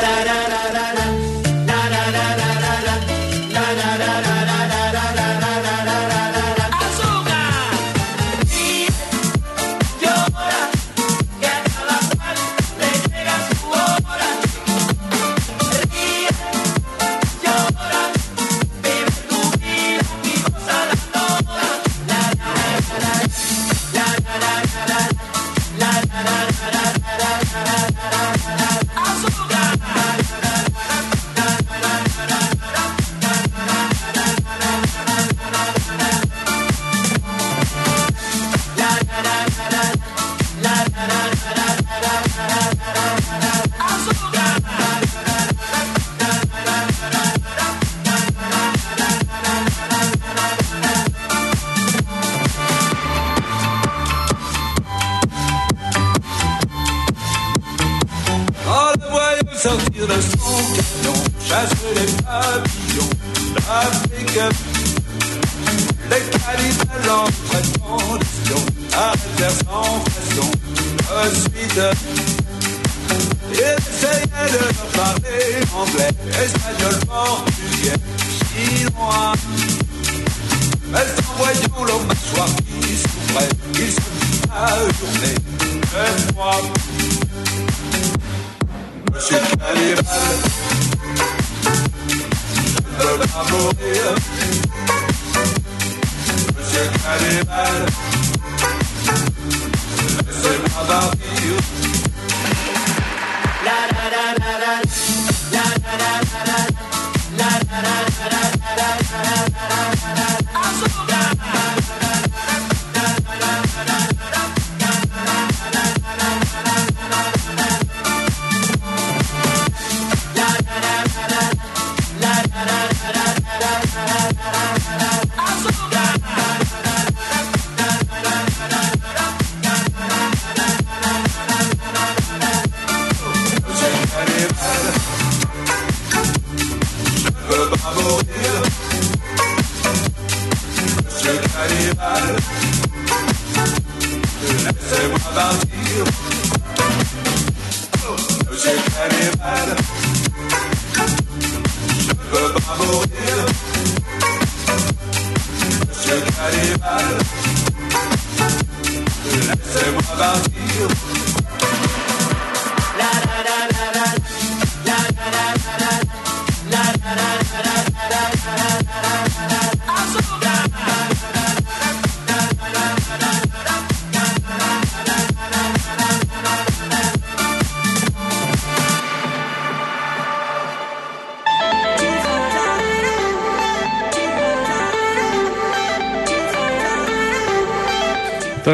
Τώρα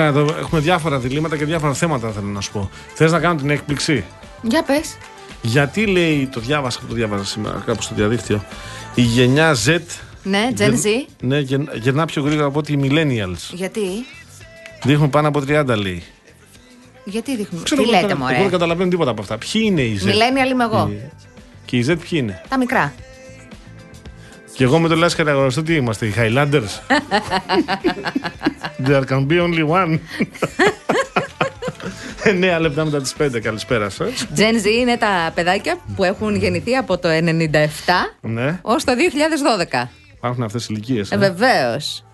εδώ έχουμε διάφορα διλήμματα και διάφορα θέματα θέλω να σου πω. Θες να κάνω την έκπληξη; Για πες. Γιατί λέει, το διάβασα, το διάβασα σήμερα κάπου στο διαδίκτυο, η γενιά Z. Ναι, Gen Z. Ναι, γεννά πιο γρήγορα από ότι οι Millennials. Γιατί; Δείχνουν πάνω από 30 λέει. Γιατί δείχνουν; Ξέρω, Τι λέτε, Μωρέ; Εγώ δεν καταλαβαίνω τίποτα από αυτά. Ποιοι είναι οι Z; Millennial είμαι εγώ. Και οι Z ποιοι είναι; Τα μικρά. Και εγώ με το Λάσκαρα γνωστό τι είμαστε, οι Highlanders. There can be only one. 9 λεπτά μετά τις 5. Καλησπέρα σας. Gen Z είναι τα παιδάκια που έχουν γεννηθεί από το 97 ναι. ως το 2012. Υπάρχουν αυτές οι ηλικίες. Ε, ε. Βεβαίως.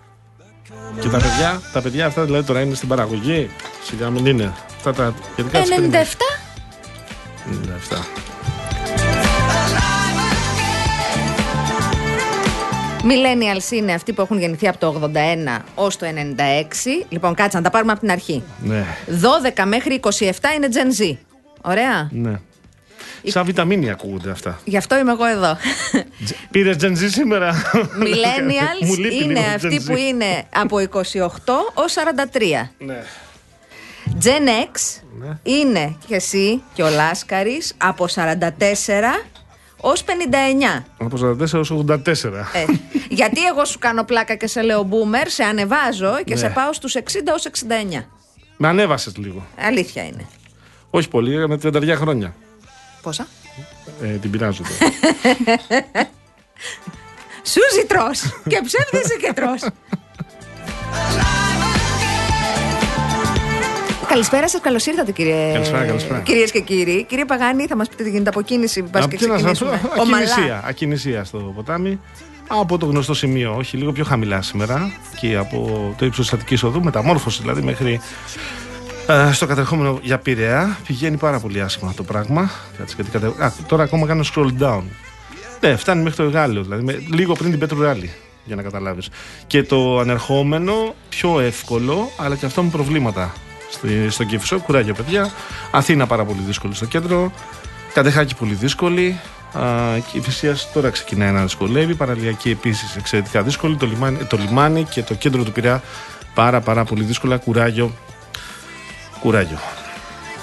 Και τα παιδιά, τα παιδιά αυτά δηλαδή τώρα είναι στην παραγωγή. Σιγά μην είναι. Αυτά τα 97. 97. Millennials είναι αυτοί που έχουν γεννηθεί από το 81 ως το 96. Λοιπόν, κάτσε να τα πάρουμε από την αρχή. Ναι. 12 μέχρι 27 είναι Gen Z. Ωραία. Ναι. Σαν βιταμίνη ακούγονται αυτά. Γι' αυτό είμαι εγώ εδώ. Πήρες Gen Z σήμερα; Millennials είναι αυτοί που είναι από 28 ως 43. Ναι. Gen X ναι. είναι και εσύ και ο Λάσκαρης από 44 ως 59. Από 44 έως 84. Ε, γιατί εγώ σου κάνω πλάκα και σε λέω boomer, σε ανεβάζω και σε ναι. πάω στους 60 ως 69. Με ανέβασες λίγο. Αλήθεια είναι. Όχι πολύ, με 30 χρόνια. Πόσα; Ε, την πειράζω Σούζι τρως και ψεύδεσαι και τρως. καλησπέρα σας. Καλώς ήρθατε, κύριε. Καλησπέρα, καλησπέρα. Κυρίες και κύριοι. Κύριε Παγάνη, θα μας πείτε τι γίνεται από κίνηση. Πας και τι να σας πω, ξεκινήσουμε. Ομαλά. ακινησία, ακινησία στο ποτάμι. Από το γνωστό σημείο, όχι λίγο πιο χαμηλά σήμερα και από το ύψος της Αττικής Οδού, μεταμόρφωση δηλαδή μέχρι ε, στο κατερχόμενο για Πειραιά. Πηγαίνει πάρα πολύ άσχημα το πράγμα. Κάτσε, γιατί κατε... Α, τώρα ακόμα κάνω scroll down. Ναι, φτάνει μέχρι το Εγάλιο, δηλαδή με, λίγο πριν την Πέτρου Ράλι, για να καταλάβεις. Και το ανερχόμενο πιο εύκολο, αλλά και αυτό με προβλήματα στη, στο Κύφισο. Κουράγιο, παιδιά. Αθήνα πάρα πολύ δύσκολη στο κέντρο. Κατεχάκη πολύ δύσκολη. Α, και η Φυσία τώρα ξεκινάει να δυσκολεύει. Παραλιακή επίσης εξαιρετικά δύσκολη. Το λιμάνι, το λιμάνι και το κέντρο του Πειραιά πάρα πάρα πολύ δύσκολα. Κουράγιο. Κουράγιο.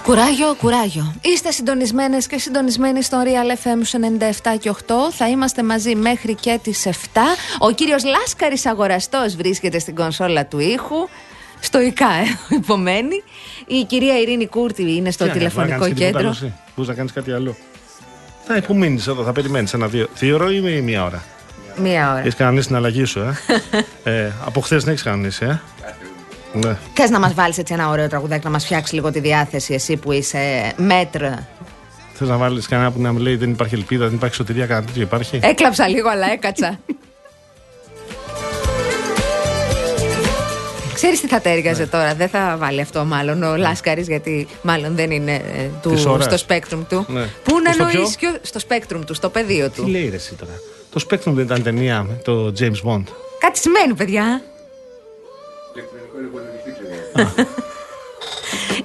Κουράγιο, κουράγιο. Είστε συντονισμένες και συντονισμένοι στο Real FM 97 και 8. Θα είμαστε μαζί μέχρι και τις 7. Ο κύριος Λάσκαρης Αγοραστός βρίσκεται στην κονσόλα του ήχου. Στο ΙΚΑΕ, υπομένει. Η κυρία Ειρήνη Κούρτη είναι στο Τι να κάνεις, να τηλεφωνικό κάνεις και τίποτα άλλο κέντρο. εσύ; Μπορείς να κάνεις κάτι άλλο; Θα υπομείνεις εδώ, θα περιμένεις ένα δύο, δύο ώρα ή μία ώρα; Μία ώρα. Έχεις κανονίσει την αλλαγή σου, ε; ε από χθες δεν έχεις κανονίσει, ε; Ναι. Θες να μας βάλεις έτσι ένα ωραίο τραγουδάκι να μας φτιάξει λίγο τη διάθεση, εσύ που είσαι μέτρ. Θες να βάλεις κανένα που να μου λέει δεν υπάρχει ελπίδα, δεν υπάρχει σωτηρία, κανένα τέτοιο υπάρχει; Έκλαψα λίγο, αλλά έκατσα. Ξέρεις τι θα τέριαζε τώρα, δεν θα βάλει αυτό μάλλον ο Λάσκαρης γιατί μάλλον δεν είναι ε, του, Της ώρας. στο spectrum του. Ναι. Πού να Στο εννοείς ποιο- στο spectrum του, στο πεδίο Τι του. λέει ρε εσύ τώρα; Το Spectrum δεν ήταν ταινία με το James Bond. Κάτι σημαίνει παιδιά.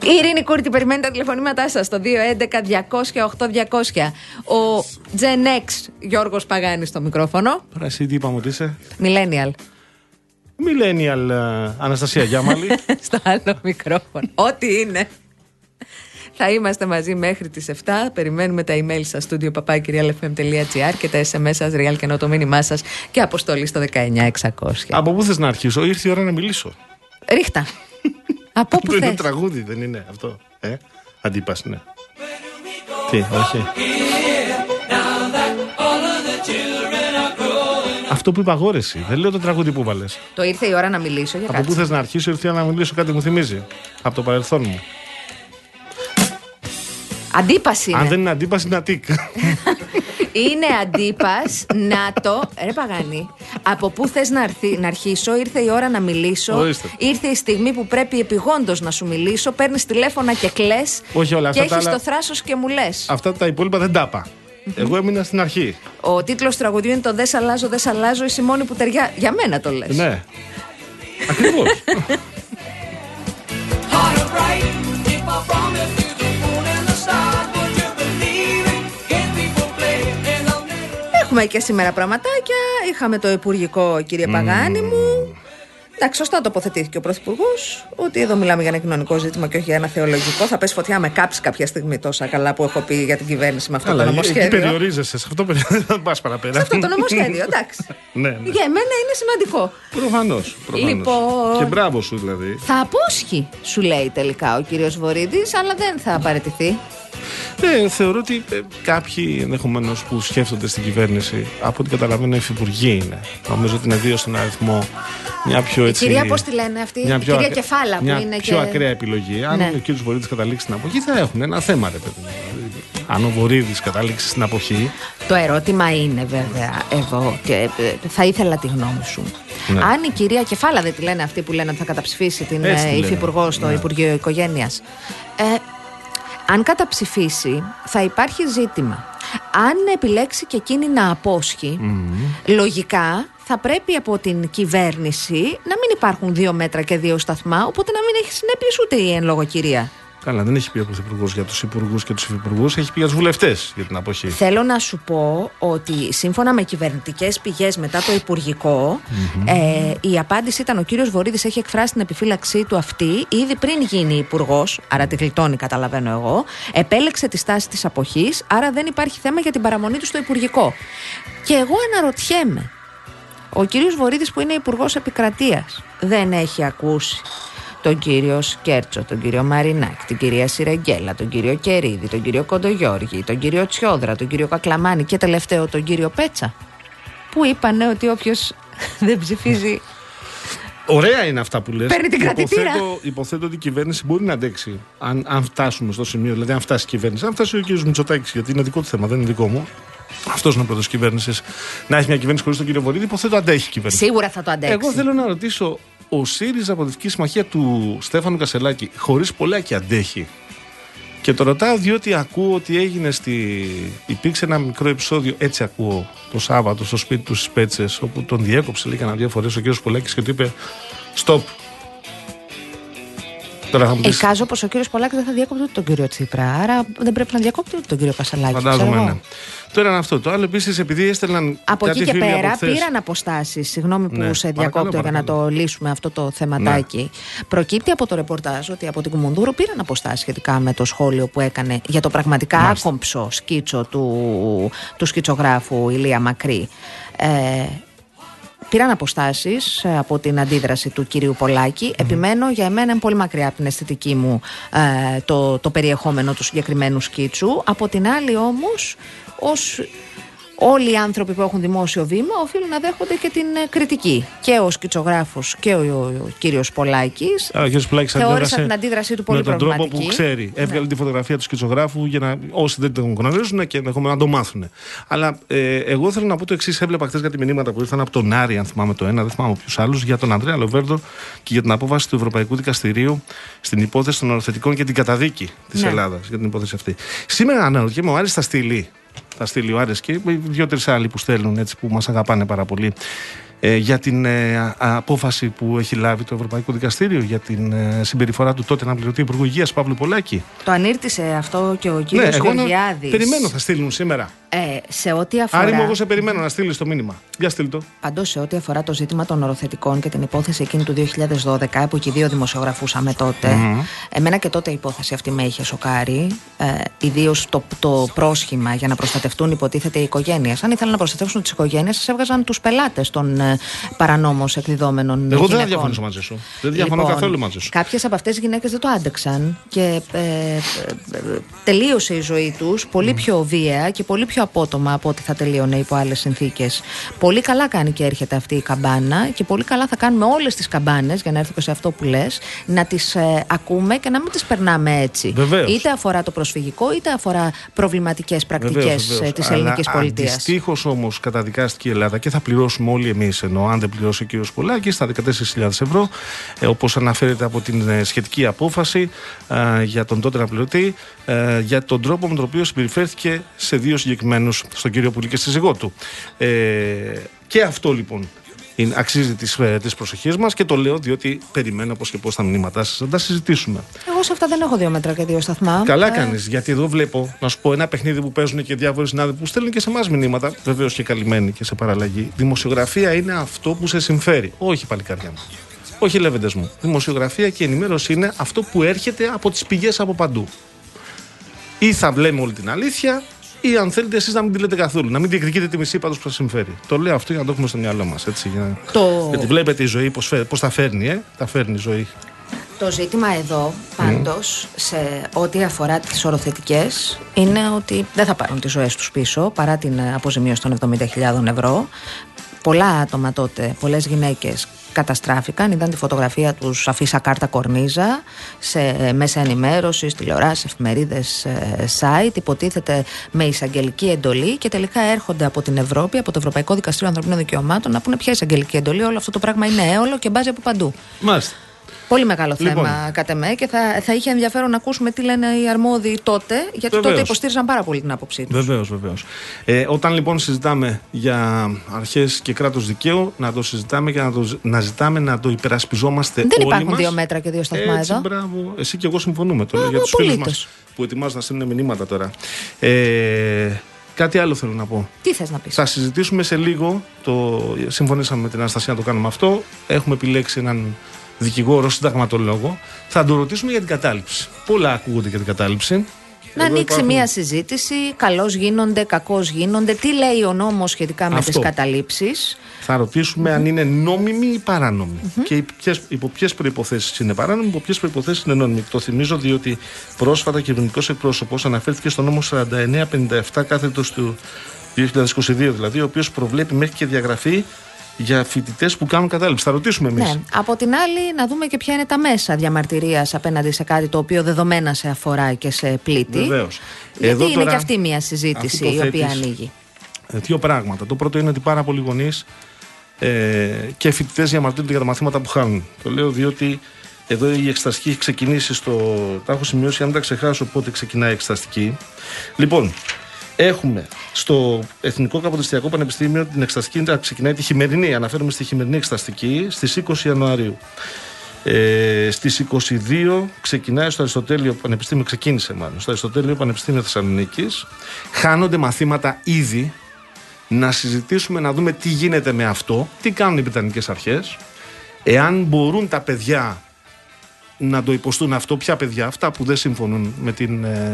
Η Ειρήνη Κούρτη περιμένει τα τηλεφωνήματά σας στο 211-200-8200. Ο Gen X Γιώργος Παγάνης στο μικρόφωνο. Τώρα εσύ τι είπαμε ότι είσαι; Millennial. Millennial ε, Αναστασία Γιάμαλη. στο άλλο μικρόφωνο. Ό,τι είναι. Θα είμαστε μαζί μέχρι τις 7. Περιμένουμε τα email σας studio papakirialfm.gr και τα SMS σας, real και ενώ το μήνυμά σας και αποστολή στο 19600. Από πού θες να αρχίσω, ήρθε η ώρα να μιλήσω. Ρίχτα. Από πού Το είναι θες; τραγούδι, δεν είναι αυτό. Ε, αντίπας, ναι. Τι, όχι. Αυτό που είπα εγώ ρε εσύ. Δεν λέω το τραγούδι που βάλες. Το ήρθε η ώρα να μιλήσω για Από πού κάτι. θες να αρχίσω, ήρθε η ώρα να μιλήσω, κάτι μου θυμίζει. Από το παρελθόν μου. Αντίπαση είναι. Αν δεν είναι αντίπαση, είναι ατίκ. Είναι αντίπας, ΝΑΤΟ. Ρε Παγάνη, από πού θες να, έρθει- να αρχίσω, ήρθε η ώρα να μιλήσω. Ορίστε. Ήρθε η στιγμή που πρέπει επιγόντως να σου μιλήσω. Παίρνεις τηλέφωνα και κλαις Όχι όλα Και αυτά τα έχεις άλλα- το θράσος και μου λες Αυτά τα υπόλοιπα δεν τα είπα. Εγώ έμεινα στην αρχή. Ο τίτλος του τραγουδιού είναι το Δες σ' αλλάζω, δες σ' αλλάζω. Είσαι η μόνη που ταιριά. Για μένα το λες. Ναι. Ακριβώς. Heart of bright, if I promise you the moon and the stars, would you believe it? Can people play and I'll never Έχουμε και σήμερα πραγματάκια. Είχαμε το Υπουργικό, κύριε Παγάνη μου. Εντάξει, σωστά τοποθετήθηκε ο Πρωθυπουργός ότι εδώ μιλάμε για ένα κοινωνικό ζήτημα και όχι για ένα θεολογικό. Θα πέσει φωτιά με κάψει κάποια στιγμή τόσα καλά που έχω πει για την κυβέρνηση με αυτό Αλλά το εκεί νομοσχέδιο. περιορίζεσαι. Σε αυτό περιορίζεσαι. Δεν πας παραπέρα. Αυτό το νομοσχέδιο, εντάξει. Ναι, ναι. Για εμένα είναι σημαντικό. Προφανώς. Λοιπόν. Και μπράβο σου δηλαδή. Θα απόσχει, σου λέει τελικά ο κύριος Βορύδης, αλλά δεν θα παραιτηθεί. Ναι, θεωρώ ότι ε, κάποιοι ενδεχομένως που σκέφτονται στην κυβέρνηση, από ό,τι καταλαβαίνω, υφυπουργοί είναι. Νομίζω ότι είναι δύο στον αριθμό. Μια πιο έτσι. κυρία, πώς τη λένε αυτή, μια η κυρία ακρα- Κεφάλα που μια είναι πιο και- ακραία επιλογή. Αν Ναι. ο κύριος Βορύδης καταλήξει στην αποχή, θα έχουν ένα θέμα, ρε παιδί. μου. Δηλαδή, Αν ο Βορύδης καταλήξει στην αποχή, Το ερώτημα είναι βέβαια εδώ και ε, θα ήθελα τη γνώμη σου. Ναι. Αν η κυρία Κεφάλα δεν τη λένε αυτή που λένε ότι θα καταψηφίσει την Έτσι τη ε, λένε. υφυπουργό στο Ναι. Υπουργείο Οικογένειας ε, αν καταψηφίσει θα υπάρχει ζήτημα. Αν επιλέξει και εκείνη να απόσχει, λογικά θα πρέπει από την κυβέρνηση να μην υπάρχουν δύο μέτρα και δύο σταθμά, οπότε να μην έχει συνέπειες ούτε η εν λόγω κυρία. Καλά, δεν έχει πει ο Πρωθυπουργό για τους υπουργούς και τους υφυπουργούς, έχει πει για τους βουλευτές για την αποχή. Θέλω να σου πω ότι σύμφωνα με κυβερνητικές πηγές μετά το υπουργικο ε, η απάντηση ήταν ο κύριος Βορύδης έχει εκφράσει την επιφύλαξή του αυτή ήδη πριν γίνει υπουργός, άρα τη γλιτώνει, καταλαβαίνω εγώ. Επέλεξε τη στάση της αποχής, άρα δεν υπάρχει θέμα για την παραμονή του στο υπουργικό. Και εγώ αναρωτιέμαι, ο κύριος Βορύδης που είναι υπουργός Επικρατείας δεν έχει ακούσει τον κύριο Σκέρτσο, τον κύριο Μαρινάκ, την κυρία Σιρεγγέλα, τον κύριο Κερίδη, τον κύριο Κοντογιώργη, τον κύριο Τσιόδρα, τον κύριο Κακλαμάνη και τελευταίο τον κύριο Πέτσα που είπανε ότι όποιος δεν ψηφίζει Ωραία είναι αυτά που λες. Παίρνει την κρατητήρα. Υποθέτω, υποθέτω ότι η κυβέρνηση μπορεί να αντέξει. Αν, αν φτάσουμε στο σημείο, δηλαδή αν φτάσει η κυβέρνηση. Αν φτάσει ο κ. Μητσοτάκης, γιατί είναι δικό του θέμα, δεν είναι δικό μου. Αυτός είναι ο πρώτος κυβέρνησης. Να έχει μια κυβέρνηση χωρίς τον κύριο Βορύδη, υποθέτω αντέχει η κυβέρνηση. Σίγουρα θα το αντέξει. Εγώ θέλω να ρωτήσω, ο ΣΥΡΙΖΑ Αποδευτική Συμμαχία του Στέφανου Κασελάκη χωρίς πολλάκι αντέχει. Και το ρωτάω διότι ακούω ότι έγινε στη. Υπήρξε ένα μικρό επεισόδιο, έτσι ακούω, το Σάββατο στο σπίτι του στις Πέτσες, όπου τον διέκοψε λίγα δύο φορές ο κ. Πολάκης και του είπε Stop. Τώρα θα μου πεις, Εικάζω πως ο κύριος Πολάκης δεν θα διακόπτει ούτε τον κύριο Τσίπρα. Άρα δεν πρέπει να διακόπτει ούτε τον κύριο Κασαλάκη. Φαντάζομαι, ξέρω ναι. εγώ. Το ένα είναι αυτό. Το άλλο επίσης, επειδή έστελναν. Από κάτι εκεί και φίλοι από πέρα χθες- πήραν αποστάσεις. Συγγνώμη που Ναι, σε παρακαλώ, διακόπτω για να παρακαλώ. Ναι. το λύσουμε αυτό το θεματάκι. Προκύπτει από το ρεπορτάζ ότι από την Κουμουνδούρου πήραν αποστάσεις σχετικά με το σχόλιο που έκανε για το πραγματικά Μάλιστα. άκομψο σκίτσο του, του σκητσογράφου Ηλία Μακρύ. Ε, Πήραν αποστάσεις από την αντίδραση του κυρίου Πολάκη. Επιμένω, για εμένα είναι πολύ μακριά από την αισθητική μου ε, το, το περιεχόμενο του συγκεκριμένου σκίτσου. Από την άλλη, όμως, ως όλοι οι άνθρωποι που έχουν δημόσιο βήμα οφείλουν να δέχονται και την ε, κριτική. Και ο σκητσογράφος και ο, ο, ο κύριος Πολάκης. Άρα ο κ. Πουλάκης Θεώρησα αντέδρασε την αντίδρασή του πολύ με τον τρόπο που προβληματική. ξέρει. Έβγαλε τη φωτογραφία του σκητσογράφου για να όσοι δεν τον γνωρίζουν και ενδεχομένω να το μάθουν. Αλλά ε, εγώ θέλω να πω το εξής. Έβλεπα χθες κάτι μηνύματα που ήρθαν από τον Άρη, αν θυμάμαι το ένα, δεν θυμάμαι ποιους άλλους, για τον Ανδρέα Λοβέρδο και για την απόφαση του Ευρωπαϊκού Δικαστηρίου στην υπόθεση των οροθετικών και την καταδίκη της Ναι. Ελλάδας για την υπόθεση αυτή. Σήμερα αναρωτιέμαι, ο Άρης θα στείλει. Θα στείλει ο Άρης και δύο-τρει άλλοι που στέλνουν έτσι που μας αγαπάνε πάρα πολύ. ε, για την ε, α- απόφαση που έχει λάβει το Ευρωπαϊκό Δικαστήριο για την ε, συμπεριφορά του τότε αναπληρωτή Υπουργού Υγείας Παύλου Πολάκη. Το ανήρτησε αυτό και ο κύριος Ναι, εγώ να- Γεωργιάδης. περιμένω, θα στείλουν σήμερα. Ε, σε ό,τι αφορά. Άρη μου, εγώ σε περιμένω να στείλεις το μήνυμα. Για στείλ το. Πάντως, σε ό,τι αφορά το ζήτημα των οροθετικών και την υπόθεση εκείνη του 2012, που και οι δύο δημοσιογραφούσαμε τότε, εμένα και τότε η υπόθεση αυτή με είχε σοκάρει. Ε, Ιδίως το, το πρόσχημα για να προστατευτούν, υποτίθεται, οι οικογένειες. Αν ήθελαν να προστατεύσουν τις οικογένειες, σας έβγαζαν τους πελάτες των ε, παρανόμως εκδιδόμενων. Εγώ δεν θα γυναικών. διαφωνήσω μαζί σου. Δεν διαφωνώ καθόλου μαζί σου. Κάποιες από αυτές τις γυναίκες δεν το άντεξαν και ε, ε, ε, τελείωσε η ζωή τους πολύ πιο βία και πολύ πιο απότομα από ό,τι θα τελείωνε υπό άλλες συνθήκες. Πολύ καλά κάνει και έρχεται αυτή η καμπάνα και πολύ καλά θα κάνουμε όλες τις καμπάνες, για να έρθω και σε αυτό που λες, να τις ακούμε και να μην τις περνάμε έτσι. Βεβαίως. Είτε αφορά το προσφυγικό, είτε αφορά προβληματικές πρακτικές της ελληνικής πολιτείας. Αντιστοίχως όμως καταδικάστηκε η Ελλάδα και θα πληρώσουμε όλοι εμείς ενώ αν δεν πληρώσει ο κ. Πολάκη στα 14.000 ευρώ, ε, όπως αναφέρεται από την ε, σχετική απόφαση ε, για τον τότε αναπληρωτή, ε, για τον τρόπο με τον οποίο συμπεριφέρθηκε σε δύο συγκεκριμένους, στον κύριο Πουλή και στη σύζυγό του. Ε, και αυτό λοιπόν είναι, αξίζει τις, ε, τις προσοχές μας και το λέω διότι περιμένω πώς και πώς τα μηνύματά σας να τα συζητήσουμε. Εγώ σε αυτά δεν έχω δύο μέτρα και δύο σταθμά. Καλά Ε, κάνεις, γιατί εδώ βλέπω, να σου πω, ένα παιχνίδι που παίζουν και διάφοροι συνάδελφοι που στέλνουν και σε εμάς μηνύματα, βεβαίως και καλυμμένοι και σε παραλλαγή. Δημοσιογραφία είναι αυτό που σε συμφέρει. Όχι, παλικάρια μου. Όχι, λεβέντες μου. Δημοσιογραφία και ενημέρωση είναι αυτό που έρχεται από τις πηγές από παντού. Ή θα λέμε όλη την αλήθεια, ή αν θέλετε εσείς να μην τη λέτε καθόλου. Να μην διεκδικείτε τη μισή πάντως που σας συμφέρει. Το λέω αυτό για να το έχουμε στο μυαλό μας. Το... Γιατί βλέπετε η ζωή πώς τα φέρνει, ε; Τα φέρνει η ζωή. Το ζήτημα εδώ πάντως σε ό,τι αφορά τις οροθετικές είναι ότι δεν θα πάρουν τις ζωές τους πίσω παρά την ε, αποζημίωση των 70.000 ευρώ. Πολλά άτομα τότε, πολλές γυναίκες καταστράφηκαν, είδαν τη φωτογραφία τους αφήσα κάρτα κορνίζα σε ε, μέσα ενημέρωσης, τηλεοράσεις, εφημερίδες, ε, site, υποτίθεται με εισαγγελική εντολή και τελικά έρχονται από την Ευρώπη, από το Ευρωπαϊκό Δικαστήριο Ανθρωπίνων Δικαιωμάτων να πούνε ποια εισαγγελική εντολή, όλο αυτό το πράγμα είναι έολο και μπάζει από παντού. Μάλιστα. Πολύ μεγάλο Λοιπόν. θέμα κατά με και θα, θα είχε ενδιαφέρον να ακούσουμε τι λένε οι αρμόδιοι τότε, γιατί τότε Βεβαίως. υποστήριζαν πάρα πολύ την άποψή τους. Βεβαίως, βεβαίως. Ε, όταν λοιπόν συζητάμε για αρχές και κράτος δικαίου, να το συζητάμε και να, το, να ζητάμε να το υπερασπιζόμαστε Δεν όλοι υπάρχουν μας. δύο μέτρα και δύο σταθμά Έτσι, εδώ. μπράβο. Εσύ και εγώ συμφωνούμε τώρα Α, για τους φίλους μας απολύτως. που ετοιμάζουν να στείλουν μηνύματα τώρα. Ε, κάτι άλλο θέλω να πω. Τι θες να πεις; Θα συζητήσουμε σε λίγο. Το, συμφωνήσαμε με την Αναστασία να το κάνουμε αυτό. Έχουμε επιλέξει έναν δικηγόρο, συνταγματολόγο. Θα το ρωτήσουμε για την κατάληψη. Πολλά ακούγονται για την κατάληψη. Να Εδώ ανοίξει υπάρχουν- μία συζήτηση. Καλώ γίνονται, κακώ γίνονται. Τι λέει ο νόμος σχετικά με Αυτό. τις καταλήψεις; Θα ρωτήσουμε αν είναι νόμιμη ή παράνομη. Και υπ- ποιες- υπό ποιες προποθέσει είναι παράνομη, υπό ποιες προποθέσει είναι νόμιμη. Το θυμίζω διότι πρόσφατα κυβερνητικός εκπρόσωπος αναφέρθηκε στο νόμο 4957 κάθετος του 2022, δηλαδή, ο οποίος προβλέπει μέχρι και διαγραφή για φοιτητές που κάνουν κατάληψη. Θα ρωτήσουμε εμείς. Ναι. Από την άλλη, να δούμε και ποια είναι τα μέσα διαμαρτυρίας απέναντι σε κάτι το οποίο δεδομένα σε αφορά και σε πλήττει. Βεβαίως. Γιατί είναι και αυτή μια συζήτηση αυτό το η οποία θέτεις. ανοίγει. Ε, Δύο πράγματα. Το πρώτο είναι ότι πάρα πολλοί γονείς ε, και φοιτητές διαμαρτύρονται για τα μαθήματα που χάνουν. Το λέω διότι εδώ η εξεταστική έχει ξεκινήσει στο. Τα έχω σημειώσει, αν δεν τα ξεχάσω πότε ξεκινάει η εξεταστική. Λοιπόν, έχουμε στο Εθνικό Καποδιστριακό Πανεπιστήμιο την εξεταστική θα ξεκινάει τη χειμερινή. Αναφέρομαι στη χειμερινή εξεταστική στις 20 Ιανουαρίου. Ε, στις 22 ξεκινάει στο Αριστοτέλειο Πανεπιστήμιο, ξεκίνησε μάλλον, στο Αριστοτέλειο Πανεπιστήμιο Θεσσαλονίκης. Χάνονται μαθήματα ήδη να συζητήσουμε, να δούμε τι γίνεται με αυτό, τι κάνουν οι Βρετανικές αρχές, εάν μπορούν τα παιδιά να το υποστούν αυτό, ποια παιδιά, αυτά που δεν συμφωνούν με τη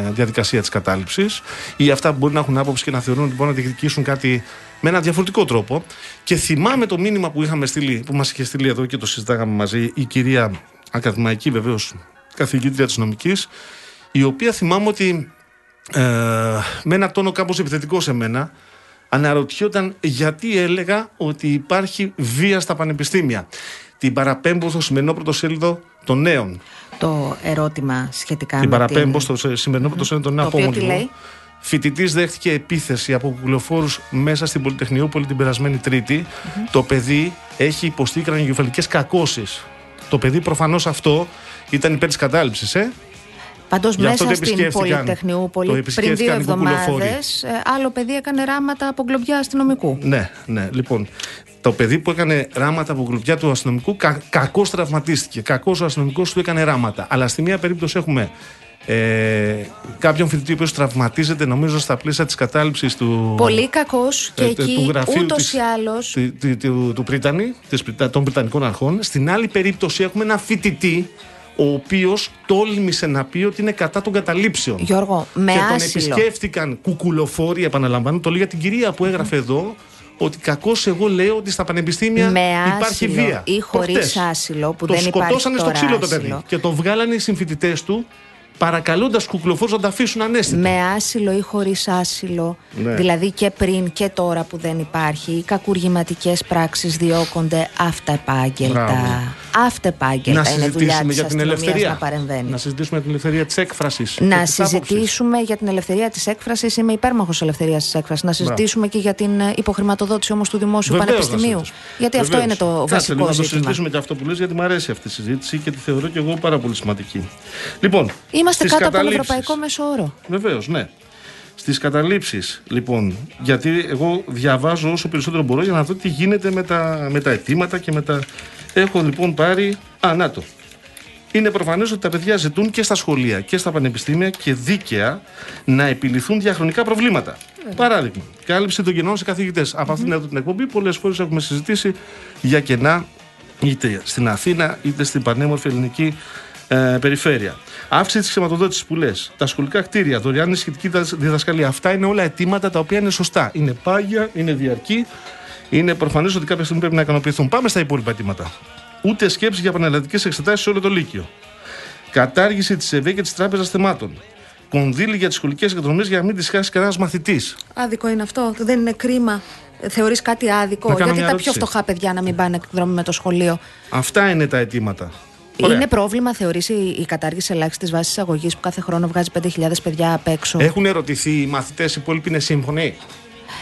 διαδικασία της κατάληψης ή αυτά που μπορεί να έχουν άποψη και να θεωρούν ότι μπορούν να διεκδικήσουν κάτι με ένα διαφορετικό τρόπο. Και θυμάμαι το μήνυμα που είχαμε στείλει, που μας είχε στείλει εδώ και το συζητάγαμε μαζί, η κυρία ακαδημαϊκή βεβαίως καθηγήτρια της νομικής, η οποία θυμάμαι ότι ε, με ένα τόνο κάπως επιθετικό σε μένα, αναρωτιόταν γιατί έλεγα ότι υπάρχει βία στα πανεπιστήμια. Την παραπέμπω στο σημερινό πρωτοσέλιδο των νέων. Το ερώτημα σχετικά Την με παραπέμπω την... στο σημερινό πρωτοσέλιδο των νέων Το οποίο από τι λέει; Φοιτητής δέχτηκε επίθεση από κουκλοφόρου μέσα στην Πολυτεχνιούπολη την περασμένη Τρίτη. Το παιδί έχει υποστεί κρανιοκεφαλικέ κακώσεις. Το παιδί προφανώς αυτό ήταν υπέρ της κατάληψης, ε; Πάντω Γι' αυτό μέσα το στην επισκέφθηκαν. Το Πολυτεχνιούπολη πριν δύο επισκέφθηκαν οι κουκουλοφόροι. εβδομάδες, άλλο παιδί έκανε ράματα από γκλομπιά αστυνομικού. Ναι, ναι. Λοιπόν, το παιδί που έκανε ράματα από γλουπιά του αστυνομικού κα, κακώς τραυματίστηκε. Κακώς ο αστυνομικός του έκανε ράματα. Αλλά στη μία περίπτωση έχουμε ε, κάποιον φοιτητή ο οποίος τραυματίζεται, νομίζω, στα πλαίσια της κατάληψης του. Πολύ κακός και ε, εκεί του γραφείου ούτως της- ή άλλω. του, του, του, του Πρίτανη, της, Πριτα- των Βρυτανικών Αρχών. Στην άλλη περίπτωση έχουμε ένα φοιτητή ο οποίος τόλμησε να πει ότι είναι κατά των καταλήψεων. Γιώργο, με και τον άσυλο. επισκέφτηκαν κουκουλοφόροι, επαναλαμβάνω, το λέει για την κυρία που έγραφε εδώ, ότι κακώς εγώ λέω ότι στα πανεπιστήμια Με υπάρχει άσυλο βία. ή χωρίς Προχτές. άσυλο, που το δεν υπάρχει σκοτώσανε στο τώρα ξύλο το παιδί. άσυλο. Και το βγάλανε οι συμφοιτητές του, παρακαλώντα κουκουλοφόρου να τα αφήσουν ανέστητο. Με άσυλο ή χωρίς άσυλο, Ναι. δηλαδή και πριν και τώρα που δεν υπάρχει, οι κακουργηματικές πράξεις διώκονται αυτεπάγγελτα. Μπράβο. Αυτεπάγγελτα να είναι δουλειά συζητήσουμε της για την αστυνομίας ελευθερία. να παρεμβαίνει. Να συζητήσουμε για την ελευθερία της έκφρασης. Να συζητήσουμε για την ελευθερία της έκφρασης. Είμαι υπέρμαχος ελευθερίας της έκφρασης. Να συζητήσουμε και για την ε, υποχρηματοδότηση όμως του δημόσιου Βεβαίως να πανεπιστημίου. συζητήσουμε. Γιατί αυτό Βεβαίως. είναι το Κάτσε βασικό λίγο να το ζήτημα. συζητήσουμε και αυτό που λες γιατί μου αρέσει αυτή η συζήτηση και τη θεωρώ και εγώ πάρα πολύ σημαντική. Λοιπόν, Είμαστε στις κάτω από τον καταλήψεις. ευρωπαϊκό μέσο όρο. Βεβαίως, ναι. Στις καταλήψεις, λοιπόν, γιατί εγώ διαβάζω όσο περισσότερο μπορώ για να δω τι γίνεται με τα, με τα αιτήματα και με τα. Έχω λοιπόν πάρει. Α, να το. Είναι προφανές ότι τα παιδιά ζητούν και στα σχολεία και στα πανεπιστήμια και δίκαια να επιληθούν διαχρονικά προβλήματα. Παράδειγμα, κάλυψη των κενών σε καθηγητές. Από αυτήν εδώ την εκπομπή, πολλές φορές έχουμε συζητήσει για κενά είτε στην Αθήνα είτε στην πανέμορφη ελληνική ε, περιφέρεια. Αύξηση της χρηματοδότησης που λες. Τα σχολικά κτίρια, δωρεάν σχετική διδασκαλία. Αυτά είναι όλα αιτήματα τα οποία είναι σωστά. Είναι πάγια, είναι διαρκή. Είναι προφανές ότι κάποια στιγμή πρέπει να ικανοποιηθούν. Πάμε στα υπόλοιπα αιτήματα. Ούτε σκέψη για πανελλαδικές εξετάσεις σε όλο το Λύκειο. Κατάργηση της ΕΒΕ και της Τράπεζας Θεμάτων. Κονδύλι για τις σχολικές εκδρομές για να μην τις χάσει κανένας μαθητής. Άδικο είναι αυτό. Δεν είναι κρίμα. Θεωρείς κάτι άδικο; Να κάνω Γιατί μια τα πιο ερώτηση. φτωχά παιδιά να μην πάνε εκδρομή με το σχολείο; Αυτά είναι τα αιτήματα. Ωραία. Είναι πρόβλημα, θεωρείς, η, η κατάργηση ελάχιστης βάσης αγωγή που κάθε χρόνο βγάζει 5.000 παιδιά απ' έξω; Έχουν ερωτηθεί οι μαθητές, οι υπόλοιποι είναι σύμφωνοι;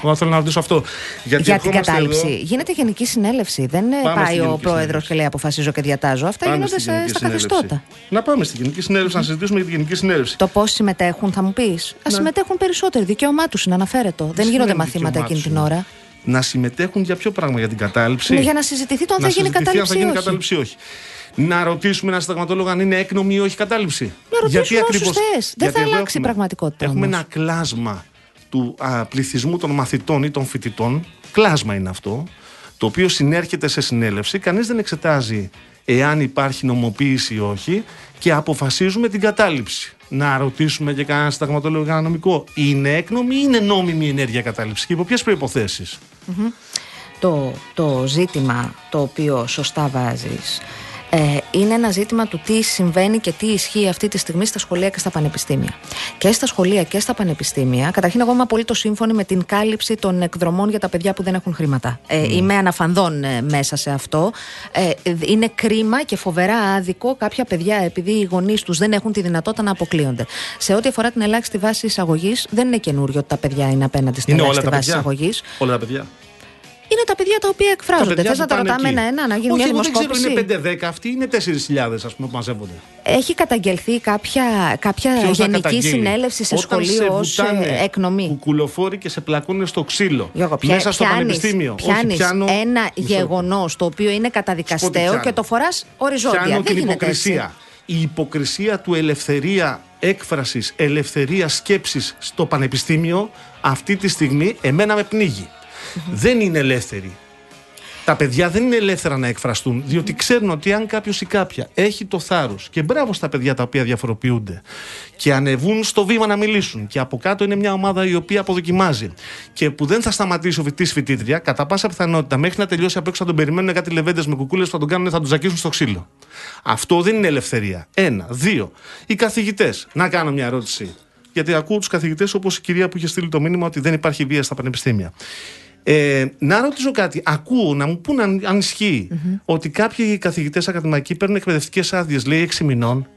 Εγώ θέλω να ρωτήσω αυτό. Γιατί για την ερχόμαστε κατάληψη. εδώ- Γίνεται γενική συνέλευση. Δεν ε, Πάμε πάει στη ο Γενική πρόεδρος Συνέλευση. και λέει αποφασίζω και διατάζω. Αυτά Πάμε γίνονται στη σε, Γενική στα Συνέλευση. καθεστώτα. Να πάμε στη Γενική Συνέλευση, να συζητήσουμε για τη Γενική Συνέλευση. Το πώς συμμετέχουν, θα μου πεις. Α συμμετέχουν περισσότεροι. Δικαίωμά τους είναι αναφέρετο. Δεν γίνονται σημαίνει μαθήματα δικαίωμά εκείνη τους την είναι; ώρα. Να συμμετέχουν για ποιο πράγμα, για την κατάληψη; Είναι για να συζητηθεί το αν να θα γίνει συζητηθεί αν κατάληψη θα γίνει ή όχι. κατάληψη ή όχι. Να ρωτήσουμε έναν συνταγματολόγο αν είναι έκνομη ή όχι κατάληψη. Να ρωτήσουμε όσους ακριβώς- θες. Δεν γιατί θα εδώ αλλάξει η πραγματικότητα Έχουμε όμως. ένα κλάσμα του α, πληθυσμού των μαθητών ή των φοιτητών. Κλάσμα είναι αυτό. Το οποίο συνέρχεται σε συνέλευση. Κανείς δεν εξετάζει εάν υπάρχει νομοποίηση ή όχι και αποφασίζουμε την κατάληψη. Να ρωτήσουμε και κανένα συνταγματολόγο, κανένα νομικό. Είναι έκνομη ή είναι νόμιμη η ενέργεια κατάληψης και υπό ποιες προποθέσει. το, το ζήτημα το οποίο σωστά βάζεις ε, είναι ένα ζήτημα του τι συμβαίνει και τι ισχύει αυτή τη στιγμή στα σχολεία και στα πανεπιστήμια. Και στα σχολεία και στα πανεπιστήμια, καταρχήν, εγώ είμαι απολύτως σύμφωνη με την κάλυψη των εκδρομών για τα παιδιά που δεν έχουν χρήματα. Ε, Είμαι αναφανδόν ε, μέσα σε αυτό. Ε, είναι κρίμα και φοβερά άδικο κάποια παιδιά, επειδή οι γονείς τους δεν έχουν τη δυνατότητα να αποκλείονται. Σε ό,τι αφορά την ελάχιστη βάση εισαγωγής, δεν είναι καινούριο ότι τα παιδιά είναι απέναντι στην Είναι όλα ελάχιστη τα βάση παιδιά; εισαγωγής. Όλα τα παιδιά. Είναι τα παιδιά τα οποία εκφράζονται. παιδιά Θες να που τα πάνε ρωτάμε εκεί. ένα-ένα, να γίνει Όχι, μια εγώ δεν ξέρω, δημοσκόπηση; είναι 5-10 αυτοί, είναι 4.000 ας πούμε που μαζεύονται. Έχει καταγγελθεί κάποια, κάποια Ποιος να γενική καταγγείλει; συνέλευση σε Όταν σχολείο ω βουτάνε εκνομή; Κουκουλοφόροι και σε πλακούνε στο ξύλο. Γιώργο, πια- μέσα στο πιάνεις- πανεπιστήμιο. Όχι, πιάνεις πιάνω- ένα Μισό λεπτό. γεγονός το οποίο είναι καταδικαστέο πιάνω. και το φοράς οριζόντια. Πιάνω Δεν την γίνεται υποκρισία. έτσι. Η υποκρισία του ελευθερία έκφρασης, ελευθερία σκέψης στο πανεπιστήμιο αυτή τη στιγμή εμένα με πνιγει Δεν είναι ελεύθερη. Τα παιδιά δεν είναι ελεύθερα να εκφραστούν, διότι ξέρουν ότι αν κάποιος ή κάποια έχει το θάρρος και μπράβο στα παιδιά τα οποία διαφοροποιούνται και ανεβούν στο βήμα να μιλήσουν, και από κάτω είναι μια ομάδα η οποία αποδοκιμάζει και που δεν θα σταματήσει ο φοιτητής φοιτήτρια, κατά πάσα πιθανότητα μέχρι να τελειώσει απ' έξω θα τον περιμένουν κάτι λεβέντες με κουκούλες που θα τον κάνουν, θα τον ζακίσουν στο ξύλο. Αυτό δεν είναι ελευθερία. Ένα. Δύο. Οι καθηγητές. Να κάνω μια ερώτηση. Γιατί ακούω τους καθηγητές όπως η κυρία που είχε στείλει το μήνυμα ότι δεν υπάρχει βία στα πανεπιστήμια. Ε, να ρωτήσω κάτι. Ακούω να μου πούν αν, αν ισχυει ότι κάποιοι καθηγητές ακαδημαϊκοί παίρνουν εκπαιδευτικές άδειες, λέει, 6 μηνών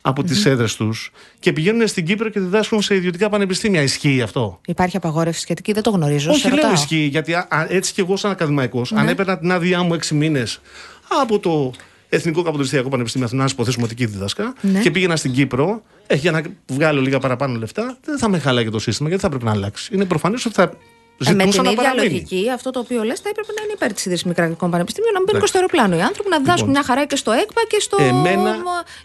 από τις έδρες τους και πηγαίνουν στην Κύπρο και διδάσκουν σε ιδιωτικά πανεπιστήμια. Ισχύει αυτό; Υπάρχει απαγόρευση σχετική, δεν το γνωρίζω. Όχι, σε λέω ρωτάω. ισχύει, γιατί α, α, έτσι κι εγώ, σαν ακαδημαϊκός, αν έπαιρνα την άδειά μου 6 μήνες από το Εθνικό Καποδιστριακό Πανεπιστήμιο Αθηνά, υποθέσουμε ότι εκεί δίδασκα, Ναι. και πήγαινα στην Κύπρο, ε, για να βγάλω λίγα παραπάνω λεφτά, δεν θα με χαλάει το σύστημα, γιατί θα πρέπει να αλλάξει. Είναι προφανές ότι θα Ε, με ζητούσα την να ίδια παραμείνει. λογική, αυτό το οποίο λες θα έπρεπε να είναι υπέρ της ίδρυση μικρακικών πανεπιστήμιων, να μην μπαίνουν και στο αεροπλάνο οι άνθρωποι, να διδάσκουν Λοιπόν. μια χαρά και στο ΕΚΠΑ και στο Εμένα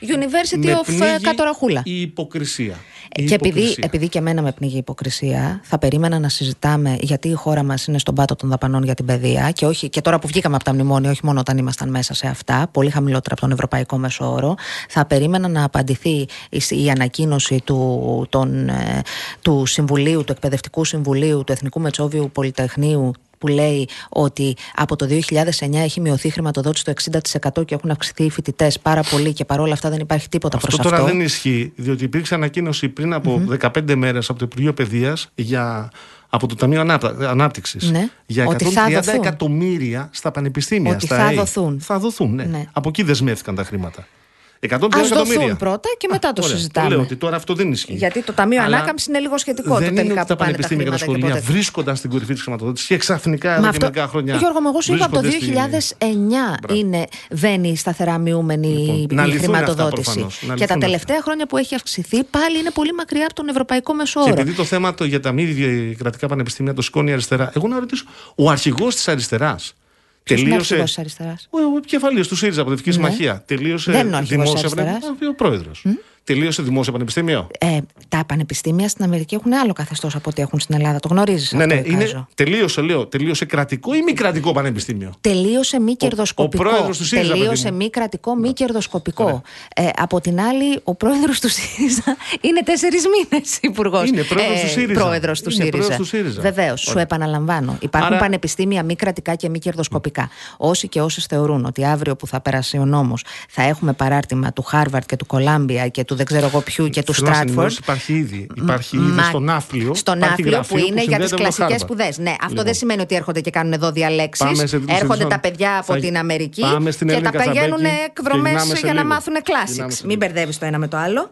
University με of ε, πνίγει Κατοραχούλα. Η υποκρισία. Ε, Η Και επειδή, υποκρισία. επειδή και εμένα με πνίγει η υποκρισία, θα περίμενα να συζητάμε γιατί η χώρα μας είναι στον πάτο των δαπανών για την παιδεία και, όχι, και τώρα που βγήκαμε από τα μνημόνια, όχι μόνο όταν ήμασταν μέσα σε αυτά, πολύ χαμηλότερα από τον ευρωπαϊκό μέσο όρο, θα περίμενα να απαντηθεί η, η ανακοίνωση του, των, ε, του Συμβουλίου, του Εκπαιδευτικού Συμβουλίου, του Εθνικού Μετσόβιου Πολυτεχνείου που λέει ότι από το 2009 έχει μειωθεί η χρηματοδότηση το 60% και έχουν αυξηθεί οι φοιτητές πάρα πολύ και παρόλα αυτά δεν υπάρχει τίποτα Αυτό προς τώρα αυτό. δεν ισχύει, διότι υπήρξε ανακοίνωση πριν από 15 μέρες από το Υπουργείο Παιδείας για. Από το Ταμείο Ανάπτυξης. Ναι. Για 130 Ότι θα δοθούν. εκατομμύρια στα πανεπιστήμια. Ότι στα θα ΑΕ. δοθούν. Θα δοθούν, ναι. Ναι. Από εκεί δεσμεύτηκαν τα χρήματα. 130 Ας εκατομμύρια. δοθούν πρώτα και μετά το ωραία. συζητάμε. λέω ότι τώρα αυτό δεν ισχύει. Γιατί το Ταμείο Αλλά Ανάκαμψη είναι λίγο σχετικό δεν το είναι τελικά ότι τα που πάνε τα πανεπιστήμια και τα χρήματα και σχολεία πότε. βρίσκονταν στην κορυφή της χρηματοδότησης και ξαφνικά εδώ Μα και μερικά χρόνια. Γιώργο, μου εγώ σου είπα από το βρίσκονται στη- 2009 είναι, βαίνει σταθερά μειούμενη Λοιπόν, να η λυθούν αυτά χρηματοδότηση. προφανώς, να και λυθούν τα αυτά. τελευταία χρόνια που έχει αυξηθεί πάλι είναι πολύ μακριά από τον ευρωπαϊκό μέσο Και όρο. επειδή το θέμα το, για τα μη κρατικά πανεπιστήμια το σηκώνει η αριστερά, εγώ να ρωτήσω, ο αρχηγός της αριστεράς Ποιος είναι ο τελείωσε. αρχηγός της αριστεράς; Ο, ο επικεφαλής του ΣΥΡΙΖΑ από τη Δυτική Ναι. Συμμαχία. Τελείωσε Δεν είναι ο αρχηγός δημόσια της αριστεράς. πανεπιστήμια. Ο πρόεδρος. Τελείωσε δημόσιο πανεπιστήμιο; Ε, τα πανεπιστήμια στην Αμερική έχουν άλλο καθεστώς από ό,τι έχουν στην Ελλάδα. Το γνωρίζεις Ναι, αυτό. ναι, είναι, εικάζω. τελείωσε, λέω, τελείωσε κρατικό ή μη κρατικό πανεπιστήμιο; Τελείωσε μη κερδοσκοπικό. ο πρόεδρος του ΣΥΡΙΖΑ, Τελείωσε παιδί μου. μη κρατικό, μη κερδοσκοπικό. Ε, από την άλλη, ο πρόεδρος του ΣΥΡΙΖΑ είναι τέσσερις μήνες υπουργός. Είναι πρόεδρος του ΣΥΡΙΖΑ. Πρόεδρος του Είναι ΣΥΡΙΖΑ. πρόεδρος του ΣΥΡΙΖΑ. Βεβαίως, σου Ωραία. επαναλαμβάνω. Υπάρχουν Άρα- πανεπιστήμια μη κρατικά και μη κερδοσκοπικά. Όσοι και όσες θεωρούν ότι αύριο που θα περάσει ο νόμος θα έχουμε παράρτημα του Χάρβαρντ και του Κολάμπια και του δεν ξέρω εγώ ποιου και του Θέλω να Στάνφορντ. σημειώσω, Υπάρχει ήδη. Υπάρχει ήδη Μα- στο Ναύπλιο. Στο υπάρχει Ναύπλιο που γραφείο είναι για τις συνδέεται με το κλασικές Harvard. σπουδές. Ναι, αυτό Λοιπόν. δεν σημαίνει ότι έρχονται και κάνουν εδώ διαλέξεις. Πάμε σε τίτλους Έρχονται ειδήσεων. τα παιδιά από Θα- την Αμερική πάμε στην και Ελένη τα πηγαίνουν Κατσαμπέκη και εκδρομές γυρνάμε σε για να λίγο. μάθουν Γυρνάμε classics. σε Μην λίγο. μπερδεύεις το ένα με το άλλο.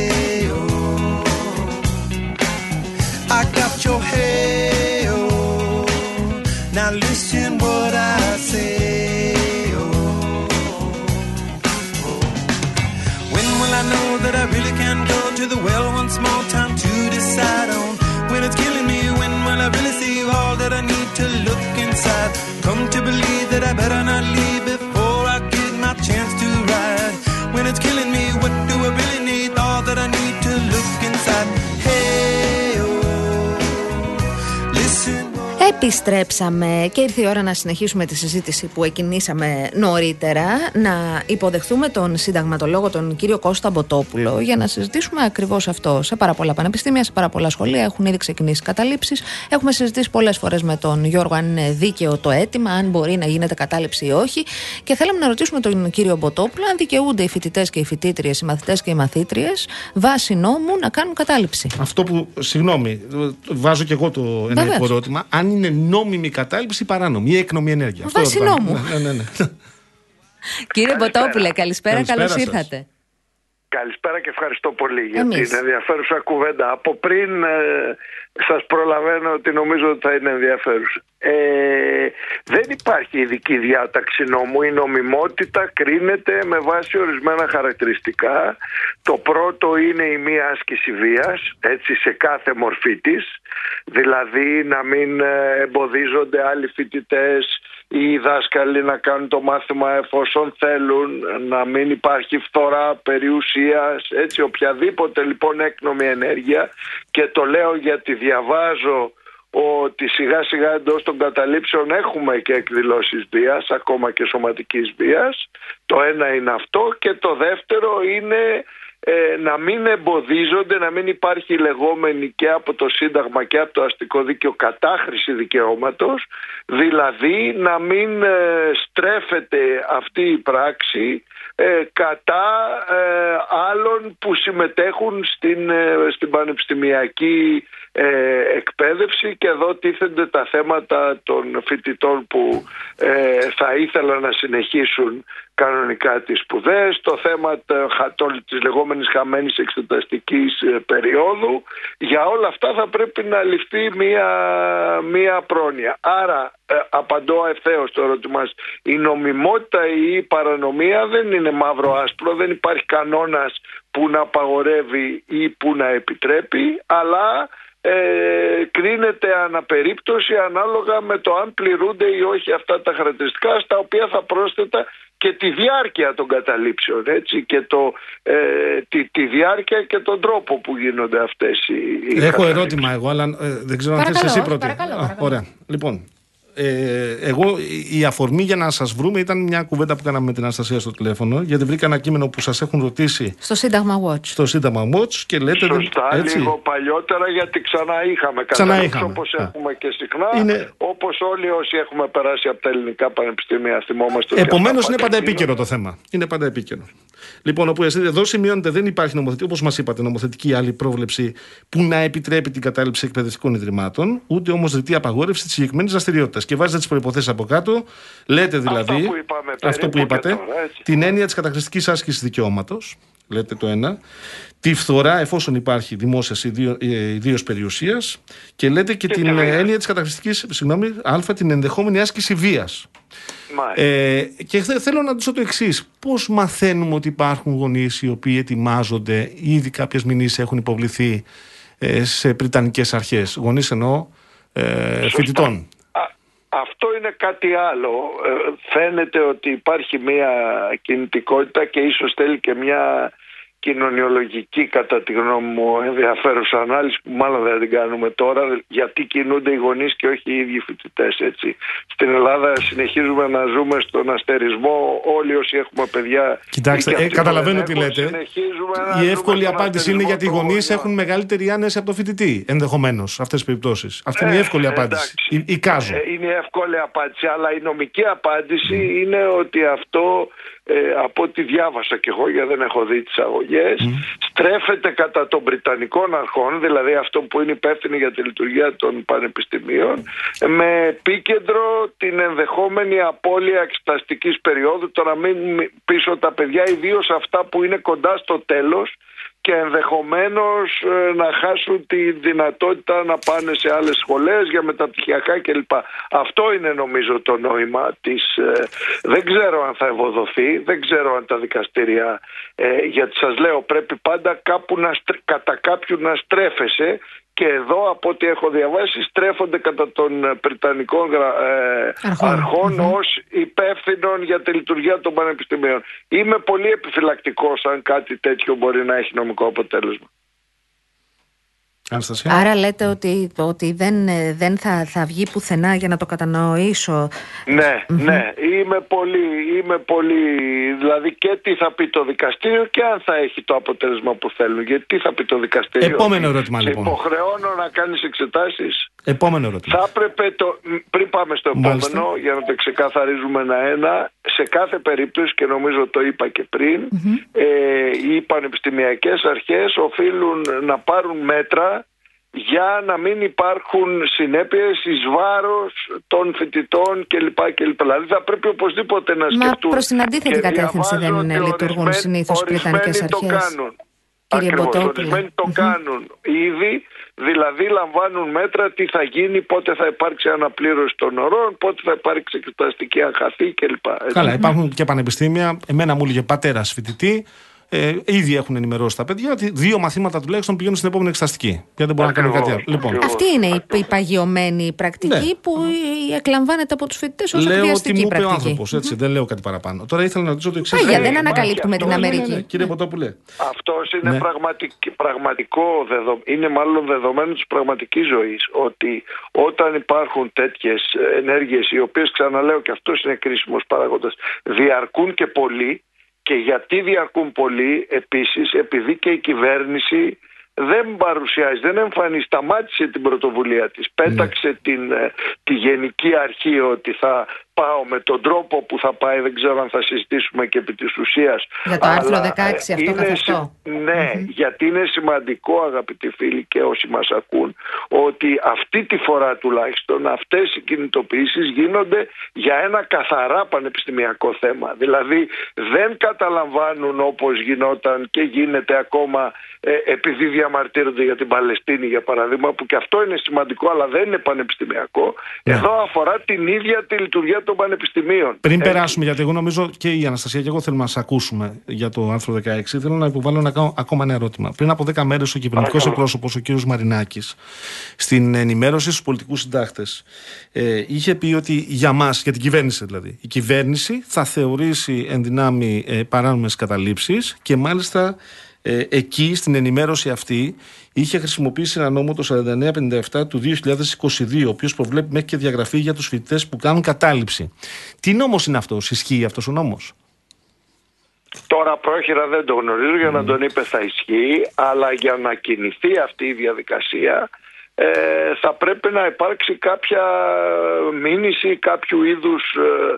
to the well once more, time to decide on when it's killing me. When will I really see all that I need to look inside? Come to believe that I better not leave Επιστρέψαμε και ήρθε η ώρα να συνεχίσουμε τη συζήτηση που εκινήσαμε νωρίτερα. Να υποδεχθούμε τον συνταγματολόγο, τον κύριο Κώστα Μποτόπουλο, για να συζητήσουμε ακριβώς αυτό. Σε πάρα πολλά πανεπιστήμια, σε πάρα πολλά σχολεία έχουν ήδη ξεκινήσει καταλήψεις. Έχουμε συζητήσει πολλές φορές με τον Γιώργο αν είναι δίκαιο το αίτημα, αν μπορεί να γίνεται κατάληψη ή όχι. Και θέλαμε να ρωτήσουμε τον κύριο Μποτόπουλο αν δικαιούνται οι φοιτητές και οι φοιτήτριες, οι μαθητές και οι μαθήτριες, βάσει νόμου να κάνουν κατάληψη. Αυτό που, συγγνώμη, βάζω και εγώ το ένα Βεβαίως. ερώτημα, αν είναι νόμιμη κατάληψη ή παράνομη ή έκνομη ενέργεια. Αυτό Βάσει ρωτάω. νόμου. Ναι, ναι, ναι. Κύριε Μποτόπουλε, καλησπέρα, Καλησπέρα καλώ σας. ήρθατε. Καλησπέρα και ευχαριστώ πολύ για Εμείς. την ενδιαφέρουσα κουβέντα. Από πριν ε, σας προλαβαίνω ότι νομίζω ότι θα είναι ενδιαφέρουσα. Ε, δεν υπάρχει ειδική διάταξη νόμου. Η νομιμότητα κρίνεται με βάση ορισμένα χαρακτηριστικά. Το πρώτο είναι η μία άσκηση βίας, έτσι σε κάθε μορφή της. Δηλαδή να μην ε, εμποδίζονται άλλοι φοιτητές ή οι δάσκαλοι να κάνουν το μάθημα εφόσον θέλουν, να μην υπάρχει φθορά περιουσίας, έτσι οποιαδήποτε λοιπόν έκνομη ενέργεια και το λέω γιατί διαβάζω ότι σιγά σιγά εντός των καταλήψεων έχουμε και εκδηλώσεις βίας, ακόμα και σωματικής βίας. Το ένα είναι αυτό και το δεύτερο είναι ε, να μην εμποδίζονται, να μην υπάρχει λεγόμενη και από το Σύνταγμα και από το αστικό δίκαιο κατάχρηση δικαιώματος, δηλαδή να μην ε, στρέφεται αυτή η πράξη ε, κατά ε, άλλων που συμμετέχουν στην, ε, στην πανεπιστημιακή ε, εκπαίδευση και εδώ τίθενται τα θέματα των φοιτητών που ε, θα ήθελαν να συνεχίσουν κανονικά τις σπουδές, το θέμα τα- χα- το- της λεγόμενης χαμένης εξεταστικής ε, περίοδου. Για όλα αυτά θα πρέπει να ληφθεί μία, μία πρόνοια. Άρα ε, απαντώ ευθέως στο ερώτημά σας. Η νομιμότητα ή η παρανομία δεν είναι μαύρο άσπρο, δεν υπάρχει κανόνας που να απαγορεύει ή που να επιτρέπει, αλλά ε, κρίνεται αναπερίπτωση ανάλογα με το αν πληρούνται ή όχι αυτά τα χαρακτηριστικά στα οποία θα πρόσθετα και τη διάρκεια των καταλήψεων έτσι, και το, ε, τη, τη διάρκεια και τον τρόπο που γίνονται αυτές οι, οι Έχω καταλήψεις. ερώτημα εγώ, αλλά ε, δεν ξέρω αν Παρακαλώ, θες εσύ όχι, πρώτη. παρακαλώ, Α, παρακαλώ. Ωραία. Λοιπόν, ε, εγώ η αφορμή για να σας βρούμε ήταν μια κουβέντα που κάναμε με την Αναστασία στο τηλέφωνο, γιατί βρήκα ένα κείμενο που σας έχουν ρωτήσει Στο Σύνταγμα Watch. στο Σύνταγμα Watch και λέτε. Σωστά, έτσι, λίγο παλιότερα γιατί ξανά είχαμε Ξανά καταλήψει είχαμε. όπως Α. έχουμε και συχνά, Είναι- όπως όλοι όσοι έχουμε περάσει από τα ελληνικά πανεπιστήμια θυμόμαστε. ότι Επομένως αυτά είναι πάντα πάντα επίκαιρο το θέμα. Είναι πάντα επίκαιρο. Λοιπόν, όπου εσείς εδώ σημειώνεται δεν υπάρχει νομοθετική, όπως μας είπατε, νομοθετική ή άλλη πρόβλεψη που να επιτρέπει την κατάληψη εκπαιδευτικών ιδρυμάτων, ούτε όμως ρητή απαγόρευση της συγκεκριμένης δραστηριότητας. Και βάζετε τις προποθέσει από κάτω, λέτε δηλαδή. που είπαμε αυτό που περίπου και είπατε, τώρα, έτσι. την έννοια της καταχρηστικής άσκησης δικαιώματος, λέτε το ένα, τη φθορά εφόσον υπάρχει δημόσιας ιδίως περιουσίας και λέτε και, Και την τη βία. ε, έννοια της καταχρηστικής, συγγνώμη, α, την ενδεχόμενη άσκηση βίας. Μάλιστα. Ε, και θε- θέλω να ρωτήσω το εξής. Πώς μαθαίνουμε ότι υπάρχουν γονείς οι οποίοι ετοιμάζονται, ήδη κάποιες μηνύσεις έχουν υποβληθεί ε, σε πριτανικές αρχές; Γονείς εννοώ ε, φοιτητών. Α, αυτό είναι κάτι άλλο. Ε, φαίνεται ότι υπάρχει μια κινητικότητα και ίσως θέλει και μια κοινωνιολογική κατά τη γνώμη μου ενδιαφέρουσα ανάλυση που μάλλον δεν την κάνουμε τώρα γιατί κινούνται οι γονείς και όχι οι ίδιοι φοιτητές έτσι. Στην Ελλάδα συνεχίζουμε να ζούμε στον αστερισμό όλοι όσοι έχουμε παιδιά Κοιτάξτε, ή και ε, αυτοί που καταλαβαίνω δεν τι έχουν, λέτε. συνεχίζουμε να Η ζούμε εύκολη στον απάντηση είναι αστερισμό γιατί οι των γονείς γονιών. έχουν μεγαλύτερη άνεση από το φοιτητή. Ενδεχομένως σε αυτές τις περιπτώσεις. Αυτή είναι η Ε, εύκολη απάντηση. εντάξει. Η, εικάζω. Ε, Είναι η εύκολη απάντηση, αλλά η νομική απάντηση είναι ότι αυτό, ε, από ό,τι διάβασα κι εγώ, γιατί δεν έχω δει τις αγωγές, στρέφεται κατά των Βρυτανικών αρχών, δηλαδή αυτό που είναι υπεύθυνοι για τη λειτουργία των πανεπιστημίων, με επίκεντρο την ενδεχόμενη απώλεια εξεταστικής περίοδου, το να μην πίσω τα παιδιά, ιδίως αυτά που είναι κοντά στο τέλος, και ενδεχομένως ε, να χάσουν τη δυνατότητα να πάνε σε άλλες σχολές για μεταπτυχιακά κλπ. Αυτό είναι νομίζω το νόημα της... ε, δεν ξέρω αν θα ευοδοθεί, δεν ξέρω αν τα δικαστήρια... ε, γιατί σας λέω πρέπει πάντα κάπου να, στρ- κατά κάποιου να στρέφεσαι και εδώ από ό,τι έχω διαβάσει στρέφονται κατά των ε, Πριτανικών γρα- ε, Αρχών. αρχών ως υπεύθυνων για τη λειτουργία των πανεπιστημίων. Είμαι πολύ επιφυλακτικός αν κάτι τέτοιο μπορεί να έχει νομικό αποτέλεσμα. Αναστασία. Άρα λέτε ότι, ότι δεν, ε, δεν θα, θα βγει πουθενά για να το κατανοήσω. Ναι, ναι, είμαι πολύ, είμαι πολύ, δηλαδή και τι θα πει το δικαστήριο και αν θα έχει το αποτέλεσμα που θέλουν. Γιατί τι θα πει το δικαστήριο; Επόμενο ότι ερώτημα, σε λοιπόν. υποχρεώνω να κάνεις εξετάσεις. Επόμενο ερώτημα. Θα έπρεπε το, πριν πάμε στο επόμενο, Μάλιστα. για να το ξεκαθαρίζουμε ένα-ένα, σε κάθε περίπτωση και νομίζω το είπα και πριν, ε, οι πανεπιστημιακές αρχές οφείλουν να πάρουν μέτρα για να μην υπάρχουν συνέπειες εις βάρος των φοιτητών κλπ. κλπ. Δηλαδή θα πρέπει οπωσδήποτε να Μα σκεφτούν. προς την αντίθετη και κατεύθυνση δεν διαβάζω ότι λειτουργούν ορισμένοι- συνήθως οι Βρετανικές ορισμένοι το αρχές. κάνουν. Κύριε Ακριβώς, Μποτόπουλε. ορισμένοι το κάνουν ήδη, δηλαδή λαμβάνουν μέτρα τι θα γίνει, πότε θα υπάρξει αναπλήρωση των ωρών, πότε θα υπάρξει εξεταστική αν χαθεί κλπ. Έτσι. Καλά, υπάρχουν και πανεπιστήμια. Εμένα μου έλεγε πατέρας φοιτητή. Ε, ήδη έχουν ενημερώσει τα παιδιά ότι δύο μαθήματα τουλάχιστον πηγαίνουν στην επόμενη εξεταστική. Γιατί δεν μπορούν να κάνουν κάτι Ακριβώς, άλλο. Λοιπόν, ακριβώς. Αυτή είναι η, η παγιωμένη πρακτική Ναι. που η- εκλαμβάνεται από τους φοιτητές ως λέω ότι εκβιαστική μου είπε ο πρακτική. άνθρωπος, έτσι, δεν λέω κάτι παραπάνω. Τώρα ήθελα να ρωτήσω το εξής. Πάγια, Ναι, δεν υπάρχει ανακαλύπτουμε αυτό. την Ναι, ναι, Αμερική. Κύριε Ποτόπουλε. Αυτός είναι Ναι. πραγματικ- πραγματικό δεδομένο, είναι μάλλον δεδομένος της πραγματικής ζωής ότι όταν υπάρχουν τέτοιες ενέργειες οι οποίες ξαναλέω και αυτός είναι κρίσιμος παράγοντας διαρκούν και πολύ και γιατί διαρκούν πολύ επίσης επειδή και η κυβέρνηση δεν παρουσιάζει, δεν εμφανίζει, σταμάτησε την πρωτοβουλία της, πέταξε την, ε, τη γενική αρχή ότι θα πάω με τον τρόπο που θα πάει, δεν ξέρω αν θα συζητήσουμε και επί της ουσίας. Για το άρθρο αλλά, 16 ε, αυτό είναι καθ' αυτό. συ- Ναι, γιατί είναι σημαντικό αγαπητοί φίλοι και όσοι μας ακούν ότι αυτή τη φορά τουλάχιστον αυτές οι κινητοποιήσεις γίνονται για ένα καθαρά πανεπιστημιακό θέμα. Δηλαδή δεν καταλαμβάνουν όπως γινόταν και γίνεται ακόμα ε, επειδή διαμαρτύρονται για την Παλαιστίνη για παράδειγμα που και αυτό είναι σημαντικό αλλά δεν είναι πανεπιστημιακό. Ναι. Εδώ αφορά την ίδια τη λειτουργία των πανεπιστημίων. Πριν Έτσι. περάσουμε, γιατί εγώ νομίζω και η Αναστασία και εγώ θέλουμε να σα ακούσουμε για το άρθρο 16, θέλω να υποβάλω ένα κα- ακόμα ένα ερώτημα. Πριν από 10 μέρες, ο κυβερνητικός Παρακαλώ. εκπρόσωπος, ο κ. Μαρινάκης, στην ενημέρωση στους πολιτικούς συντάκτε, ε, είχε πει ότι για μας, για την κυβέρνηση δηλαδή, η κυβέρνηση θα θεωρήσει εν δυνάμει ε, παράνομες καταλήψεις και μάλιστα ε, εκεί στην ενημέρωση αυτή είχε χρησιμοποιήσει ένα νόμο το 4957 του 2022, ο οποίος προβλέπει μέχρι και διαγραφή για τους φοιτητές που κάνουν κατάληψη. Τι νόμος είναι αυτός, ισχύει αυτός ο νόμος; Τώρα πρόχειρα δεν το γνωρίζω για να τον είπες θα ισχύει αλλά για να κινηθεί αυτή η διαδικασία ε, θα πρέπει να υπάρξει κάποια μήνυση κάποιου είδους ε, ε,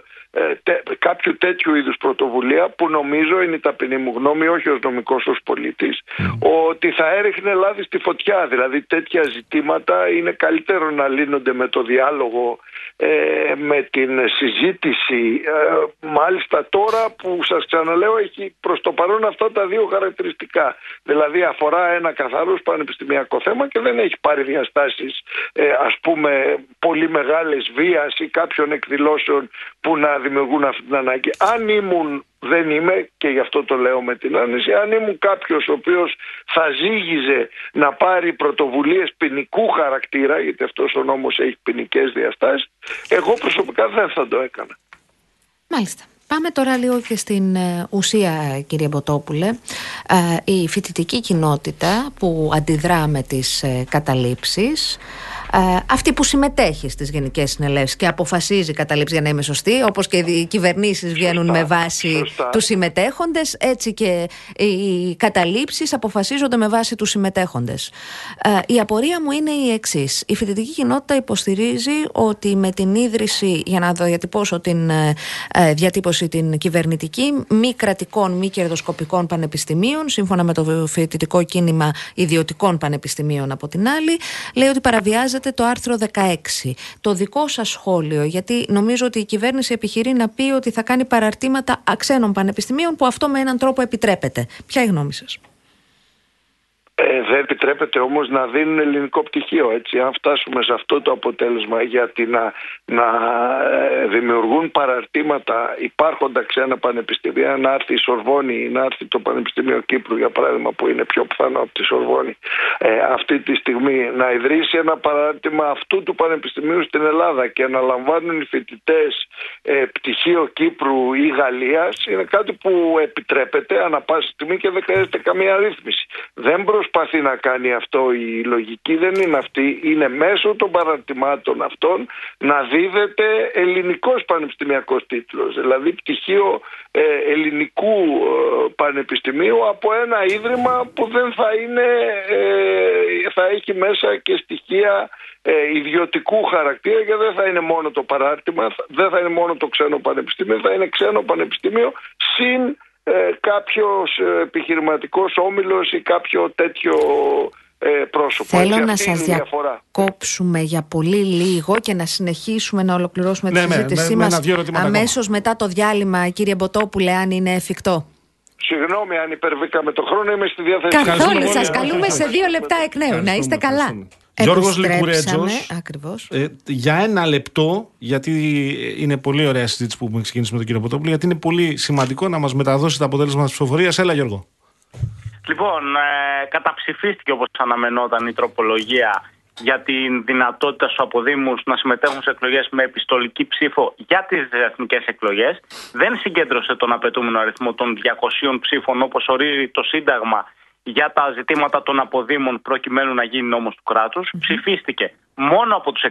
τε- κάποιου τέτοιου είδους πρωτοβουλία που νομίζω είναι η ταπεινή μου γνώμη όχι ως νομικός ως πολίτης ότι θα έριχνε λάδι στη φωτιά. Δηλαδή τέτοια ζητήματα είναι καλύτερο να λύνονται με το διάλογο ε, με την συζήτηση ε, μάλιστα τώρα που σας ξαναλέω έχει προς το παρόν αυτά τα δύο χαρακτηριστικά. Δηλαδή αφορά ένα καθαρός πανεπιστημιακό θέμα και δεν έχει πάρει διαστάσεις ε, ας πούμε πολύ μεγάλες βίας ή κάποιων εκδηλώσεων που να δημιουργούν αυτή την ανάγκη. Αν ήμουν δεν είμαι και γι' αυτό το λέω με την άνεση. Αν ήμουν κάποιος ο οποίος θα ζήγιζε να πάρει πρωτοβουλίες ποινικού χαρακτήρα, γιατί αυτός ο νόμος έχει ποινικές διαστάσεις, εγώ προσωπικά δεν θα το έκανα. Μάλιστα. Πάμε τώρα λίγο και στην ε, ουσία, κύριε Μποτόπουλε. Ε, η φοιτητική κοινότητα που αντιδρά με τις ε, καταλήψεις, ε, αυτή που συμμετέχει στις γενικές συνελεύσεις και αποφασίζει καταλήψεις για να είμαι σωστή, όπως και οι κυβερνήσεις βγαίνουν με βάση σωστά. τους συμμετέχοντες, έτσι και οι καταλήψεις αποφασίζονται με βάση τους συμμετέχοντες. Ε, η απορία μου είναι η εξής. Η φοιτητική κοινότητα υποστηρίζει ότι με την ίδρυση, για να διατυπώσω την ε, ε, διατύπωση την κυβερνητική, μη κρατικών, μη κερδοσκοπικών πανεπιστημίων, σύμφωνα με το φοιτητικό κίνημα ιδιωτικών πανεπιστημίων από την άλλη, λέει ότι παραβιάζεται το άρθρο 16. Το δικό σας σχόλιο, γιατί νομίζω ότι η κυβέρνηση επιχειρεί να πει ότι θα κάνει παραρτήματα αξένων πανεπιστημίων που αυτό με έναν τρόπο επιτρέπεται. Ποια είναι η γνώμη σας; Ε, δεν επιτρέπεται όμως να δίνουν ελληνικό πτυχίο έτσι αν φτάσουμε σε αυτό το αποτέλεσμα γιατί να, να ε, δημιουργούν παραρτήματα υπάρχοντα ξένα πανεπιστήμια να έρθει η Σορβόνη ή να έρθει το Πανεπιστήμιο Κύπρου για παράδειγμα που είναι πιο πιθανό από τη Σορβόνη ε, αυτή τη στιγμή να ιδρύσει ένα παράρτημα αυτού του Πανεπιστημίου στην Ελλάδα και να λαμβάνουν οι φοιτητές ε, πτυχίο Κύπρου ή Γαλλίας είναι κάτι που επιτρέπεται ανα πάση στιγμή και δεν χρειάζεται καμία ρύθμιση. Δεν προσπαθεί να κάνει αυτό η λογική δεν είναι αυτή. Είναι μέσω των παραρτημάτων αυτών να δίδεται ελληνικός πανεπιστημιακός τίτλος. Δηλαδή πτυχίο ε, ελληνικού ε, πανεπιστημίου από ένα ίδρυμα που δεν θα είναι, ε, θα έχει μέσα και στοιχεία ε, ιδιωτικού χαρακτήρα και δεν θα είναι μόνο το παράρτημα, δεν θα είναι μόνο το ξένο πανεπιστήμιο, θα είναι ξένο πανεπιστήμιο συν ε, κάποιος ε, επιχειρηματικός όμιλος ή κάποιο τέτοιο ε, πρόσωπο. Θέλω Έτσι, να αυτή είναι σας η διαφορά. διακόψουμε για πολύ λίγο και να συνεχίσουμε να ολοκληρώσουμε Ναι, τη ναι, συζήτησή με- με μας ένα-δυο ερωτήματα αμέσως μετά το διάλειμμα, κύριε Μποτόπουλε, αν είναι εφικτό. Συγγνώμη αν υπερβήκαμε το χρόνο, είμαι στη διάθεση. Καθόλου, πολύ. σας καλούμε σε δύο λεπτά εκ νέου. Να είστε καλά. Ευχαριστούμε. Γιώργος Επιστρέψαμε, Λικουρέτζος. Ακριβώς. Ε, για ένα λεπτό, γιατί είναι πολύ ωραία συζήτηση που έχουμε ξεκινήσει με τον κύριο Ποτόπουλο, γιατί είναι πολύ σημαντικό να μας μεταδώσει το αποτέλεσμα της ψηφοφορίας. Έλα, Γιώργο. Λοιπόν, ε, καταψηφίστηκε όπως αναμενόταν η τροπολογία για την δυνατότητα στους αποδήμους να συμμετέχουν σε εκλογές με επιστολική ψήφο για τις εθνικές εκλογές. Δεν συγκέντρωσε τον απαιτούμενο αριθμό των 200 ψήφων όπως ορίζει το Σύνταγμα για τα ζητήματα των αποδήμων προκειμένου να γίνει νόμος του κρατους Ψηφίστηκε μόνο από τους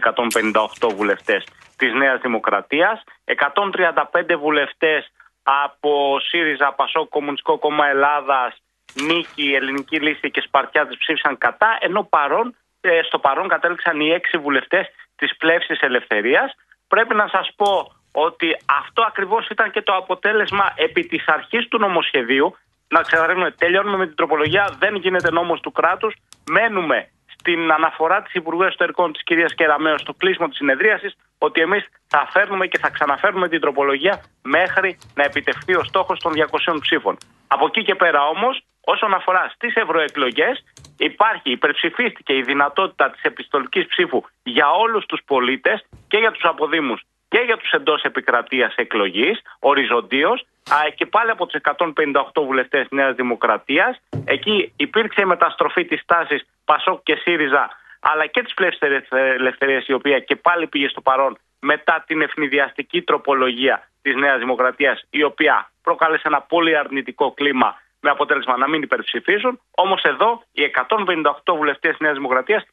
158 βουλευτές της Νέας Δημοκρατίας, 135 βουλευτές από ΣΥΡΙΖΑ, ΠΑΣΟΚ, Κομμουνιστικό Κόμμα Ελλάδας, Νίκη, Ελληνική Λύση και Σπαρτιάτης ψήφισαν κατά, ενώ παρόν, ε, στο παρόν κατέληξαν οι έξι βουλευτές της Πλεύσης Ελευθερίας. Πρέπει να σας πω ότι αυτό ακριβώς ήταν και το αποτέλεσμα επί της αρχής του νομοσχεδίου. Να ξεκαθαρίσουμε, τελειώνουμε με την τροπολογία, δεν γίνεται νόμος του κράτους, μένουμε στην αναφορά της Υπουργού Εσωτερικών της κυρίας Κεραμέως στο κλείσιμο της συνεδρίασης ότι εμείς θα φέρνουμε και θα ξαναφέρνουμε την τροπολογία μέχρι να επιτευχθεί ο στόχος των 200 ψήφων. Από εκεί και πέρα όμως, όσον αφορά στις ευρωεκλογές, υπάρχει, υπερψηφίστηκε η δυνατότητα της επιστολικής ψήφου για όλους τους πολίτες και για τους αποδήμους και για τους εντός επικρατείας εκλογής, οριζοντίως, α, και πάλι από τους 158 βουλευτές Νέας Δημοκρατίας. Εκεί υπήρξε η μεταστροφή της τάσης Πασόκ και ΣΥΡΙΖΑ, αλλά και της Πλεύσης Ελευθερίας, η οποία και πάλι πήγε στο παρόν μετά την ευνηδιαστική τροπολογία της Νέας Δημοκρατίας, η οποία προκάλεσε ένα πολύ αρνητικό κλίμα με αποτέλεσμα να μην υπερψηφίσουν. Όμως εδώ οι 158 βουλευτές της Νέας Δημοκρατίας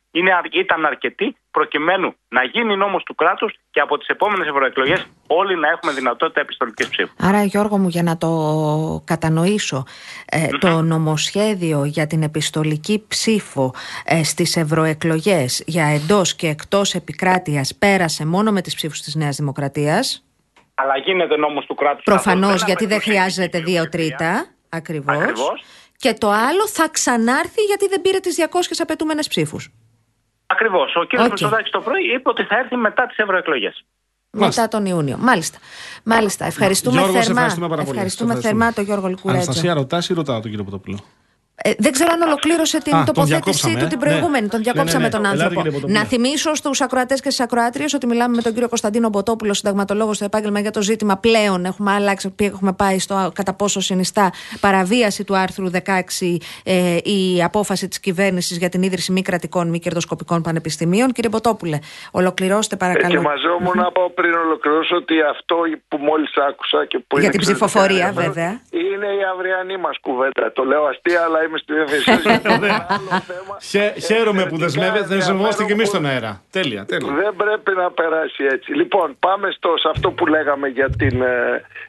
ήταν αρκετοί προκειμένου να γίνει νόμος του κράτους και από τις επόμενες ευρωεκλογές όλοι να έχουμε δυνατότητα επιστολικής ψήφου. Άρα Γιώργο μου για να το κατανοήσω ε, το νομοσχέδιο για την επιστολική ψήφο ε, στις ευρωεκλογές για εντός και εκτός επικράτειας πέρασε μόνο με τις ψήφους της Νέας Δημοκρατίας; Αλλά γίνεται νόμος του κράτους. προφανώς γιατί δεν χρειάζεται δύο τρίτα ακριβώς. Ακριβώς. και το άλλο θα ξανάρθει γιατί δεν πήρε τις 200 απαιτούμενες ψήφους Ακριβώς. Ο κ. Οκ. Μητσοτάκης το πρωί είπε ότι θα έρθει μετά τις ευρωεκλογές. μετά τον Ιούνιο. Μάλιστα. Μάλιστα. Ευχαριστούμε Γιώργος, σε θερμά. ευχαριστούμε πάρα πολύ. Ευχαριστούμε Σε ευχαριστούμε. θερμά τον Γιώργο Λικουρέτζο. Αναστασία, ρωτά ή ρωτάω τον κύριο Μποτόπουλο. Ε, δεν ξέρω αν ολοκλήρωσε την Α, τον τοποθέτησή διακόψαμε, του ε. την προηγούμενη. Ναι. Τον Ναι, ναι, διακόψαμε ναι. τον Ελάτε, άνθρωπο. κύριε Μποτόπουλε. Να θυμίσω στους ακροατές και στις ακροάτριες ότι μιλάμε με τον κύριο Κωνσταντίνο Μποτόπουλο, συνταγματολόγος στο επάγγελμα για το ζήτημα πλέον. Έχουμε αλλάξει, έχουμε πάει στο κατά πόσο συνιστά παραβίαση του άρθρου 16 ε, η απόφαση της κυβέρνησης για την ίδρυση μη κρατικών, μη κερδοσκοπικών πανεπιστημίων. Κύριε Μποτόπουλε, ολοκληρώστε Ε, και παρακαλώ. μαζεύομαι να πω πριν ολοκληρώσω ότι αυτό που μόλις άκουσα και που Για είναι την εξαιρετικά ψηφοφορία, ενδιαφέρον, βέβαια. Είναι η αυριανή μας κουβέντα. Το λέω αστεία αλλά είμαι στη διάθεσή σας για το άλλο θέμα. Χε- χαίρομαι που Εξαιρετικά δεσμεύεται, δεσμευόμαστε και εμείς ενδιαφέρον στον αέρα. Τέλεια, τέλεια. Δεν πρέπει να περάσει έτσι. Λοιπόν, πάμε στο, σε αυτό που λέγαμε για, την, ε,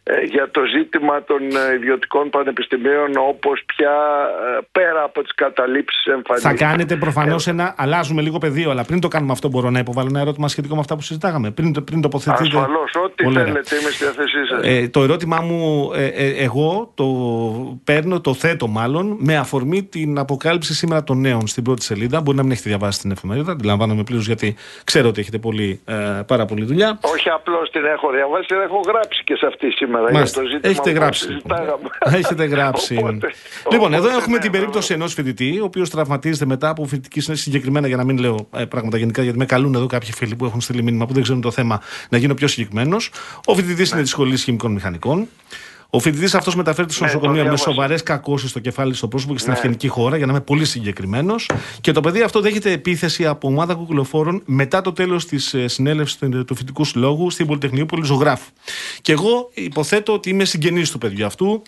ε, για το ζήτημα των ε, ιδιωτικών πανεπιστημίων όπως πια ε, πέρα από τις καταλήψεις Θα εμφανίζονται. κάνετε προφανώς ένα. Αλλάζουμε λίγο πεδίο, αλλά πριν το κάνουμε αυτό, μπορώ να υποβάλω ένα ερώτημα σχετικό με αυτά που συζητάγαμε. Πριν, το- πριν τοποθετηθείτε. Ασφαλώς, ό,τι Πολύ ωραία. θέλετε είμαι στη διάθεσή σας. Ε, το ερώτημά μου, ε, ε, εγώ το παίρνω, το θέτω μάλλον, με αφορμή την αποκάλυψη σήμερα των νέων στην πρώτη σελίδα. Μπορεί να μην έχετε διαβάσει την εφημερίδα, αντιλαμβάνομαι πλήρως γιατί ξέρω ότι έχετε πολύ, ε, πάρα πολύ δουλειά. Όχι απλώς την έχω διαβάσει, την έχω γράψει και σε αυτή σήμερα Μάλιστα. για το ζήτημα Έχετε που γράψει. λοιπόν. συζητάγαμε. Έχετε γράψει. Οπότε- λοιπόν, εδώ οπότε, έχουμε ναι, την περίπτωση ενός φοιτητή, ο οποίος τραυματίζεται μετά από φοιτητική συνέντευξη συγκεκριμένα, για να μην λέω ε, πράγματα γενικά, γιατί με καλούν εδώ κάποιοι φίλοι που έχουν στείλει μήνυμα που δεν ξέρουν το θέμα, να γίνω πιο συγκεκριμένος. Ο φοιτητής είναι της Σχολής Χημικών Μηχανικών. Ο φοιτητής αυτός μεταφέρεται στο Ναι, το νοσοκομείο με διάβασα. σοβαρές κακώσεις στο κεφάλι, στο πρόσωπο και στην Ναι. αυγενική χώρα, για να είμαι πολύ συγκεκριμένος. Και το παιδί αυτό δέχεται επίθεση από ομάδα κουκουλοφόρων μετά το τέλος της συνέλευσης του φοιτητικού συλλόγου στην Πολυτεχνιούπολη Ζωγράφου. Και εγώ υποθέτω ότι είμαι συγγενής του παιδιού αυτού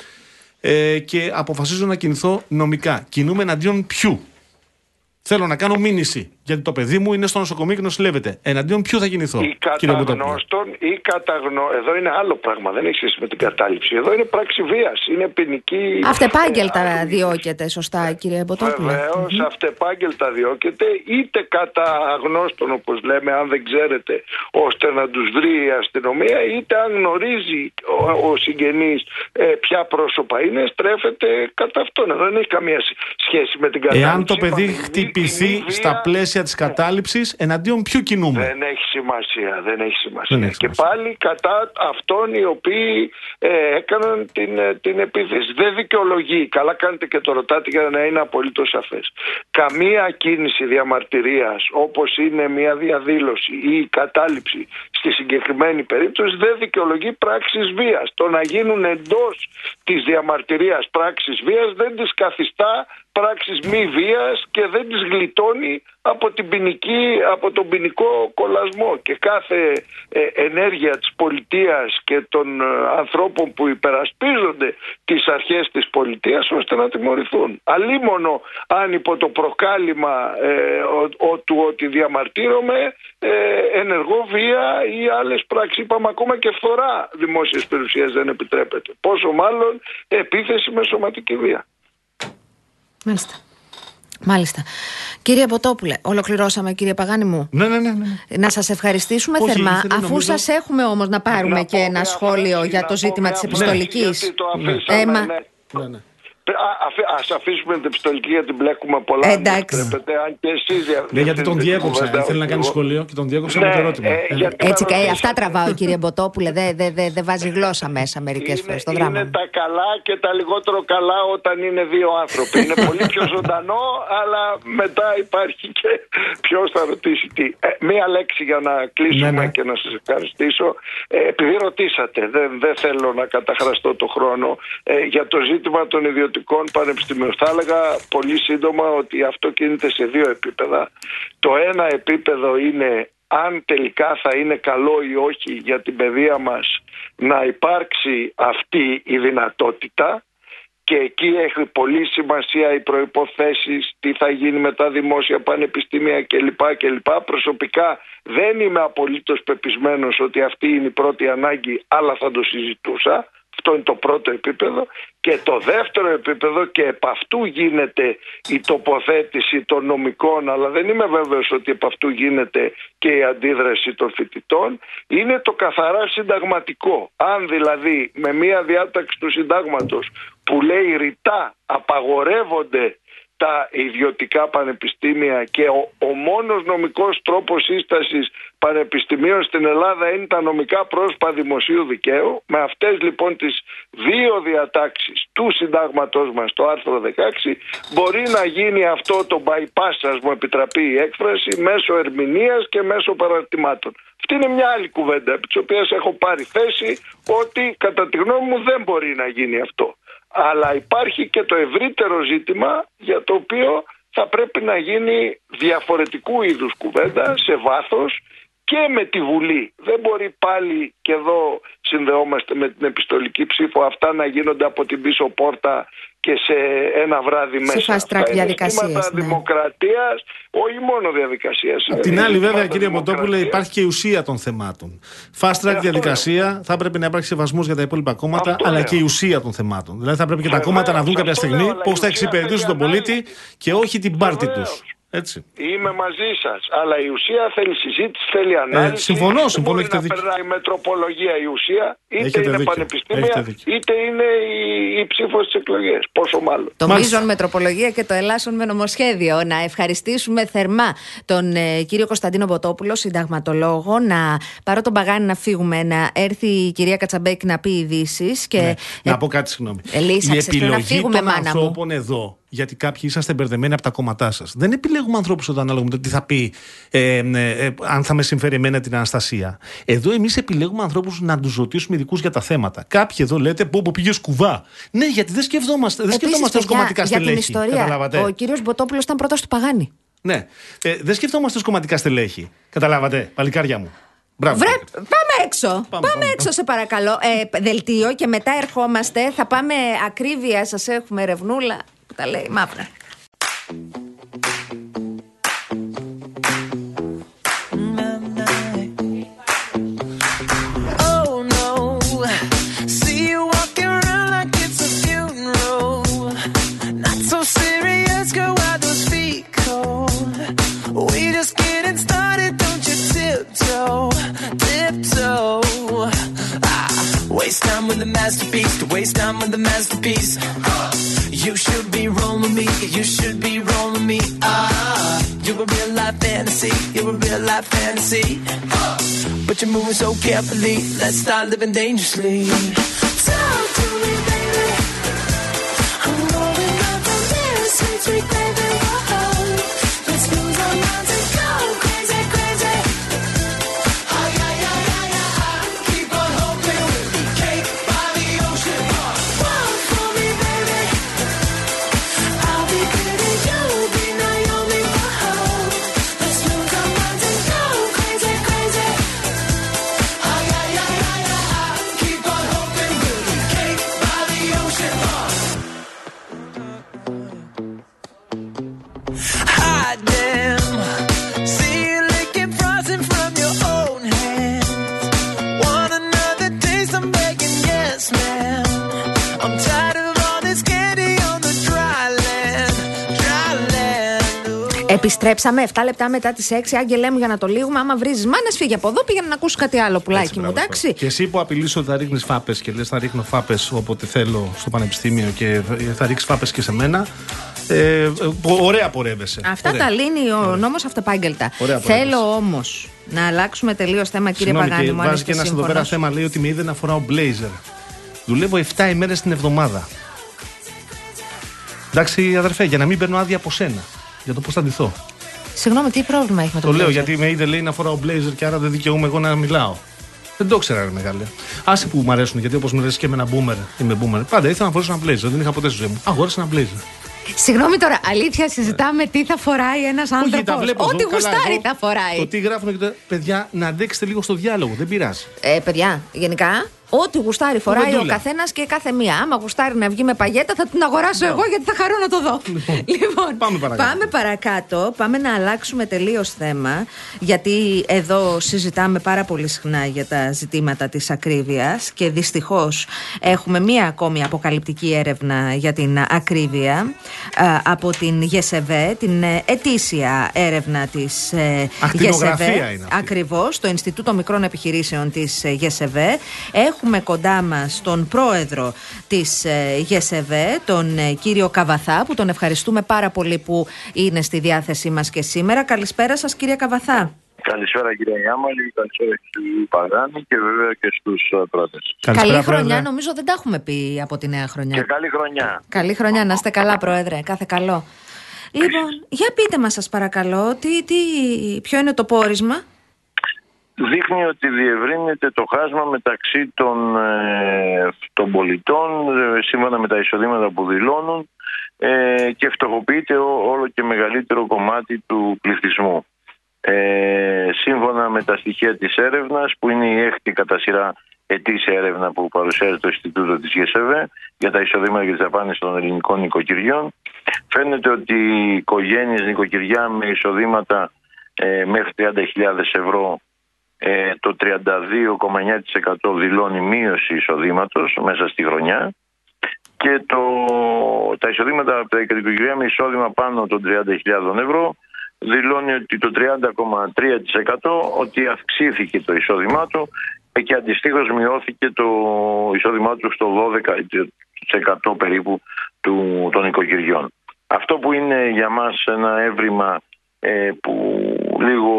ε, και αποφασίζω να κινηθώ νομικά. Κινούμε εναντίον ποιου; Θέλω να κάνω μήνυση. Γιατί το παιδί μου είναι στο νοσοκομείο και νοσηλεύεται. Εναντίον ποιου θα κινηθώ, ή κύριε Μποτόπουλο. καταγνώστων ή καταγνω... Εδώ είναι άλλο πράγμα, δεν έχει σχέση με την κατάληψη. Εδώ είναι πράξη βίας. Είναι ποινική. Αυτεπάγγελτα διώκεται, σωστά, κύριε Μποτόπουλο. Βεβαίως, αυτεπάγγελτα διώκεται, είτε κατά αγνώστων, όπως λέμε, αν δεν ξέρετε, ώστε να τους βρει η αστυνομία, είτε αν γνωρίζει ο, ο συγγενής ε, ποια πρόσωπα είναι, στρέφεται κατά αυτόν. Εδώ δεν έχει καμία σ- σχέση με την κατάληψη. Εάν το παιδί Είπαμε, χτυπηθεί ποινή βία στα πλαίσια της κατάληψης, εναντίον ποιου κινούμε. δεν έχει σημασία, δεν έχει σημασία. Δεν έχει και σημασία. πάλι κατά αυτών οι οποίοι ε, έκαναν την, ε, την επίθεση. Δεν δικαιολογεί, καλά κάνετε και το ρωτάτε για να είναι απολύτως σαφές. Καμία κίνηση διαμαρτυρίας όπως είναι μια διαδήλωση ή η κατάληψη στη συγκεκριμένη περίπτωση δεν δικαιολογεί πράξεις βίας. Το να γίνουν εντός της διαμαρτυρίας πράξεις βίας δεν τις καθιστά πράξεις μη βίας και δεν τις γλιτώνει από, την ποινική, από τον ποινικό κολασμό και κάθε ε, ενέργεια της πολιτείας και των ε, ανθρώπων που υπερασπίζονται τις αρχές της πολιτείας ώστε να τιμωρηθούν. Αλίμονο αν υπό το προκάλημα ε, ο, ο- του ότι διαμαρτύρομαι ε, ενεργό βία ή άλλες πράξεις. Είπαμε ακόμα και φθορά δημόσιας περιουσίας δεν επιτρέπεται. Πόσο μάλλον επίθεση με σωματική βία. Μάλιστα. Μάλιστα. Κύριε Μποτόπουλε, ολοκληρώσαμε, κύριε Παγάνη μου. Ναι, ναι, ναι. ναι. Να σας ευχαριστήσουμε Όχι, θερμά, ήθελα, αφού νομίζω- σας έχουμε όμως να πάρουμε Να και πω ένα μια σχόλιο φράση, για να το πω ζήτημα μια της φράση, επιστολικής. γιατί το Ναι. αφήσαμε, Έμα. ναι. Ναι, ναι. Α, αφή- ας αφήσουμε την επιστολική γιατί μπλέκουμε πολλά. αν Εντάξει. επιτρέπετε, αν και εσείς δια- Ναι, γιατί τον διευθύνετε την διέκοψα. κουβέντα, Ήθελε να όχι κάνει εγώ. σχολείο και τον διέκοψα με Ναι, το ερώτημα. ε, Ε, γιατί- Έτσι, και να αυτά ρωτήσω. τραβάω, κύριε Μποτόπουλε. Δεν δεν δεν δεν βάζει γλώσσα μέσα μερικές Είναι, φορές. Το είναι δράμα. τα καλά και τα λιγότερο καλά όταν είναι δύο άνθρωποι. Είναι πολύ πιο ζωντανό, αλλά μετά υπάρχει και ποιος θα ρωτήσει τι. Ε, μία λέξη για να κλείσουμε Ναι, ναι. και να σας ευχαριστήσω. Ε, επειδή ρωτήσατε, δεν, δεν θέλω να καταχραστώ το χρόνο, ε, για το ζήτημα των ιδιωτικών πανεπιστημίων. Θα έλεγα πολύ σύντομα ότι αυτό κινείται σε δύο επίπεδα. Το ένα επίπεδο είναι αν τελικά θα είναι καλό ή όχι για την παιδεία μας να υπάρξει αυτή η δυνατότητα και εκεί έχει πολύ σημασία οι προϋποθέσεις, τι θα γίνει με τα δημόσια πανεπιστήμια κλπ. κλπ. Προσωπικά δεν είμαι απολύτως πεπισμένος ότι αυτή είναι η πρώτη ανάγκη, αλλά θα το συζητούσα. Αυτό είναι το πρώτο επίπεδο. Και το δεύτερο επίπεδο και επ' αυτού γίνεται η τοποθέτηση των νομικών, αλλά δεν είμαι βέβαιος ότι επ' αυτού γίνεται και η αντίδραση των φοιτητών, είναι το καθαρά συνταγματικό. Αν δηλαδή με μία διάταξη του συντάγματος που λέει ρητά απαγορεύονται τα ιδιωτικά πανεπιστήμια και ο, ο μόνος νομικός τρόπος σύστασης πανεπιστημίων στην Ελλάδα είναι τα νομικά πρόσωπα δημοσίου δικαίου. Με αυτές λοιπόν τις δύο διατάξεις του συντάγματός μας, το άρθρο 16, μπορεί να γίνει αυτό το bypass, ας μου επιτραπεί η έκφραση, μέσω ερμηνείας και μέσω παραρτημάτων. Αυτή είναι μια άλλη κουβέντα, επί της οποίας έχω πάρει θέση ότι κατά τη γνώμη μου δεν μπορεί να γίνει αυτό. Αλλά υπάρχει και το ευρύτερο ζήτημα για το οποίο θα πρέπει να γίνει διαφορετικού είδους κουβέντα σε βάθος και με τη Βουλή. Δεν μπορεί πάλι και εδώ συνδεόμαστε με την επιστολική ψήφο αυτά να γίνονται από την πίσω πόρτα και σε ένα βράδυ Σε μέσα. fast track Αυτά είναι διαδικασίες, ζητήματα ναι. δημοκρατίας, όχι μόνο διαδικασίας. Απ' την Είναι άλλη, βέβαια, ζητήματα κύριε Μοντόπουλε, δημοκρατίας. υπάρχει και η ουσία των θεμάτων. Fast track αυτό διαδικασία, θα πρέπει να υπάρξει σεβασμός για τα υπόλοιπα κόμματα, Αυτό αλλά λέω. και η ουσία των θεμάτων. Δηλαδή, θα πρέπει και τα Βεβαίως, κόμματα να δουν κάποια αυτό στιγμή λέω, αλλά πώς η θα ουσία εξυπηρετήσουν θέλει τον πολίτη ανάλυση. και όχι την πάρτη τους. Βεβαίως. Έτσι. Είμαι μαζί σας. Αλλά η ουσία θέλει συζήτηση, θέλει ανάλυση. Ε, συμφωνώ, Δεν συμφωνώ, Μπορεί έχετε να δίκιο. περνάει με τροπολογία η ουσία, είτε Έχετε είναι δίκιο, πανεπιστήμια, έχετε δίκιο. είτε είναι η, η ψήφος στι εκλογέ. Πόσο μάλλον. Το Μάλιστα. μείζον με τροπολογία και το ελάσσον με νομοσχέδιο. Να ευχαριστήσουμε θερμά τον ε, κύριο Κωνσταντίνο Μποτόπουλο, συνταγματολόγο, να πάρω τον παγάνι να φύγουμε, να έρθει η κυρία Κατσαμπέκη να πει ειδήσεις. Και... Ναι. ε, Να πω κάτι, συγγνώμη. Ελίσσα, η ξέρεις, πρέπει να επιλογή φύγουμε, των μάνα μου. ανθρώπων εδώ, γιατί κάποιοι είσαστε μπερδεμένοι από τα κόμματά σας. Δεν επιλέγουμε ανθρώπους όταν ανάλογα με το τι θα πει, ε, ε, ε, αν θα με συμφέρει εμένα την Αναστασία. Εδώ εμείς επιλέγουμε ανθρώπους να τους ρωτήσουμε ειδικούς για τα θέματα. Κάποιοι εδώ λέτε, πω, πω πήγε σκουβά. Ναι, γιατί δεν σκεφτόμαστε, δεν Επίσης, σκεφτόμαστε ως παιδιά, κομματικά για στελέχη. την ιστορία, Καταλάβατε; ο κύριος Μποτόπουλος ήταν πρώτος του Παγάνη. Ναι. Ε, δεν σκεφτόμαστε ως κομματικά στελέχη. Καταλάβατε, παλικάρια μου. Μπράβο. Βρε, πάμε έξω. Πάμε, πάμε, έξω, σε παρακαλώ. Ε, δελτίο και μετά ερχόμαστε. Θα πάμε ακρίβεια. Σας έχουμε ρευνούλα που τα λέει μαύρα. You're a real life fantasy. But you're moving so carefully, let's start living dangerously. Talk to me, Επιστρέψαμε 7 λεπτά μετά τις 6. Άγγελέ μου, για να το λύγουμε. Άμα βρει μάνε, φύγε από εδώ. Πήγαινε να ακούσεις κάτι άλλο, πουλάκι Έτσι, μου, μπράβο, εντάξει. αυτό. Και εσύ που απειλείς ότι θα ρίχνεις φάπες και λες θα ρίχνω φάπες όποτε θέλω στο πανεπιστήμιο και θα- θα ρίξεις φάπες και σε μένα. Ε, ε, ωραία πορεύεσαι. Αυτά Ωραία. τα λύνει ο νόμος αυτεπάγγελτα. Ωραία Θέλω πρόταση. όμως να αλλάξουμε τελείως θέμα, κύριε Συγγνώμη, Παγάνη και μου. αν βάζει και είστε ένα εδώ πέρα σύμφωνος. θέμα. Λέει ότι με είδε να φοράω μπλέιζερ. Δουλεύω 7 ημέρες την εβδομάδα. Εντάξει, αδερφέ, για να μην παίρνω άδεια από σένα. Για το πώς θα ντυθώ. Συγγνώμη, τι πρόβλημα έχει με το Το λέω blazer? γιατί με είδε λέει να φοράω μπλέιζερ και άρα δεν δικαιούμαι εγώ να μιλάω. Δεν το ήξερα, ρε μεγάλε. Άσε που μου αρέσουν, γιατί όπως μου λες και με ένα boomer, είμαι boomer. Πάντα ήθελα να φορέσω ένα blazer, δεν είχα ποτέ στη ζωή μου. Αγόρασα ένα blazer. Συγγνώμη τώρα, αλήθεια συζητάμε τι θα φοράει ένας Όχι, τα άνθρωπος. βλέπω. Ό,τι εδώ, καλά, γουστάρει εδώ, θα φοράει. Το τι γράφουν και το. Παιδιά, να αντέξετε λίγο στο διάλογο, δεν πειράζει. Ε, παιδιά, γενικά, ό,τι γουστάρει φοράει ο Κουβεντούλα. καθένας και κάθε μία. Άμα γουστάρει να βγει με παγέτα, θα την αγοράσω εγώ γιατί θα χαρώ να το δω. Λοιπόν, πάμε παρακάτω. Πάμε παρακάτω. Πάμε να αλλάξουμε τελείως θέμα. Γιατί εδώ συζητάμε πάρα πολύ συχνά για τα ζητήματα της ακρίβειας και δυστυχώς έχουμε μία ακόμη αποκαλυπτική έρευνα για την ακρίβεια α, από την ΓΕΣΕΒΕ, την ε, ετήσια έρευνα της Ακτινογραφία ΓΕΣΕΒΕ. είναι αυτή. Ακριβώς, το Ινστιτούτο Μικρών Επιχειρήσεων της ΓΕΣΕΒΕ. Έχουμε κοντά μας τον πρόεδρο της ΓΕΣΕΒΕ, τον ε, κύριο Καβαθά, που τον ευχαριστούμε πάρα πολύ που είναι στη διάθεσή μας και σήμερα. Καλησπέρα σας, κύριε Καβαθά. Καλησπέρα κύριε Ιάμαλη, καλησπέρα κύριε Παγάνη και βέβαια και στους ε, πρώτες. Καλή χρονιά, νομίζω δεν τα έχουμε πει από τη νέα χρονιά. Και καλή χρονιά. Καλή χρονιά, να είστε καλά, Πρόεδρε. Κάθε καλό. Λοιπόν, για πείτε μας σας παρακαλώ, τι, τι, ποιο είναι το πόρισμα; Δείχνει ότι διευρύνεται το χάσμα μεταξύ των, ε, των πολιτών ε, σύμφωνα με τα εισοδήματα που δηλώνουν ε, και φτωχοποιείται ό- όλο και μεγαλύτερο κομμάτι του πληθυσμού. Ε, σύμφωνα με τα στοιχεία της έρευνας που είναι η έκτη κατά σειρά ετήσια έρευνα που παρουσιάζει το Ινστιτούτο της ΓΕΣΕΒΕ για τα εισοδήματα και τις δαπάνες των ελληνικών νοικοκυριών φαίνεται ότι οι οικογένειες νοικοκυριά με εισοδήματα ε, μέχρι 30.000 ευρώ ε, το 32,9% δηλώνει μείωση εισοδήματος μέσα στη χρονιά και το, τα εισοδήματα από τα οικογένεια με εισόδημα πάνω των 30.000 ευρώ δηλώνει ότι το 30,3% ότι αυξήθηκε το εισόδημά του ε, και αντιστοίχως μειώθηκε το εισόδημά του στο 12% περίπου του, των οικογενειών. Αυτό που είναι για μας ένα έβριμα ε, που λίγο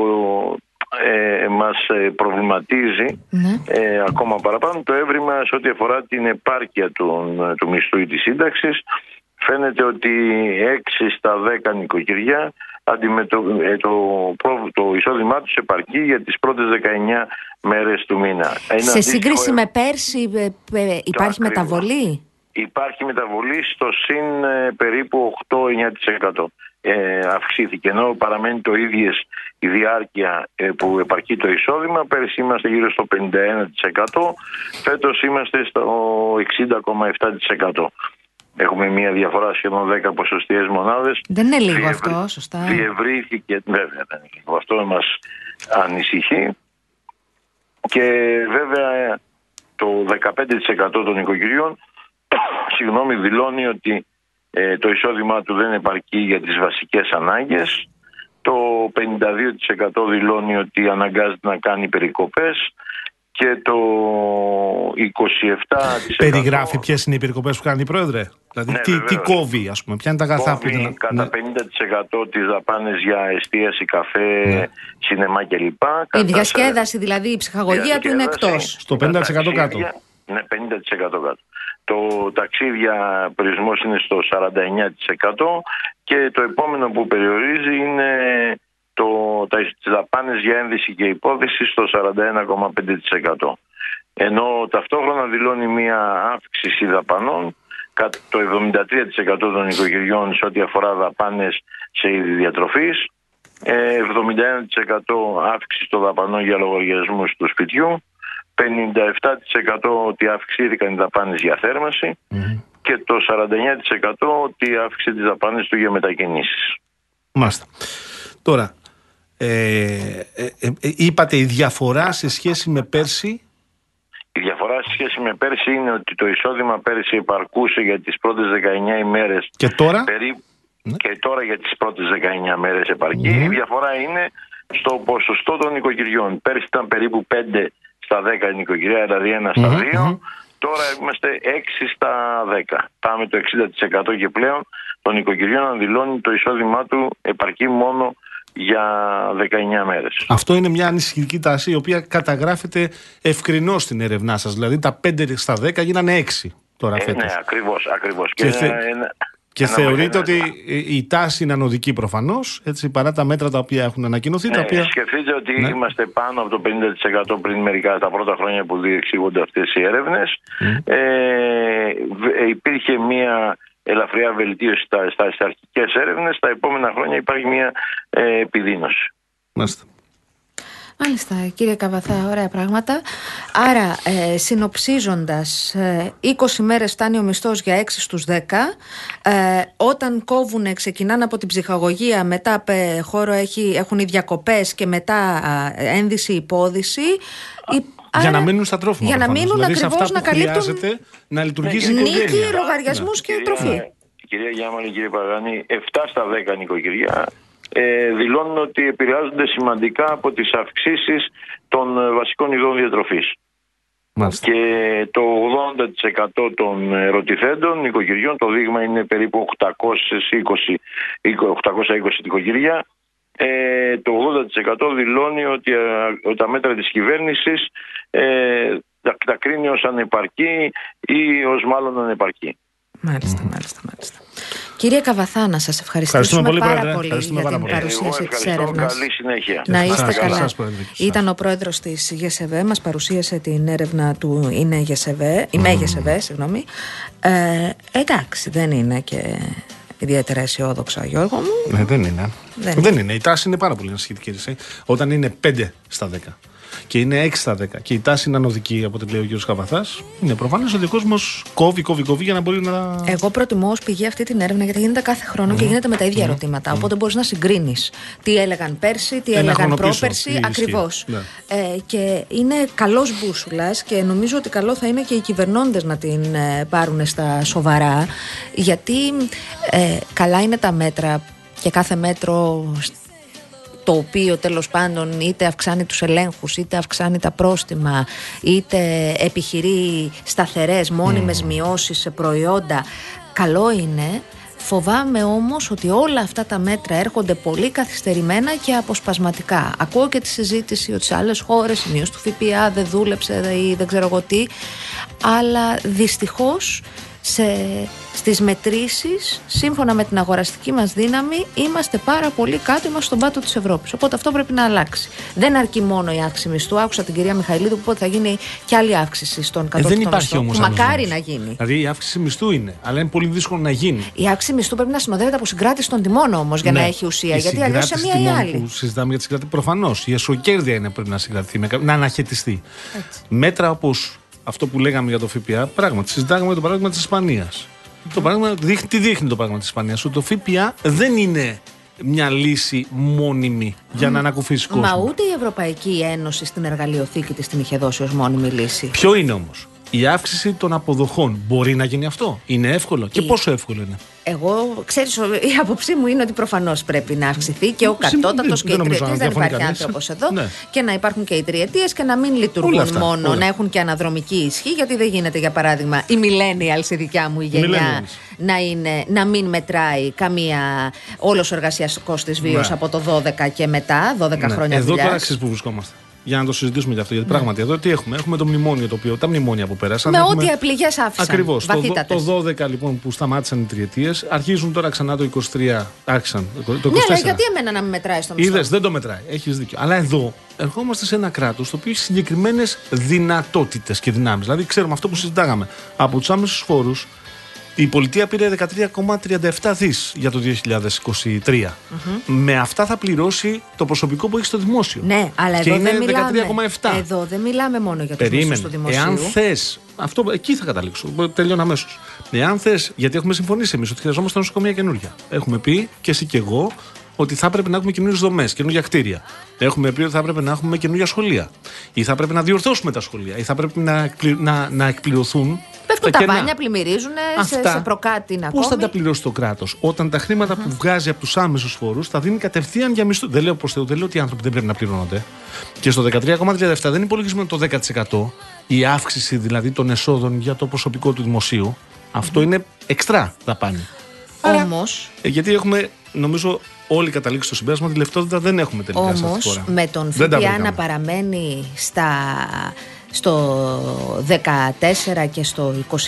ε, μας ε, προβληματίζει Ναι. ε, ακόμα παραπάνω το έβριμα σε ό,τι αφορά την επάρκεια του, του μισθού ή της σύνταξης φαίνεται ότι 6 στα 10 νοικοκυριά αντιμετω... ε, το, προ- το εισόδημά τους επαρκεί για τις πρώτες 19 μέρες του μήνα. Ένα Σε αντίστοιχο σύγκριση με πέρσι ε, ε, υπάρχει ακριβώς. μεταβολή; Υπάρχει μεταβολή στο συν ε, περίπου 8-9%. Ε, αυξήθηκε ενώ παραμένει το ίδιες η διάρκεια ε, που επαρκεί το εισόδημα πέρυσι είμαστε γύρω στο 51% φέτος είμαστε στο 60,7% έχουμε μια διαφορά σχεδόν 10 ποσοστιαίες μονάδες Δεν είναι λίγο Διευρύ- αυτό, σωστά. Διευρύθηκε, βέβαια δεν είναι λίγο. Αυτό μας ανησυχεί. Και βέβαια το 15% των οικογενειών συγγνώμη, δηλώνει ότι ε, το εισόδημά του δεν επαρκεί για τις βασικές ανάγκες. Το 52% δηλώνει ότι αναγκάζεται να κάνει περικοπές και το 27%. Περιγράφει ποιες είναι οι περικοπές που κάνει η Πρόεδρε; Δηλαδή, Ναι, τι, τι βεβαίως. κόβει, ας πούμε, ποια είναι τα αγαθά που Κόβει ήταν. κατά ναι. 50% τις δαπάνες για εστίαση, καφέ, Ναι. σινεμά κλπ. Η Κατά διασκέδαση, δηλαδή η ψυχαγωγία του είναι διασκέδαση, εκτός. Στο τα 50% κάτω. ταξίδια- Ναι, 50% κάτω. Το ταξίδια περισμός είναι στο 49% και το επόμενο που περιορίζει είναι το, τα, τις δαπάνες για ένδυση και υπόθεση στο 41,5%. Ενώ ταυτόχρονα δηλώνει μία αύξηση δαπανών κατά το 73% των οικογενειών σε ό,τι αφορά δαπάνες σε είδη διατροφής, ε, 71% αύξηση των δαπανών για λογαριασμούς του σπιτιού, 57% ότι αυξήθηκαν οι δαπάνες για θέρμανση και το 49% ότι αύξησε τις δαπάνες του για μετακινήσεις. Μάλιστα. Τώρα, ε, ε, ε, ε, είπατε η διαφορά σε σχέση με πέρσι; Η διαφορά σε σχέση με πέρσι είναι ότι το εισόδημα πέρσι επαρκούσε για τις πρώτες 19 ημέρες Και τώρα, περί... και τώρα για τις πρώτες 19 μέρες επαρκεί. Η διαφορά είναι στο ποσοστό των νοικοκυριών. Πέρσι ήταν περίπου 5 στα 10 νοικοκυριά, δηλαδή 1 στα 2. Τώρα είμαστε 6 στα 10. Πάμε το 60% και πλέον των νοικοκυριών να δηλώνει το εισόδημά του επαρκεί μόνο για 19 μέρες. αυτό είναι μια ανησυχητική τάση η οποία καταγράφεται ευκρινώς στην έρευνά σας. Δηλαδή, τα 5 στα 10 γίνανε 6 τώρα Ε, φέτος. ναι, ακριβώς, ακριβώς. Και θε- ένα- Και ένα θεωρείτε μεγάλο- ότι η- η τάση είναι ανωδική προφανώς, έτσι παρά τα μέτρα τα οποία έχουν ανακοινωθεί. Τα Ναι, οποία... Σκεφτείτε ότι Ναι. είμαστε πάνω από το 50% πριν μερικά τα πρώτα χρόνια που διεξήγονται αυτές οι έρευνες. Ε, β- ε, υπήρχε μια ελαφριά βελτίωση στα, στα, στις αρχικές έρευνες. Τα επόμενα χρόνια υπάρχει μια ε, επιδείνωση. Μάλιστα. Μάλιστα, κύριε Καβαθά, ωραία πράγματα. Άρα, ε, συνοψίζοντας, ε, 20 μέρες φτάνει ο μισθός για 6 στους 10. Ε, όταν κόβουνε, ξεκινάνε από την ψυχαγωγία, μετά πε, χώρο έχει, έχουν οι διακοπές και μετά α, ένδυση υπόδηση. Η- για άρα- να μείνουν στα τρόφιμα. Για να προφανώς. μείνουν δηλαδή, σε ακριβώς αυτά να που καλύπτουν χρειάζεται να λειτουργήσει η νίκη, οικογένεια. λογαριασμούς και τροφή. Κυρία Γιάμαλη, κύριε Παγάνη, 7 στα 10 νοικοκυριά ε, δηλώνουν ότι επηρεάζονται σημαντικά από τις αυξήσεις των ε, βασικών ειδών διατροφής. Μάλιστα. Και το 80% των ερωτηθέντων νοικοκυριών, το δείγμα είναι περίπου 820, 820 νοικοκυριά, ε, το 80% δηλώνει ότι, ε, ότι τα μέτρα της κυβέρνησης ε, τα, τα κρίνει ως ανεπαρκή ή ως μάλλον ανεπαρκή. Μάλιστα, μάλιστα, μάλιστα. Κύριε Καβαθά, να σας ευχαριστήσουμε, Ευχαριστούμε πολύ, πάρα Πρόεδρε. πολύ Ευχαριστούμε για πάρα την πολύ. Εγώ παρουσίαση της ευχαριστώ. έρευνας. Καλή συνέχεια. Να Και είστε σας, καλά. και σας, Πρόεδρε, και σας. Ήταν ο πρόεδρος της ΓΕΣΕΒΕ, μας παρουσίασε την έρευνα του Είναι ΓΕΣΕΒΕ, η ΜΕΓΕΣΕΒΕ, συγγνώμη. Ε, εντάξει, δεν είναι και ιδιαίτερα αισιόδοξα, Γιώργο μου. Ναι, δεν είναι. Δεν Δεν, είναι. Η τάση είναι πάρα πολύ ανησυχητική. εσύ. Όταν είναι 5 στα 10 και είναι 6 στα 10 και η τάση είναι ανωδική από ό,τι λέει ο κ. Καβαθά, είναι προφανώς ότι ο κόσμο κόβει, κόβει, κόβει για να μπορεί να. Εγώ προτιμώ ως πηγή αυτή την έρευνα γιατί γίνεται κάθε χρόνο και γίνεται με τα ίδια ερωτήματα. Οπότε μπορείς να συγκρίνεις τι έλεγαν πέρσι, τι Ένα έλεγαν χρόνο πίσω, πρόπερσι. τι ισχύει. Ακριβώς. Ναι. Ε, και είναι καλός μπούσουλα και νομίζω ότι καλό θα είναι και οι κυβερνώντες να την ε, πάρουν στα σοβαρά. Γιατί ε, καλά είναι τα μέτρα και κάθε μέτρο το οποίο τέλος πάντων είτε αυξάνει τους ελέγχους, είτε αυξάνει τα πρόστιμα, είτε επιχειρεί σταθερές μόνιμες μειώσεις σε προϊόντα. Καλό είναι. Φοβάμαι όμως ότι όλα αυτά τα μέτρα έρχονται πολύ καθυστερημένα και αποσπασματικά. Ακούω και τη συζήτηση ότι σε άλλες χώρες η μείωση του ΦΠΑ δεν δούλεψε ή δεν ξέρω εγώ τι, αλλά δυστυχώς σε, στις μετρήσεις, σύμφωνα με την αγοραστική μας δύναμη, είμαστε πάρα πολύ κάτω, είμαστε στον πάτο της Ευρώπης. Οπότε αυτό πρέπει να αλλάξει. Δεν αρκεί μόνο η αύξηση μισθού. Άκουσα την κυρία Μιχαηλίδου που είπε ότι θα γίνει και άλλη αύξηση στον Ε, κατώτατο δεν υπάρχει μισθό, όμως. που Μακάρι να γίνει. Δηλαδή η αύξηση μισθού είναι, αλλά είναι πολύ δύσκολο να γίνει. Η αύξηση μισθού πρέπει να συνοδεύεται από συγκράτηση των τιμών όμως για Ναι. να έχει ουσία. Η γιατί αλλιώς σε συγκράτηση μία ή τιμών άλλη. Που συζητάμε για τη συγκράτηση, προφανώς. Η εσωκέρδεια είναι πρέπει να συγκρατηθεί, με κα- να αναχαιτιστεί. Μέτρα όπως αυτό που λέγαμε για το ΦΠΑ, πράγματι, συζητάγαμε για το παράδειγμα της Ισπανίας. Το παράδειγμα, δείχνει- τι δείχνει το πράγμα της Ισπανίας, ότι το ΦΠΑ δεν είναι μια λύση μόνιμη για να ανακουφίσει κόσμο. Μα ούτε η Ευρωπαϊκή Ένωση στην εργαλειοθήκη της την είχε δώσει ως μόνιμη λύση. Ποιο είναι όμως; Η αύξηση των αποδοχών. Μπορεί να γίνει αυτό; Είναι εύκολο; Και Η- πόσο εύκολο είναι; Εγώ, ξέρεις, η άποψή μου είναι ότι προφανώς πρέπει να αυξηθεί και ο Συμφωνεί, κατώτατος και δεν οι νομίζω τριετίε. να Δεν διαφωνεί υπάρχει κανείς. άνθρωπος εδώ. Ναι. Και να υπάρχουν και οι τριετίε και να μην λειτουργούν Όλα αυτά, μόνο, όλα. να έχουν και αναδρομική ισχύ. Γιατί δεν γίνεται, για παράδειγμα, η millennials, η δικιά μου η γενιά, millennials. να, είναι, να μην μετράει καμία όλος ο εργασιακός της βίος Ναι. από το 12 και μετά, 12 Ναι. χρόνια Εδώ δουλειάς. τώρα ξέρεις που βρισκόμαστε. Για να το συζητήσουμε γι' αυτό. Γιατί πράγματι εδώ τι έχουμε; Έχουμε το μνημόνιο το οποίο, τα μνημόνια που πέρασαν. Με έχουμε... ό,τι πληγέ άφησαν. Ακριβώς. Το, δο- βαθύτατες. το 12 λοιπόν που σταμάτησαν οι τριετίες, αρχίζουν τώρα ξανά το 23. Άρχισαν το 24. Ναι, αλλά γιατί εμένα να μην μετράει στο μισθό. Είδε, δεν το μετράει. Έχεις δίκιο. Αλλά εδώ ερχόμαστε σε ένα κράτος το οποίο έχει συγκεκριμένες δυνατότητες και δυνάμεις. Δηλαδή, ξέρουμε αυτό που συζητάγαμε. Από τους άμεσους φόρου, η πολιτεία πήρε 13,37 δις για το 2023. Με αυτά θα πληρώσει το προσωπικό που έχει στο δημόσιο. Ναι, αλλά και εδώ είναι δεν μιλάμε. 13,7. Εδώ δεν μιλάμε μόνο για το μισθό του Περίμενε. δημοσίου. Εάν θες. Αυτό εκεί θα καταλήξω. Τελειώνω αμέσως. Εάν θες, γιατί έχουμε συμφωνήσει εμείς ότι χρειαζόμαστε νοσοκομεία καινούργια. Έχουμε πει και εσύ και εγώ ότι θα έπρεπε να έχουμε καινούριες δομές, καινούργια κτίρια. Έχουμε πει ότι θα έπρεπε να έχουμε καινούργια σχολεία. Ή θα πρέπει να διορθώσουμε τα σχολεία. Ή θα πρέπει να, εκπλη- να, να εκπληρωθούν. Πέφτουν τα τα κενά. μπάνια, πλημμυρίζουν σε, Αυτά σε προκάτι να Πώς θα τα πληρώσει το κράτος, όταν τα χρηματα που βγάζει από τους άμεσους φόρους θα δίνει κατευθείαν για μισθού. Δεν λέω προ Θεού, δεν λέω ότι οι άνθρωποι δεν πρέπει να πληρώνονται. Και στο 13,37 δεν είναι υπολογισμένο το 10%. Η αύξηση δηλαδή των εσόδων για το προσωπικό του δημοσίου. Αυτό είναι εξτρά δαπάνη. Άρα, Όμω, ε, γιατί έχουμε, νομίζω, όλοι καταλήξει στο συμπέρασμα ότι λεφτότητα δεν έχουμε τελικά σε αυτή όμως τη χώρα. με τον Δεν τα ΦΠΑ βρήκαμε. να παραμένει στα, στο 14 και στο 23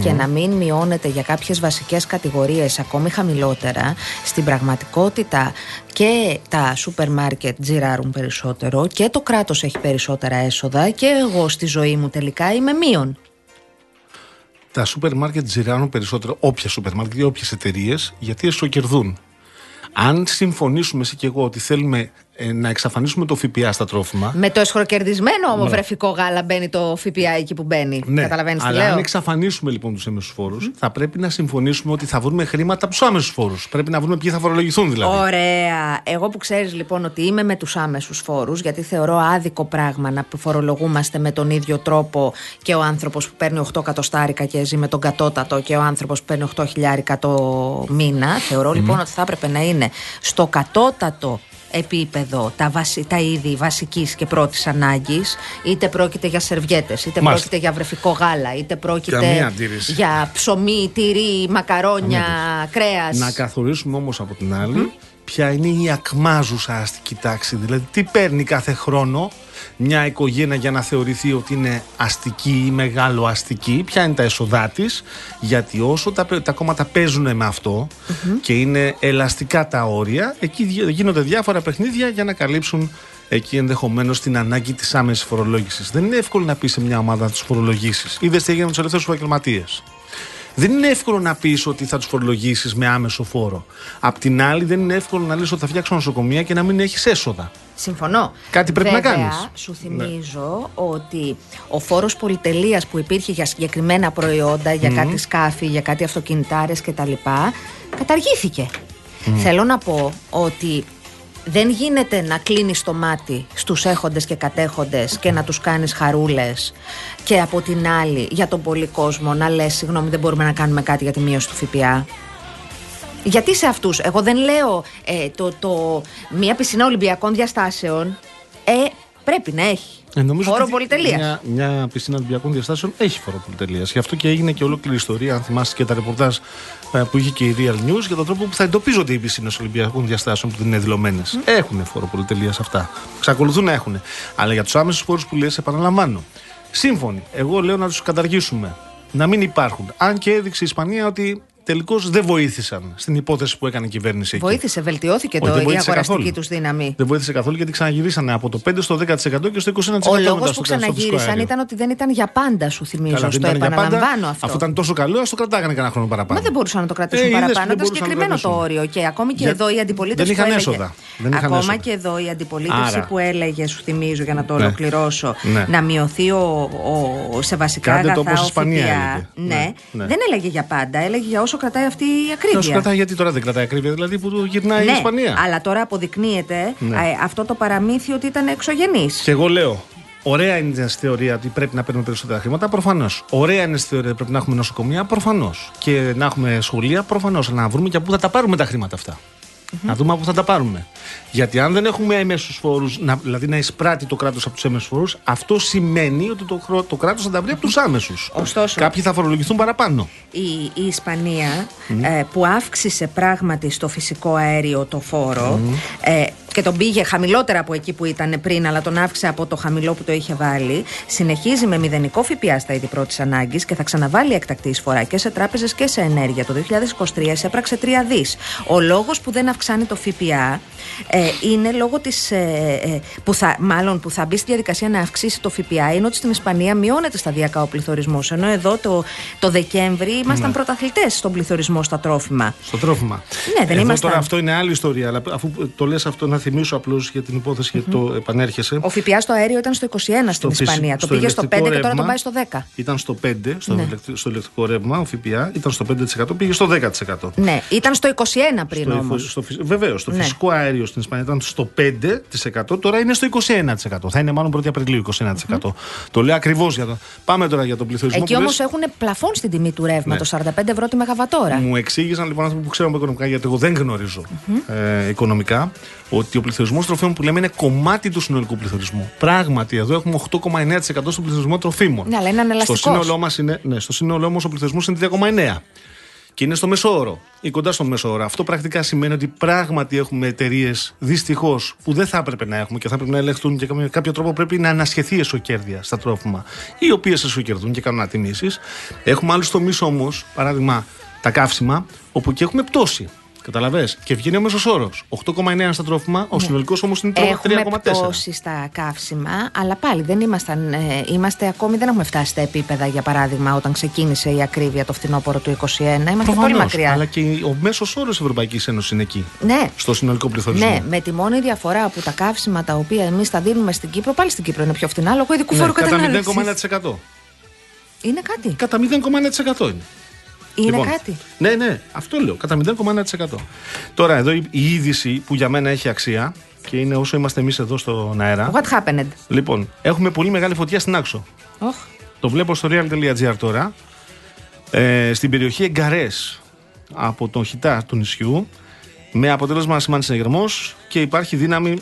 και να μην μειώνεται για κάποιες βασικές κατηγορίες ακόμη χαμηλότερα, στην πραγματικότητα και τα σούπερ μάρκετ τζιράρουν περισσότερο και το κράτος έχει περισσότερα έσοδα και εγώ στη ζωή μου τελικά είμαι μείον. Τα σούπερ μάρκετ ζηράνουν περισσότερο, όποια σούπερ μάρκετ ή όποιες εταιρείες, γιατί εσωκερδούν. Αν συμφωνήσουμε εσύ και εγώ ότι θέλουμε ε, να εξαφανίσουμε το ΦΠΑ στα τρόφιμα. Με το εσχροκερδισμένο όμω βρεφικό γάλα μπαίνει το ΦΠΑ εκεί που μπαίνει. Ναι, Καταλαβαίνεις τι αλλά λέω; αν εξαφανίσουμε λοιπόν τους έμεσους φόρους, θα πρέπει να συμφωνήσουμε ότι θα βρούμε χρήματα από τους άμεσους φόρους. Πρέπει να βρούμε ποιοι θα φορολογηθούν δηλαδή. Ωραία. Εγώ που ξέρεις λοιπόν ότι είμαι με τους άμεσους φόρους, γιατί θεωρώ άδικο πράγμα να φορολογούμαστε με τον ίδιο τρόπο και ο άνθρωπος που παίρνει 8 κατοστάρικα και ζει με τον κατώτατο και ο άνθρωπος που παίρνει 8 χιλιάρικα το μήνα. Θεωρώ λοιπόν ότι θα έπρεπε να είναι στο κατώτατο επίπεδο τα, βασι, τα είδη βασικής και πρώτης ανάγκης είτε πρόκειται για σερβιέτες, είτε Μάλιστα. πρόκειται για βρεφικό γάλα είτε πρόκειται Καμία αντίρρηση. για ψωμί, τυρί, μακαρόνια, κρέας Να καθορίσουμε όμως από την άλλη ποια είναι η ακμάζουσα αστική τάξη. Δηλαδή, τι παίρνει κάθε χρόνο μια οικογένεια για να θεωρηθεί ότι είναι αστική ή μεγάλο αστική, ποια είναι τα έσοδά της, γιατί όσο τα, τα κόμματα παίζουν με αυτο και είναι ελαστικά τα όρια, εκεί γι- γίνονται διάφορα παιχνίδια για να καλύψουν εκεί ενδεχομένως την ανάγκη της άμεσης φορολόγησης. Δεν είναι εύκολο να πεις σε μια ομάδα να τους φορολογήσεις. Είδες τι έγινε με τους ελεύθερους επαγγελματίες. Δεν είναι εύκολο να πεις ότι θα τους φορολογήσεις με άμεσο φόρο. Απ' την άλλη, δεν είναι εύκολο να λες ότι θα φτιάξω νοσοκομεία και να μην έχεις έσοδα. Συμφωνώ. Κάτι πρέπει να Βέβαια, κάνεις. Σου θυμίζω ότι ο φόρος πολυτελείας που υπήρχε για συγκεκριμένα προϊόντα, για κάτι σκάφη, για κάτι αυτοκινητάρες κτλ. καταργήθηκε. Θέλω να πω ότι δεν γίνεται να κλείνεις το μάτι στους έχοντες και κατέχοντες και να τους κάνεις χαρούλες και από την άλλη για τον πολύ κόσμο να λες συγγνώμη δεν μπορούμε να κάνουμε κάτι για τη μείωση του ΦΠΑ. Γιατί σε αυτούς, εγώ δεν λέω ε, το, το, μία πισίνα Ολυμπιακών διαστάσεων ε, πρέπει να έχει. Ε, νομίζω Φόρο ότι πολυτελείας. Μια, μια πισίνα Ολυμπιακών διαστάσεων έχει φόρο πολυτελείας. Γι' αυτό και έγινε και ολόκληρη ιστορία, αν θυμάστε και τα ρεπορτάζ ε, που είχε και η Real News, για τον τρόπο που θα εντοπίζονται οι πισίνες Ολυμπιακών διαστάσεων που δεν είναι δηλωμένες. Έχουν φόρο πολυτελείας αυτά. Ξακολουθούν να έχουν. Αλλά για τους άμεσους φόρου που λες, επαναλαμβάνω. Σύμφωνοι. Εγώ λέω να τους καταργήσουμε. Να μην υπάρχουν. Αν και έδειξε η Ισπανία ότι τελικώς δεν βοήθησαν στην υπόθεση που έκανε η κυβέρνηση εκεί. Βοήθησε, βελτιώθηκε Όχι, το, δεν η βοήθησε αγοραστική καθόλου. τους δύναμη. Δεν βοήθησε καθόλου γιατί ξαναγυρίσανε από το 5% στο 10% και στο 20% Ο μετά λόγος που στο- στο φυσικό ξαναγύρισαν αέριο. ήταν ότι δεν ήταν για πάντα, σου θυμίζω. Καλά, δεν στο ήταν για πάντα. επαναλαμβάνω αυτό. Αφού ήταν τόσο καλό, ας το κρατάγανε κανένα χρόνο παραπάνω. Μα δεν μπορούσαν να το κρατήσουν Ε, είδες που παραπάνω. δεν Ήταν μπορούσαν να το συγκεκριμένο το κρατήσουν. όριο. Και ακόμη και Για- εδώ η αντιπολίτευση. δεν είχαν που έλεγε, έσοδα. Δεν είχαν ακόμα έσοδα. και εδώ η αντιπολίτευση Άρα. που έλεγε, σου θυμίζω για να το Ναι. ολοκληρώσω, Ναι. να μειωθεί ο, ο, σε βασικά Κάντε το αγαθά όπως η ο Ισπανία ΦΠΑ. έλεγε. Ναι. Ναι, ναι. Δεν έλεγε για πάντα. Έλεγε για όσο κρατάει αυτή η Να σου ακρίβεια. κρατάει γιατί τώρα δεν κρατάει ακρίβεια, δηλαδή που του γυρνάει η Ναι, Ισπανία. αλλά τώρα αποδεικνύεται Ναι. ε, αυτό το παραμύθι ότι ήταν εξωγενής. Και εγώ λέω, Ωραία είναι στη θεωρία ότι πρέπει να παίρνουμε περισσότερα χρήματα, προφανώς. Ωραία είναι στη θεωρία ότι πρέπει να έχουμε νοσοκομεία, προφανώς. Και να έχουμε σχολεία, προφανώς. Αλλά να βρούμε και από πού θα τα πάρουμε τα χρήματα αυτά. Να δούμε από πού θα τα πάρουμε. Γιατί αν δεν έχουμε έμεσους φόρους, δηλαδή να εισπράττει το κράτος από τους έμεσους φόρους, αυτό σημαίνει ότι το, χρό- το κράτος θα τα βρει από τους άμεσους. Ωστόσο- Κάποιοι θα φορολογηθούν παραπάνω. Η, η Ισπανία ε, που αύξησε πράγματι στο φυσικό αέριο το φόρο ε, και τον πήγε χαμηλότερα από εκεί που ήταν πριν, αλλά τον αύξησε από το χαμηλό που το είχε βάλει, συνεχίζει με μηδενικό ΦΠΑ στα είδη πρώτης ανάγκης και θα ξαναβάλει έκτακτη εισφορά και σε τράπεζες και σε ενέργεια. Το 2023 έπραξε 3 δις. Ο λόγος που δεν αυξάνει το ΦΠΑ ε, είναι λόγω της. Ε, ε, που θα, μάλλον που θα μπει στη διαδικασία να αυξήσει το ΦΠΑ είναι ότι στην Ισπανία μειώνεται σταδιακά ο πληθωρισμός. Ενώ εδώ το, το Δεκέμβρη ήμασταν πρωταθλητές στον πληθωρισμό στα τρόφιμα. Στο τρόφιμα. Ναι, δεν Εδώ ήμασταν. Τώρα αυτό είναι άλλη ιστορία. Αλλά αφού το λες αυτό, να θυμίσω απλώς για την υπόθεση γιατί το επανέρχεσαι. Ο ΦΠΑ στο αέριο ήταν στο 21 στην Στο φυσι- Ισπανία. Το στο πήγε στο 5 και ηλεκτρικό τώρα το ρεύμα πάει στο 10. Ήταν στο 5, στο, Ναι. ηλεκτρι- στο ηλεκτρικό ρεύμα, ο ΦΠΑ ήταν στο 5%, πήγε στο 10%. Ναι, ήταν στο 21 πριν Στο, όμως. στο, φυσ- βεβαίως, το Ναι. φυσικό αέριο στην Ισπανία ήταν στο 5%, τώρα είναι στο 21%. Θα είναι μάλλον 1η Απριλίου 21%. Το λέω ακριβώς για το. Πάμε τώρα για τον πληθωρισμό. Εκεί που όμως λες. έχουν πλαφόν στην τιμή του ρεύματος, 45 ευρώ τη μεγαβατόρα. Μου εξήγησαν λοιπόν άνθρωποι που ξέρουν από οικονομικά, γιατί εγώ δεν γνωριζω ε, οικονομικά, ότι ο πληθωρισμός τροφίμων που λέμε είναι κομμάτι του συνολικού πληθωρισμού. Πράγματι, εδώ έχουμε 8,9% στον πληθωρισμό τροφίμων. Ναι, αλλά είναι στο ανελαστικός. σύνολό μας είναι, ναι, στο σύνολό όμω ο πληθωρισμός είναι 3,9%. Και είναι στο μέσο όρο ή κοντά στο μέσο όρο. Αυτό πρακτικά σημαίνει ότι πράγματι έχουμε εταιρείες δυστυχώς που δεν θα έπρεπε να έχουμε και θα έπρεπε να ελεγχθούν και με κάποιο τρόπο πρέπει να ανασχεθεί η εσωκέρδεια στα τρόφιμα, οι οποίες εσωκερδούν και κάνουν ατιμήσει. Έχουμε άλλους τομείς όμως, παράδειγμα τα καύσιμα, όπου και έχουμε πτώση. Καταλαβέ. Και βγαίνει ο μέσο όρο. 8,9 στα τρόφιμα, ο συνολικός όμως είναι Ναι. Έχουμε 3,4. πτώση στα καύσιμα, αλλά πάλι δεν ήμασταν. ε, είμαστε ακόμη, δεν έχουμε φτάσει στα επίπεδα, για παράδειγμα, όταν ξεκίνησε η ακρίβεια το φθινόπωρο του 2021. Είμαστε πολύ Προφανώς, μακριά. Αλλά και ο μέσος όρος Ευρωπαϊκής Ένωσης είναι εκεί. Ναι. Στο συνολικό πληθωρισμό. Ναι, με τη μόνη διαφορά που τα καύσιμα τα οποία εμείς τα δίνουμε στην Κύπρο, πάλι στην Κύπρο είναι πιο φθηνά λόγω ειδικού Ναι, φόρου κατά κατανάλωσης. 0,1%. Είναι κάτι. Κατά 0,1% είναι. Είναι Λοιπόν, κάτι. Ναι, ναι, αυτό λέω. Κατά 0,1%. Τώρα, εδώ η, η είδηση που για μένα έχει αξία και είναι όσο είμαστε εμείς εδώ στον αέρα. What happened? Λοιπόν, έχουμε πολύ μεγάλη φωτιά στην άξο. Οχ. Το βλέπω στο real.gr τώρα. Ε, στην περιοχή Εγκαρές από τον Χιτά του νησιού. Με αποτέλεσμα να σημάνει συνεγερμός και υπάρχει δύναμη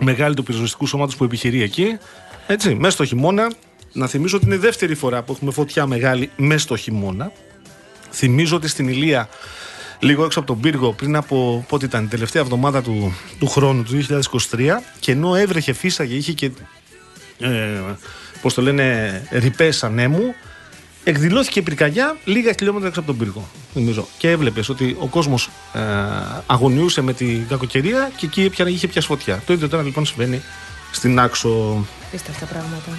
μεγάλη του πυροσβεστικού σώματος που επιχειρεί εκεί. Έτσι, μέσα στο χειμώνα. Να θυμίσω ότι είναι η δεύτερη φορά που έχουμε φωτιά μεγάλη μέσα στο χειμώνα. Θυμίζω ότι στην Ηλία, λίγο έξω από τον πύργο, πριν από πότε ήταν, την τελευταία εβδομάδα του, του χρόνου, του 2023, και ενώ έβρεχε, φύσαγε, είχε και ε, πώς το λένε, ρηπές ανέμου, εκδηλώθηκε η πυρκαγιά λίγα χιλιόμετρα έξω από τον πύργο, νομίζω. Και έβλεπες ότι ο κόσμος ε, αγωνιούσε με την κακοκαιρία και εκεί έπιανε, είχε πιάσει φωτιά. Το ίδιο τώρα λοιπόν συμβαίνει στην Άξο. Πίστευτα πράγματα.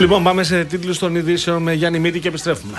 Λοιπόν, πάμε σε τίτλους των ειδήσεων με Γιάννη Μίδη και επιστρέφουμε.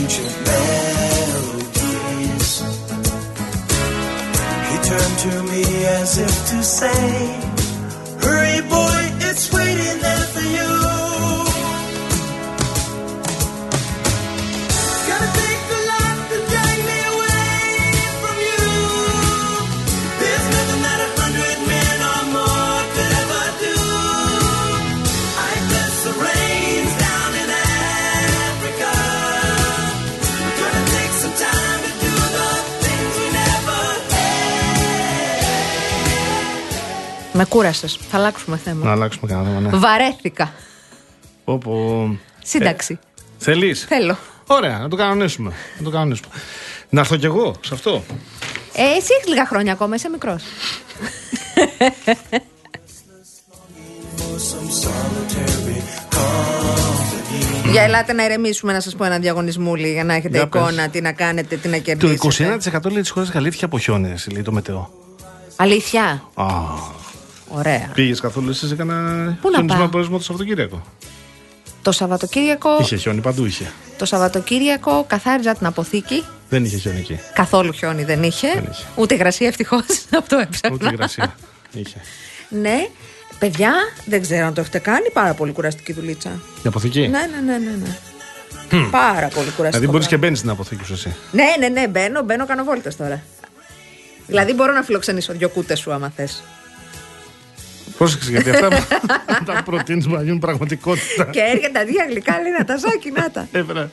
ancient melodies. He turned to me as if to say, Με κούρασε. Θα αλλάξουμε θέμα. Να αλλάξουμε κανένα θέμα, ναι. Βαρέθηκα. Πω, πω. Σύνταξη. Θέλεις; Θέλω. Ωραία, να το κανονίσουμε. Να το κανονίσουμε. Να έρθω κι εγώ σε αυτό. Ε, εσύ έχεις λίγα χρόνια ακόμα, είσαι μικρός. for some solitary company. Για ελάτε να ηρεμήσουμε να σας πω ένα διαγωνισμούλι για να έχετε Για εικόνα πες. τι να κάνετε, τι να Το κερδίσετε. 21% λέει της χώρας καλύφθηκε από χιόνι, εσύ, λέει το μετεό. Αλήθεια; Α, Ωραία. πήγες καθόλου εσύ σε κανένα Πού να χιονισμό πάω; προορισμό το Σαββατοκύριακο; Το Σαββατοκύριακο, Είχε χιόνι, παντού είχε. το Σαββατοκύριακο καθάριζα την αποθήκη. Δεν είχε χιόνι εκεί. Καθόλου χιόνι δεν είχε. Δεν είχε. Ούτε υγρασία ευτυχώς. Αυτό έψαχνα. Ούτε υγρασία. είχε. Ναι. Παιδιά, δεν ξέρω αν το έχετε κάνει. Πάρα πολύ κουραστική δουλίτσα. Η αποθήκη; Ναι, ναι, ναι, ναι. ναι. Πάρα πολύ κουραστικό. Δηλαδή μπορείς και πράγμα. μπαίνεις στην αποθήκη σου εσύ. Ναι, ναι, ναι, μπαίνω, μπαίνω, κάνω βόλτες τώρα. Δηλαδή μπορώ να φιλοξενήσω δυο κούτες σου άμα θες. Πρόσεξε γιατί αυτά που τα προτείνεις να γίνουν πραγματικότητα. Και έρχεται αντί για γλυκά, λέει να τα ζάκι, να τα. Έβρα,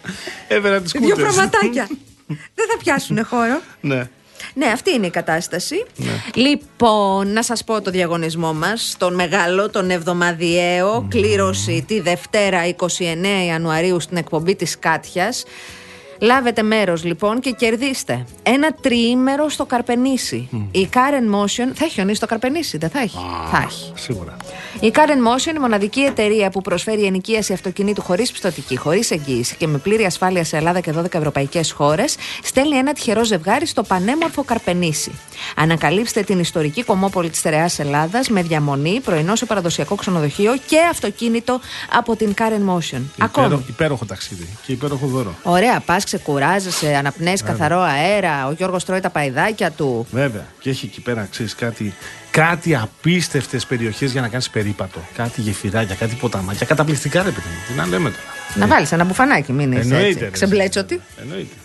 έβρα τις Δύο κούτε. πραγματάκια. Δεν θα πιάσουν χώρο. Ναι. Ναι, αυτή είναι η κατάσταση. Λοιπόν, να σας πω το διαγωνισμό μας, τον μεγάλο, τον εβδομαδιαίο, κλήρωση τη Δευτέρα 29 Ιανουαρίου στην εκπομπή της Κάτιας. Λάβετε μέρος λοιπόν και κερδίστε ένα τριήμερο στο Καρπενήσι. Η Karen Motion, θα έχει χιονίσει το Καρπενήσι, δεν θα έχει; θα έχει. Σίγουρα. Η Karen Motion, η μοναδική εταιρεία που προσφέρει ενοικίαση αυτοκινήτου χωρίς πιστοτική, χωρίς εγγύηση και με πλήρη ασφάλεια σε Ελλάδα και 12 ευρωπαϊκές χώρες, στέλνει ένα τυχερό ζευγάρι στο πανέμορφο Καρπενήσι. Ανακαλύψτε την ιστορική κομμόπολη της στερεά Ελλάδας με διαμονή, πρωινό σε παραδοσιακό ξενοδοχείο και αυτοκίνητο από την Karen Motion. Ακόμη. Υπέρο, υπέροχο ταξίδι και υπέροχο δώρο. Ωραία, πας, ξεκουράζεσαι, αναπνέεις καθαρό αέρα. Ο Γιώργος τρώει τα παϊδάκια του. Βέβαια. Και έχει εκεί πέρα, ξέρεις κάτι, κάτι απίστευτες περιοχές για να κάνεις περίπατο. Κάτι γεφυράκια, κάτι ποταμάκια. Καταπληκτικά, ρε παιδί μου. Τι να λέμε τώρα. Να βάλεις ένα μπουφανάκι, μην είσαι Εννοείται, έτσι. ρε. Ξεμπλέτσοτη. Εννοείται.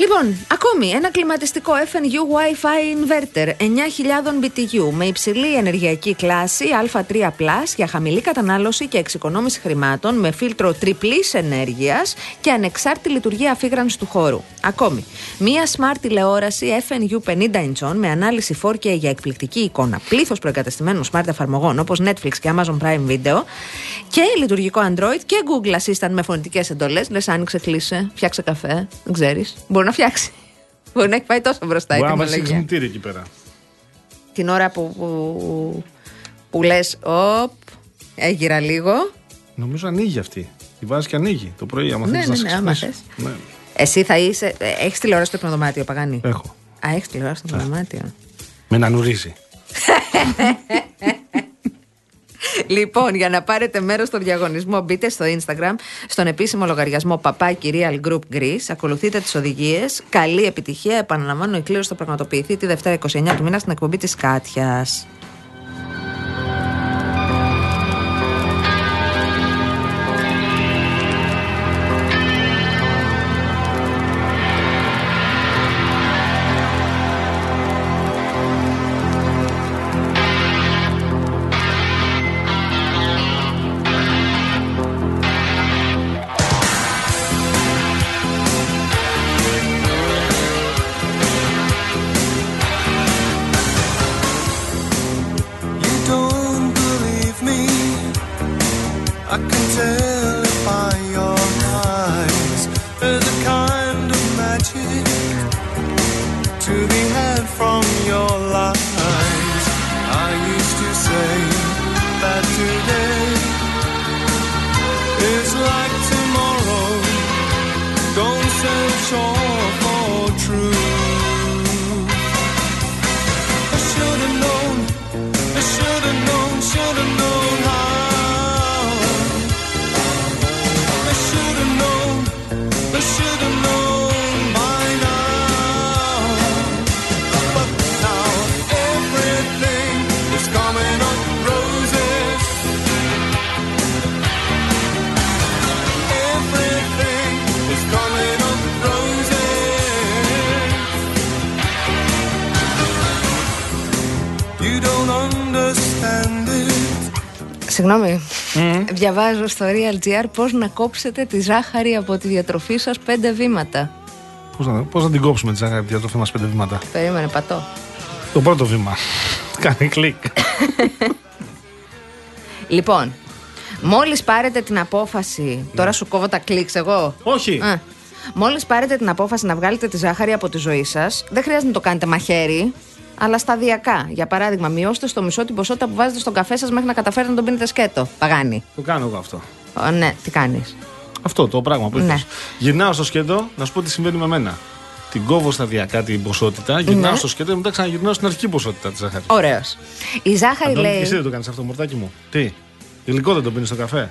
Λοιπόν, ακόμη ένα κλιματιστικό FNU Wi-Fi inverter 9.000 BTU με υψηλή ενεργειακή κλάση Α3 για χαμηλή κατανάλωση και εξοικονόμηση χρημάτων με φίλτρο τριπλής ενέργειας και ανεξάρτητη λειτουργία αφήγρανσης του χώρου. Ακόμη, μία smart τηλεόραση FNU 50 inch με ανάλυση 4K για εκπληκτική εικόνα, πλήθος προεγκατεστημένων smart εφαρμογών όπως Netflix και Amazon Prime Video και λειτουργικό Android και Google Assistant με φωνητικές εντολές. Λες άνοιξε, κλείσε, φτιάξε καφέ, δεν ξέρεις. Μπορεί να φτιάξει. Μπορεί να έχει πάει τόσο μπροστά η Μπορεί να βάλει τεχνολογία. ξυπνητήρι εκεί πέρα. Την ώρα που, που, που λες, οπ, έγιρα λίγο. Νομίζω ανοίγει αυτή. Τη βάζεις και ανοίγει το πρωί. Άμα Ναι, θέλεις να ναι, σε ναι, άμα ξυπνήσει. Ναι. Εσύ θα είσαι, έχεις τηλεόραση στο υπνοδωμάτιο, Παγάνη; Έχω. Α, έχεις τηλεόραση στο υπνοδωμάτιο. Με να νουρίζει. Λοιπόν, για να πάρετε μέρος στο διαγωνισμό, μπείτε στο Instagram, στον επίσημο λογαριασμό Παπάκι Real Group Greece. Ακολουθείτε τις οδηγίες. Καλή επιτυχία. Επαναλαμβάνω, η κλήρωση θα πραγματοποιηθεί τη Δευτέρα 29 του μήνα στην εκπομπή της Κάτιας. Συγγνώμη. Διαβάζω στο Real GR πώς να κόψετε τη ζάχαρη από τη διατροφή σας πέντε βήματα. Πώς να, πώς να την κόψουμε τη ζάχαρη τη διατροφή μας πέντε βήματα; Περίμενε, πατώ. Το πρώτο βήμα. Κάνει κλικ. Λοιπόν, μόλις πάρετε την απόφαση. Τώρα σου κόβω τα κλικς, εγώ. Όχι. Μόλις πάρετε την απόφαση να βγάλετε τη ζάχαρη από τη ζωή σας, δεν χρειάζεται να το κάνετε μαχαίρι, αλλά σταδιακά. Για παράδειγμα, μειώστε στο μισό την ποσότητα που βάζετε στον καφέ σας μέχρι να καταφέρετε να τον πίνετε σκέτο. Παγάνι. Το κάνω εγώ αυτό. Ω, ναι, τι κάνεις; Αυτό το πράγμα που Ναι. είπες. Γυρνάω στο σκέτο να σου πω τι συμβαίνει με μένα. Την κόβω σταδιακά την ποσότητα, γυρνάω Ναι. στο σκέτο και μετά ξαναγυρνάω στην αρχική ποσότητα της ζάχαρης. Ωραίος. Η ζάχαρη Αντώνη, και λέει. εσύ δεν το κάνεις αυτό, μορτάκι μου. Τι, γλυκό δεν το πίνεις στο καφέ;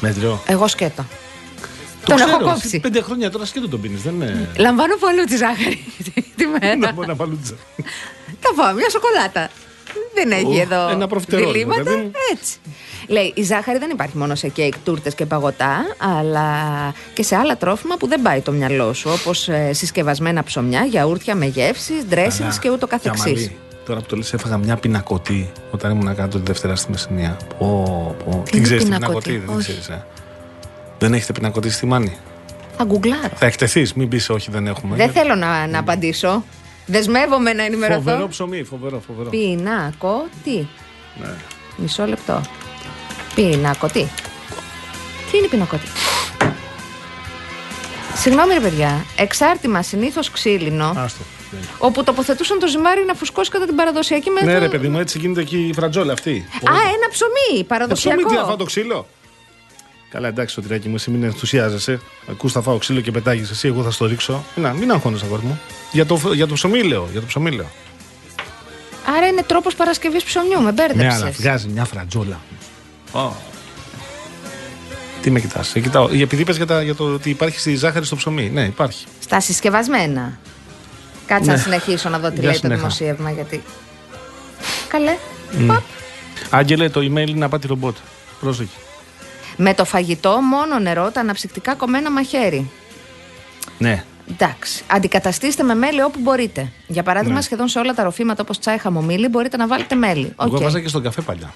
Μέτριο. Εγώ σκέτο. Το Τον ξέρω, έχω εσύ κόψει. Πέντε χρόνια τώρα σκέτο τον πίνεις, δεν είναι; Λαμβάνω πολύ τη ζάχαρη τη μέρα. Να πω ένα παλούτσα. Θα πάω μια σοκολάτα. Δεν έχει Ου, εδώ ένα προφιτερόλ, διλήμματα. παιδί μου. Έτσι. Λέει, η ζάχαρη δεν υπάρχει μόνο σε κέικ, τούρτες και παγωτά, αλλά και σε άλλα τρόφιμα που δεν πάει το μυαλό σου, όπως ε, συσκευασμένα ψωμιά, γιαούρτια με γεύσεις, dressings Καλά. και ούτω Και καθεξής. αμαλή. Τώρα που το λες έφαγα μια πινακωτή όταν ήμουν κάτω τη Δευτέρα στη Μεσσηνία. Πω, πω. Την είναι ξέρεις την πινακωτή; πινακωτή, δεν Όχι. ξέρεις, ε; Δεν έχετε πινακωτή στη Μάνη; Θα γκουγκλάρω. Θα εκτεθείς, μην πεις όχι δεν έχουμε. Δεν θέλω να, να απαντήσω. Δεσμεύομαι να ενημερωθώ. Φοβερό ψωμί, φοβερό, φοβερό. Πινάκο, τι. Ναι. Μισό λεπτό. Πινάκο, τι. Τι είναι πινάκο, τι. Συγγνώμη ρε παιδιά, εξάρτημα συνήθως ξύλινο, Άστο. Ναι. όπου τοποθετούσαν το ζυμάρι να φουσκώσει κατά την παραδοσιακή μέθοδο. Ναι, ρε παιδί μου, έτσι γίνεται και η φρατζόλα αυτή. Α, ένα ψωμί, Το παραδοσιακό. ψωμί, τι να φάω το ξύλο; Καλά, εντάξει, το τυράκι μου, εσύ μην ενθουσιάζεσαι. Ακούς θα φάω ξύλο και πετάγεις εσύ, εγώ θα στο ρίξω. Να, μην αγχώνεσαι, αγόρι μου. Για το, για το ψωμί λέω. Για το ψωμί λέω. Άρα είναι τρόπος παρασκευής ψωμιού, με μπέρδεψες. Ναι, αλλά βγάζει μια φρατζόλα. Ω. Τι με κοιτάς, κοιτάω. Επειδή είπες για, τα- για το ότι υπάρχει στη ζάχαρη στο ψωμί. Ναι, υπάρχει. Στα συσκευασμένα. Κάτσε να Ναι. συνεχίσω να δω τι Για λέει το συνέχα. δημοσίευμα, γιατί. Καλέ. Παπ. Άγγελε, το email είναι απάτη ρομπότ. Πρόσεχε. Με το φαγητό μόνο νερό, τα αναψυκτικά κομμένα μαχαίρι. Ναι. Εντάξει. Αντικαταστήστε με μέλι όπου μπορείτε. Για παράδειγμα, Ναι. σχεδόν σε όλα τα ροφήματα όπως τσάι χαμομήλι μπορείτε να βάλετε μέλι. Εγώ Οκ. βάζα και στον καφέ παλιά.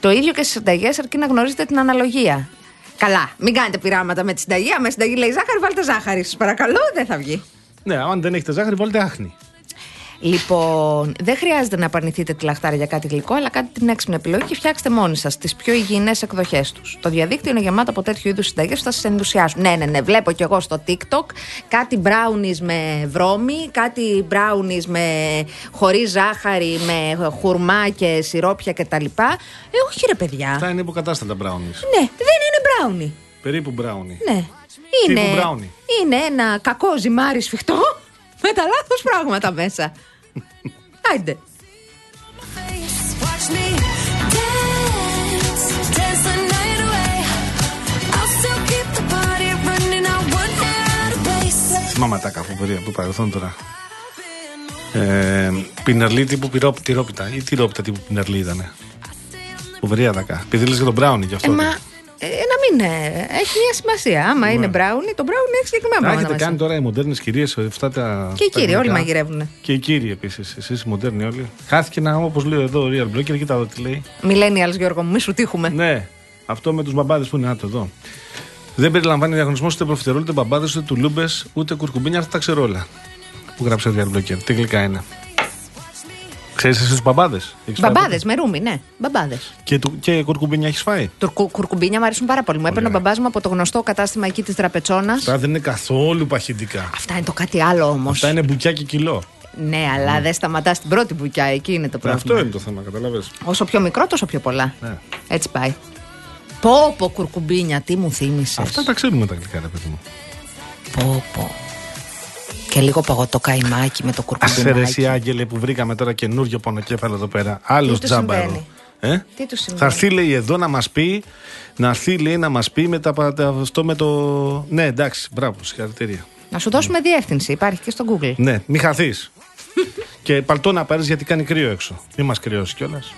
Το ίδιο και στις συνταγές, αρκεί να γνωρίζετε την αναλογία. Καλά, μην κάνετε πειράματα με τη συνταγή. Άμα η συνταγή λέει ζάχαρη, βάλτε ζάχαρη. Σας παρακαλώ, δεν θα βγει. Ναι, αν δεν έχετε ζάχαρη, βάλτε άχνη. Λοιπόν, δεν χρειάζεται να απαρνηθείτε τη λαχτάρα για κάτι γλυκό, αλλά κάντε την έξυπνη επιλογή και φτιάξτε μόνοι σας τις πιο υγιεινές εκδοχές τους. Το διαδίκτυο είναι γεμάτο από τέτοιου είδους συνταγές που θα σας ενθουσιάσουν. Ναι, ναι, ναι, βλέπω κι εγώ στο TikTok κάτι brownies με βρώμη, κάτι brownies με χωρί ζάχαρη, με χουρμά και σιρόπια κτλ. Ε, όχι ρε παιδιά. Αυτά είναι υποκατάστατα brownies. Ναι, δεν είναι brownie. Περίπου brownie. Ναι. Είναι, Τύπου brownie. είναι ένα κακό ζυμάρι σφιχτό με τα λάθος πράγματα μέσα. Άιντε. Watch me dance, dance the night away. I'll still keep the party running. I won't out of place. Θυμάμαι τα καφοπορία από το παρελθόν τώρα. Ε, πινερλί τύπου πυρό, τυρόπιτα ή τυρόπιτα τύπου πινερλί ήταν. Φοβερή ατακά. Επειδή λες για τον μπράουνι γι' αυτό. Ε, μα ε, να μην ε, έχει μια σημασία. Άμα είναι brownie, το brownie έχει συγκεκριμένα Τα πράγματα. έχετε μέσα. κάνει τώρα οι μοντέρνες κυρίες αυτά τα. Και οι τα κύριοι, όλοι γλυκά. μαγειρεύουν. Και οι κύριοι επίσης. Εσείς οι μοντέρνοι όλοι. Χάθηκε ένα, όπως λέω εδώ, ο Real Blocker, κοίτα εδώ τι λέει. Millennials, Γιώργο μου, μη σου τύχουμε. Ναι, αυτό με τους μπαμπάδες που είναι άτο εδώ. Δεν περιλαμβάνει διαγωνισμός ούτε προφιτερόλ, ούτε μπαμπάδες, ούτε τουλούμπες, ούτε κουρκουμπίνια. Αυτά τα ξέρω όλα. Που γράψε ο Real Blocker. Τι γλυκά είναι. Ξέρεις εσύ τους μπαμπάδες; Μπαμπάδες με ρούμι, ναι. Μπαμπάδες. Και, του- και κουρκουμπίνια έχεις φάει; Κουρκουμπίνια μου αρέσουν πάρα πολύ. Μου έπαιρνε ο μπαμπάς μου από το γνωστό κατάστημα εκεί της Τραπετσόνα. Αυτά δεν είναι καθόλου παχυντικά. Αυτά είναι το κάτι άλλο όμως. Αυτά είναι μπουκιά και κιλό. Ναι, αλλά δεν σταματάς την πρώτη μπουκιά. Εκεί είναι το Ε, πρόβλημα. Αυτό είναι το θέμα, καταλαβες. Όσο πιο μικρό, τόσο πιο πολλά. Ναι. Έτσι πάει. Πω πω κουρκουμπίνια, τι μου θύμισες. Αυτά τα ξέρουμε τα αγγλικά, ρε παιδί μου. Πω πω. Και λίγο παγωτό καϊμάκι με το Αχ, ρε, εσύ κουρκουμπινάκι. Άγγελε που βρήκαμε τώρα καινούριο πονοκέφαλο εδώ πέρα. Άλλο τους τζάμπα εδώ. συμβαίνει; Ε; Τι τους συμβαίνει; Θα έρθει λέει εδώ να μας πει, να έρθει λέει να μας πει με τα, τα- αυτό με το. Ναι, εντάξει, μπράβο, συγχαρητήρια. Να σου δώσουμε διεύθυνση, υπάρχει και στο Google. Ναι, μη χαθείς. και παλτό να πάρεις γιατί κάνει κρύο έξω. Μη μας κρυώσεις κιόλας.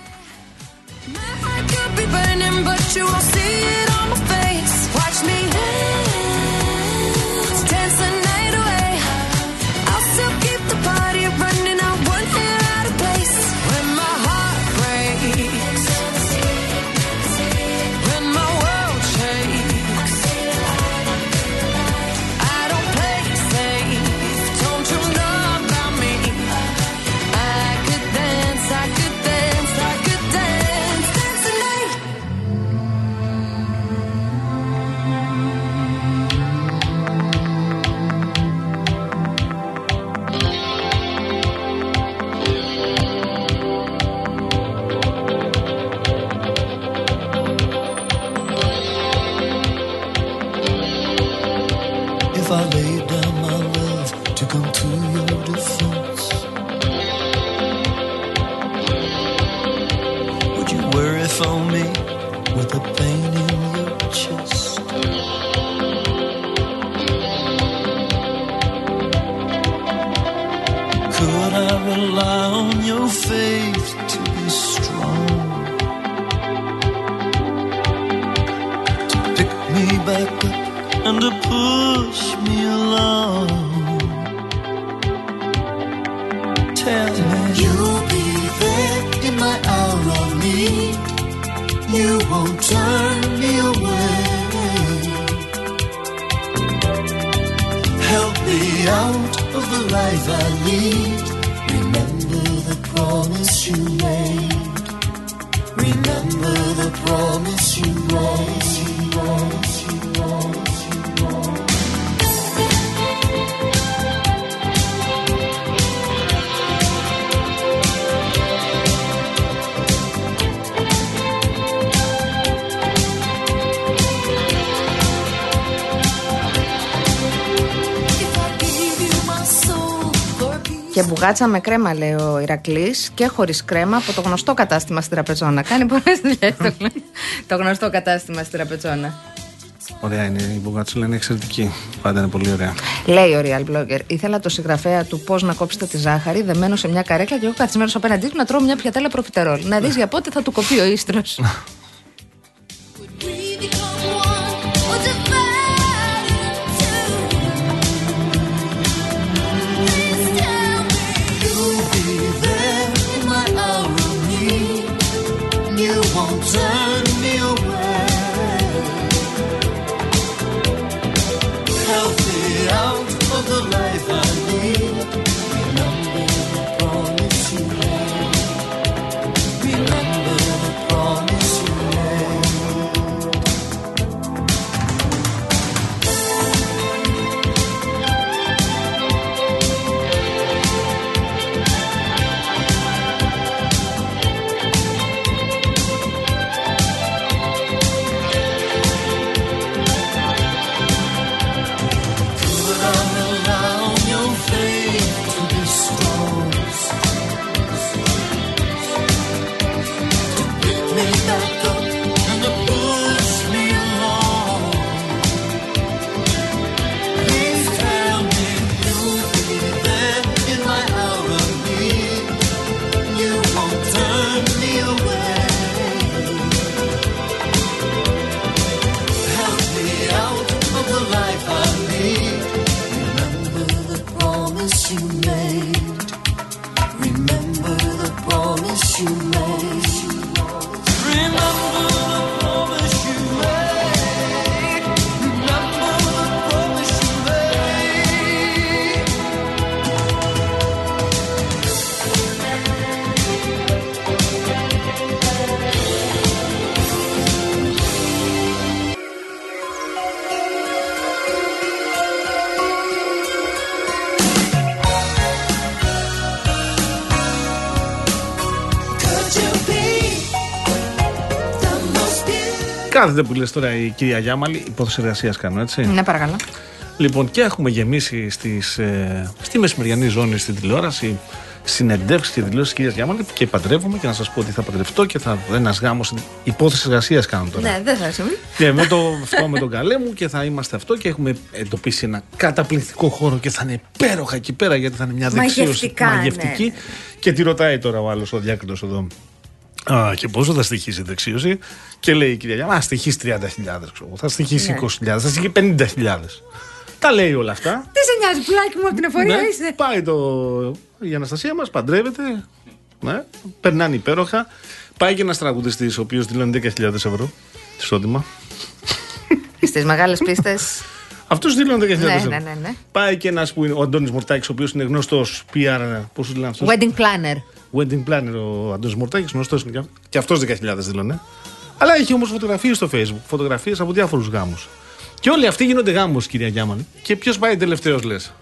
Piece Και μπουγάτσα με κρέμα, λέει ο Ηρακλής, και χωρίς κρέμα από το γνωστό κατάστημα στην Τραπεζόνα. Κάνει πολλές δουλειές το, το γνωστό κατάστημα στην Τραπεζόνα. Ωραία είναι, η μπουγατσούλα είναι εξαιρετική. Πάντα είναι πολύ ωραία. Λέει ο Real Blogger, ήθελα το συγγραφέα του πώς να κόψετε τη ζάχαρη, δεμένο σε μια καρέκλα και εγώ καθισμένο απέναντί του να τρώω μια πιατέλα προφιτερόλ. Να δεις για πότε θα του κοπεί ο ίστρος. Κάθεται που λες τώρα η κυρία Γιάμαλη, υπόθεση εργασίας κάνω, έτσι. Ναι, παρακαλώ. Λοιπόν, και έχουμε γεμίσει στις, ε, στη μεσημεριανή ζώνη στην τηλεόραση συνεντεύξεις και δηλώσεις της κυρίας Γιάμαλη και παντρεύομαι και να σας πω ότι θα παντρευτώ και θα ένας γάμος. Υπόθεση εργασίας κάνω τώρα. Ναι, δεν θα συμβεί. Και με το αυτό με τον καλέ μου και θα είμαστε αυτό και έχουμε εντοπίσει ένα καταπληκτικό χώρο και θα είναι υπέροχα εκεί πέρα γιατί θα είναι μια δεξίωση Μαγευτικά, ναι. μαγευτική. Και τη ρωτάει τώρα ο άλλος ο διάκριτος εδώ. Α, και πόσο θα στοιχήσει η δεξίωση; Και λέει η κυρία Γιάννα, Α, στοιχήσει 30.000, ξέρω εγώ, θα στοιχήσει Ναι. 20.000, θα στοιχήσει 50.000. Τα λέει όλα αυτά. Τι σε νοιάζει, πουλάκι μου, από την εφορία Ναι, είσαι; Πάει το... η Αναστασία μας, παντρεύεται. Ναι, περνάνε υπέροχα. Πάει και ένας τραγουδιστής, ο οποίος δηλώνει 10.000 ευρώ εισόδημα. Στι μεγάλες πίστε. Αυτός δηλώνει 10.000 ναι, ευρώ. ναι, ναι, ναι. Πάει και ένας που είναι ο Αντώνης Μορτάκη, ο οποίος είναι γνωστός PR. Πώς του λένε αυτός; Wedding planner. Wedding planner ο Αντώνης Μορτάκης, γνωστός είναι και αυτό. Και αυτός 10.000 δήλωνε. Αλλά έχει όμως φωτογραφίες στο Facebook. Φωτογραφίες από διάφορους γάμους. Και όλοι αυτοί γίνονται γάμου, κυρία Γιάμαλη. Και ποιος πάει τελευταίος, λες;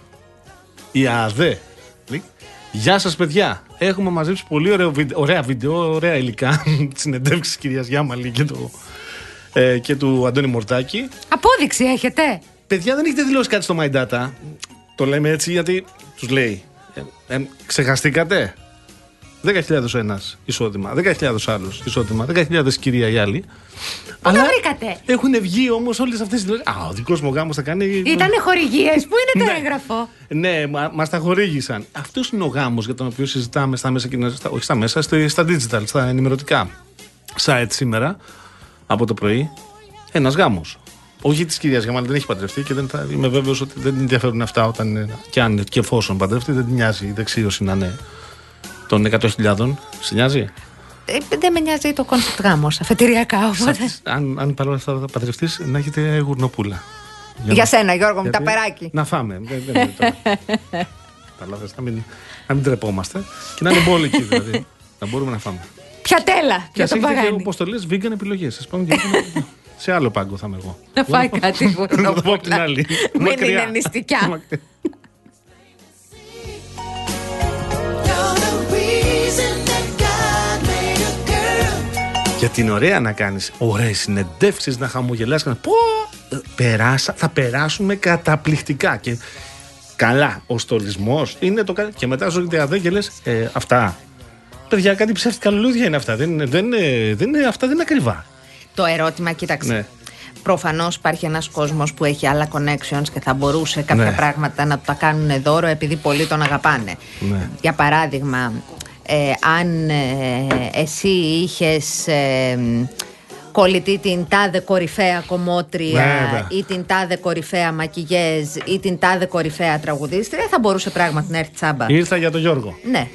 Η ΑΔΕ. Λέει, Γεια σας, παιδιά. Έχουμε μαζέψει πολύ ωραίο βίντεο, ωραία βίντεο, ωραία υλικά. Συνεντεύξεις τη κυρία Γιάμαλη και, το, ε, και του Αντώνη Μορτάκη. Απόδειξη έχετε; Παιδιά, δεν έχετε δηλώσει κάτι στο My Data. Το λέμε έτσι γιατί τους λέει. Ε, ε, ξεχαστήκατε; 10.000 ο ένας εισόδημα, 10.000 άλλος εισόδημα, 10.000 κυρία η άλλη. Πού τα βρήκατε; Έχουν βγει όμως όλες αυτές τι δηλώσεις. Α, ο δικός μου γάμος θα κάνει. Ήτανε χορηγίες. Πού είναι το Ναι. έγγραφο; Ναι, μα τα χορήγησαν. Αυτός είναι ο γάμος για τον οποίο συζητάμε στα μέσα, κοινωνίας- στα, όχι στα μέσα, στα, στα digital, στα ενημερωτικά site σήμερα από το πρωί. Ένας γάμος. Όχι της κυρίας Γιαμάλη, δεν έχει παντρευτεί και δεν θα, είμαι βέβαιος ότι δεν την ενδιαφέρουν αυτά όταν είναι, και αν και εφόσον παντρευτεί, δεν την νοιάζει η δεξίωση να είναι των 100.000. Σε νοιάζει; Ε, δεν με νοιάζει το concept γάμος. Αφετηριακά οπότε. αν, αν παρόλα αυτά θα παντρευτείς, να έχετε γουρνοπούλα. Για να- σένα, Γιώργο μου, γιατί- ταπεράκι. Να φάμε. Δεν, δεν είναι τώρα. Καταλάβες, να μην, να μην ντρεπόμαστε και να είναι μπόλικοι δηλαδή. να μπορούμε να φάμε. Ποια τέλα Και για ας τον έχετε και Παγάνη. όπω το λε, vegan επιλογέ. σε άλλο πάγκο θα είμαι εγώ. Να φάει κάτι Να το πω απ' την άλλη. Μην Μακριά. είναι νηστικιά. Γιατί είναι ωραία να κάνεις ωραίες συνεντεύξεις, να χαμογελάσει. Να... Πω, ε, περάσα, θα περάσουμε καταπληκτικά. Και καλά, ο στολισμός είναι το κάτι. Και μετά σου έρχεται αδέ και λε, ε, αυτά. Παιδιά, κάτι ψεύτικα λουλούδια είναι αυτά. Δεν, είναι- δεν, είναι- δεν είναι, αυτά δεν είναι ακριβά. Το ερώτημα, κοίταξε. Ναι. Προφανώς υπάρχει ένας κόσμος που έχει άλλα connections και θα μπορούσε κάποια Ναι. πράγματα να του τα κάνουν δώρο επειδή πολλοί τον αγαπάνε. Ναι. Για παράδειγμα, ε, αν ε, εσύ είχες κολλητή την τάδε κορυφαία κομμότρια Βέβαια. ή την τάδε κορυφαία μακιγέζ ή την τάδε κορυφαία τραγουδίστρια, θα μπορούσε πράγματι να έρθει τσάμπα. Ήρθα για τον Γιώργο. Ναι.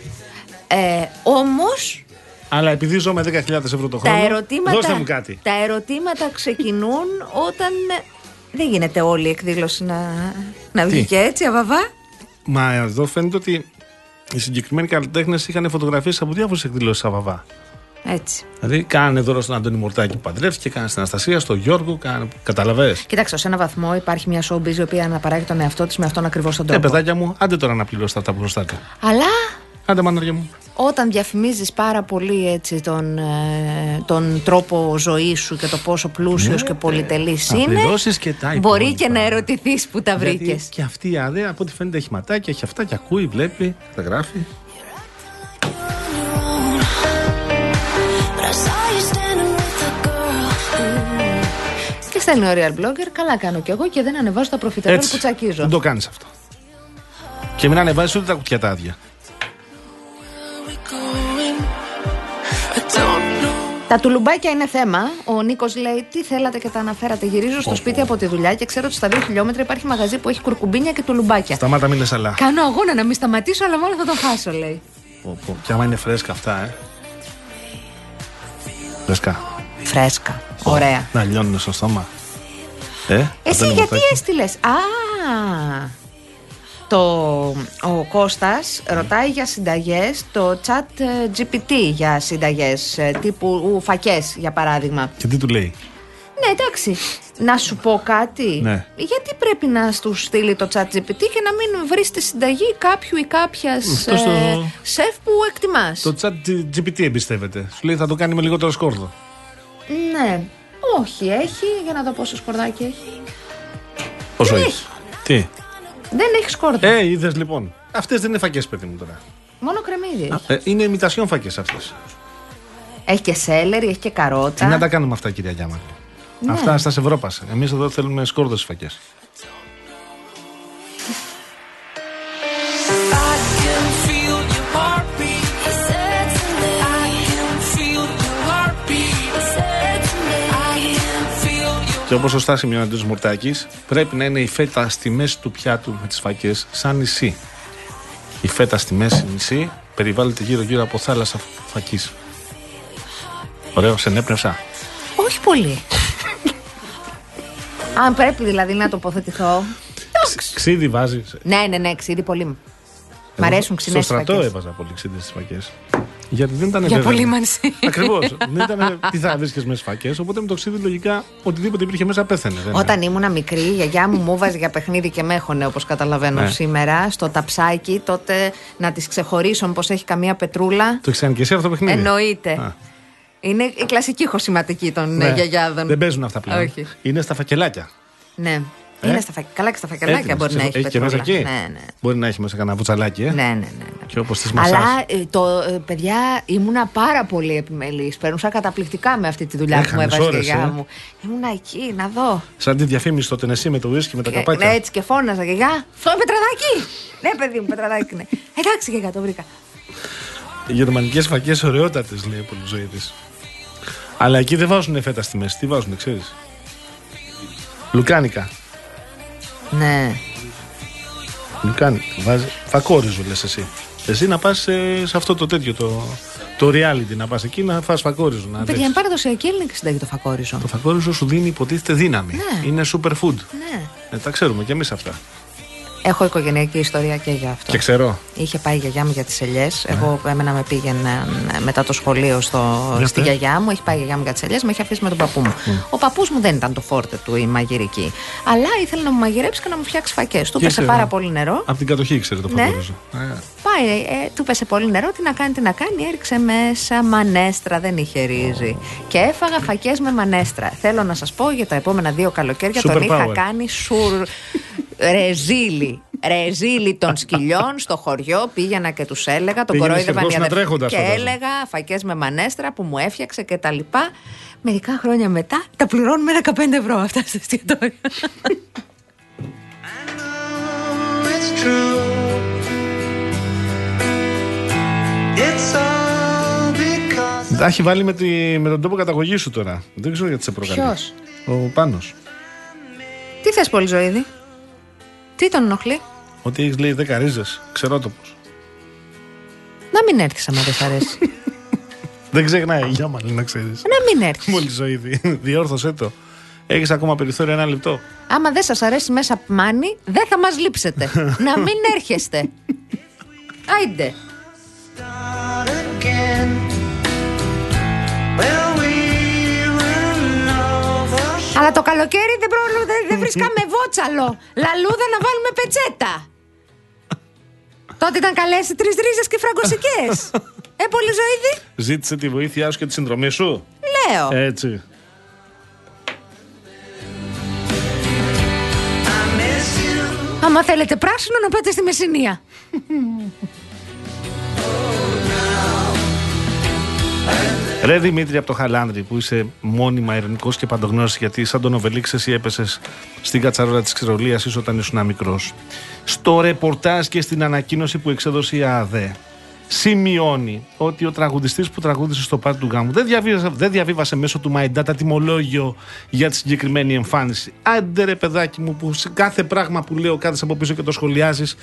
Ε, όμως Αλλά επειδή ζω με 10.000 ευρώ το χρόνο. τα ερωτήματα, Δώστε μου κάτι. τα ερωτήματα ξεκινούν όταν ε, δεν γίνεται όλη η εκδήλωση να, να βγει Τι; και έτσι, αβαβά. Μα εδώ φαίνεται ότι οι συγκεκριμένοι καλλιτέχνες είχαν φωτογραφίες από διάφορες εκδηλώσεις Αβαβά. Έτσι. Δηλαδή, κάνανε δώρο στον Αντώνη Μορτάκη που παντρεύτηκε, κάνανε στην Αναστασία, στον Γιώργο, κάνανε. Καταλαβέ. Κοίταξε, σε ένα βαθμό υπάρχει μια showbiz η οποία αναπαράγει τον εαυτό της με αυτόν ακριβώς τον Ε, τρόπο. παιδάκια μου, άντε τώρα να πληρώσετε αυτά που χρωστάτε. Αλλά Άντε, μανάρια μου. όταν διαφημίζεις πάρα πολύ έτσι τον, ε, τον τρόπο ζωής σου και το πόσο πλούσιος και πολυτελής Ναι, Θα είναι πληρώσεις και τα μπορεί υπόλοιπα. και να ερωτηθείς που τα Γιατί βρήκες Και αυτή η ΑΔΕ, από ό,τι φαίνεται, έχει ματάκια, έχει αυτά και ακούει, βλέπει, τα γράφει. Και στέλνει ο real blogger, καλά κάνω κι εγώ και δεν ανεβάζω τα προφιτερόλ που τσακίζω. Δεν το κάνεις αυτό. Και μην ανεβάζεις ούτε τα κουτιά τα άδεια. Τα τουλουμπάκια είναι θέμα. Ο Νίκος λέει: Τι θέλατε και τα αναφέρατε. Γυρίζω στο σπίτι από τη δουλειά και ξέρω ότι στα 2 χιλιόμετρα υπάρχει μαγαζί που έχει κουρκουμπίνια και τουλουμπάκια. Σταμάτα, μην είναι σαλά. Κάνω αγώνα να μην σταματήσω, αλλά μόνο θα τον χάσω, λέει. Πω, πω. Και άμα είναι φρέσκα αυτά, ε. Φρέσκα. Φρέσκα. Ωραία. Να λιώνουν στο στόμα. Ε, Εσύ Αντώνη γιατί Μορτάκη. έστειλες; Α! Το, ο Κώστας ρωτάει για συνταγές το chat ε, GPT για συνταγές ε, τύπου φακές για παράδειγμα. Και τι του λέει; Ναι, εντάξει. Να σου πω κάτι. Ναι. Γιατί πρέπει να του στείλει το chat GPT και να μην βρεις τη συνταγή κάποιου ή κάποιας Αυτός στο- σεφ που εκτιμάς. Το chat GPT εμπιστεύεται. Σου λέει θα το κάνει με λιγότερο σκόρδο. Ναι. Όχι, έχει. Για να δω πόσο σκορδάκι έχει. Πόσο Δεν έχει. Τι; Δεν έχει σκόρδο. Ε, είδες λοιπόν. Αυτές δεν είναι φακές, παιδί μου τώρα. Μόνο κρεμμύδι. έχει. Ε, είναι ημιτασιόν φακές αυτές. Έχει και σέλερι, έχει και καρότα. Τι να τα κάνουμε αυτά, κυρία Γιάμαλη. Ναι. Αυτά στα Ευρώπας. Εμείς εδώ θέλουμε σκόρδο στις φακές. Και όπως σωστά σημειώνει ο Αντώνης Μουρτάκης, πρέπει να είναι η φέτα στη μέση του πιάτου με τις φακές σαν νησί. Η φέτα στη μέση νησί περιβάλλεται γύρω-γύρω από θάλασσα φακής. Ωραίο, σε ενέπνευσα. Όχι πολύ. Αν πρέπει δηλαδή να τοποθετηθώ. Ξίδι βάζεις. Ναι, ναι, ναι, ξύδι πολύ. Μ' αρέσουν ξινές Στο στρατό φακές. έβαζα πολύ ξίδι στις φακές. Γιατί δεν ήταν Για απολύμανση. Ακριβώς. δεν ήταν τι θα βρίσκε μέσα στι φακέ. Οπότε με το ξύδι λογικά οτιδήποτε υπήρχε μέσα πέθανε. δεν Όταν ήμουνα μικρή, η γιαγιά μου μου βάζει για παιχνίδι και με έχωνε, όπως καταλαβαίνω Ναι. σήμερα, στο ταψάκι. Τότε να τις ξεχωρίσω πως έχει καμία πετρούλα. Το ξέρεις και εσύ αυτό το παιχνίδι; Εννοείται. Α. Είναι η κλασική χωσηματική των Ναι. ε, γιαγιάδων. Δεν παίζουν αυτά πλέον. Όχι. Είναι στα φακελάκια. Ναι. Ε; Είναι στα φα... Καλά και στα φακελάκια Έτοιμες. μπορεί να έχει. Έχει και μέσα πετρούλα. εκεί; Ναι, ναι. Μπορεί να έχει μέσα κανένα βουτσαλάκι, ε; Ναι, ναι, ναι. ναι. Και όπως τη μασάζ. Αλλά ε, το, ε, παιδιά, ήμουνα πάρα πολύ επιμελής. Περνούσα καταπληκτικά με αυτή τη δουλειά που μου Έκανες έβαζε η ώρες, γιαγιά ε. μου. Ήμουνα εκεί να δω. Σαν τη διαφήμιση στο Τενεσί με το ουίσκι με τα Και, καπάκια. ναι, έτσι και φώναζα, γιαγιά. Αυτό είναι πετραδάκι! ναι, παιδί μου, πετραδάκι, ναι. Εντάξει, γιαγιά, το βρήκα. Οι γερμανικές φακές ωραιότατες, λέει ο Πολυζωήτη. Αλλά εκεί δεν βάζουν φέτα στη μέση. Τι βάζουν, ξέρεις; Λουκάνικα. Ναι. Λουκάνικα. Βάζει... Φακόριζο, λες εσύ. Εσύ να πας σε, σε αυτό το τέτοιο, το, το reality, να πας εκεί να φας φακόριζο. Να Παιδιά, δεις. είναι παραδοσιακή ελληνική συνταγή το φακόριζο. Το φακόριζο σου δίνει υποτίθεται δύναμη. Ναι. Είναι superfood. Ναι. Ε, τα ξέρουμε κι εμείς αυτά. Έχω οικογενειακή ιστορία και για αυτό. Και ξέρω. Είχε πάει η γιαγιά μου για τις ελιές. Εγώ έμενα με πήγαινε ε, μετά το σχολείο στο, Για στη πες. γιαγιά μου. Έχει πάει η γιαγιά μου για τις ελιές. Με είχε αφήσει με τον παππού μου. Ο παππούς μου δεν ήταν το φόρτε του η μαγειρική. Αλλά ήθελε να μου μαγειρέψει και να μου φτιάξει φακές. Του Και πέσε ήξερε. πάρα πολύ νερό. Από την κατοχή ήξερε το Ναι. φακόριζο. Ε, Πάει, ε, του πέσε πολύ νερό. Τι να κάνει, τι να κάνει. Έριξε μέσα μανέστρα, δεν είχε ρύζι. Και έφαγα φακές με μανέστρα. Θέλω να σας πω για τα επόμενα δύο καλοκαίρια Super τον είχα power. κάνει σουρ. Ρεζίλι. Ρεζίλι των σκυλιών στο χωριό. Πήγαινα και τους έλεγα. Τον Πήγαινες κορόιδευαν και οι αδερφοί. τρέχοντας, Και φαντάζομαι. έλεγα φακές με μανέστρα που μου έφτιαξε και τα λοιπά. Μερικά χρόνια μετά τα πληρώνουμε 15 ευρώ αυτά στα εστιατόρια. it's true. It's all because Τα έχει βάλει με, τη, με τον τόπο καταγωγής σου τώρα. Δεν ξέρω γιατί σε προκαλεί. Ποιος; Ο Πάνος. Τι θες, Πολυζωίδη; Τι τον ενοχλεί; Ότι έχεις λέει 10 ρίζες. Ξερότοπο. Να μην έρθεις άμα δεν σ' αρέσει. Δεν ξεχνάει η Γιάμαλη να ξέρεις. να μην έρθεις. Μόλις ζωή. Διόρθωσέ το. Έχεις ακόμα περιθώριο ένα λεπτό; Άμα δεν σας αρέσει μέσα μάνι, δεν θα μας λείψετε. να μην έρχεστε. Άιντε. start again. Well, we will over. Αλλά το καλοκαίρι δεν, προ... δεν, δεν βρίσκαμε βότσαλο. Λαλούδα να βάλουμε πετσέτα. Τότε ήταν καλές οι τρεις ρίζες και φραγκοσικές. ε, πολύ ζωήδη. Ζήτησε τη βοήθειά σου και τη συνδρομή σου. Λέω. Έτσι. Άμα θέλετε πράσινο να πάτε στη Μεσσηνία. Ρε Δημήτρη από το Χαλάνδρη που είσαι μόνιμα ειρηνικός και παντογνώση γιατί σαν τον Οβελίξ εσύ έπεσες στην κατσαρόλα της ξηρολίας ίσω όταν ήσουν μικρός. Στο ρεπορτάζ και στην ανακοίνωση που εξέδωσε η ΑΔΕ σημειώνει ότι ο τραγουδιστής που τραγούδισε στο πάρτι του γάμου δεν διαβίβασε, δεν διαβίβασε μέσω του My Data τιμολόγιο για τη συγκεκριμένη εμφάνιση. Άντε ρε παιδάκι μου που σε κάθε πράγμα που λέω κάθεσαι από πίσω και το σχολιάζεις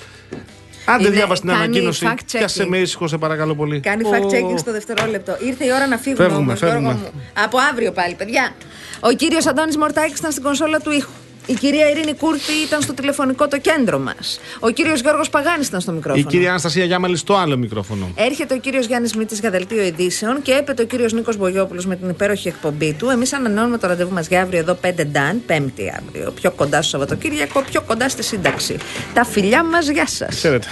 Άντε Είναι- διάβασες την κάνει ανακοίνωση. fact-checking. Πιάσε με ήσυχο, σε παρακαλώ πολύ. Κάνει Ω, fact checking στο δευτερόλεπτο. Ήρθε η ώρα να φύγουμε, Φεύγουμε, όμως, Γιώργο φεύγουμε. μου. Από αύριο πάλι, παιδιά. Ο κύριος Αντώνης Μορτάκης ήταν στην κονσόλα του ήχου. Η κυρία Ειρήνη Κούρτη ήταν στο τηλεφωνικό το κέντρο μας. Ο κύριος Γιώργος Παγάνης ήταν στο μικρόφωνο. Η κυρία Αναστασία Γιάμαλη στο άλλο μικρόφωνο. Έρχεται ο κύριος Γιάννης Μητή για δελτίο ειδήσεων και έπεται ο κύριος Νίκος Μπογιόπουλος με την υπέροχη εκπομπή του. Εμείς ανανεώνουμε το ραντεβού μας για αύριο εδώ 5 Νταν, Πέμπτη αύριο. Πιο κοντά στο Σαββατοκύριακο, πιο κοντά στη σύνταξη. Τα φιλιά μας, γεια σας. Ξέρετε.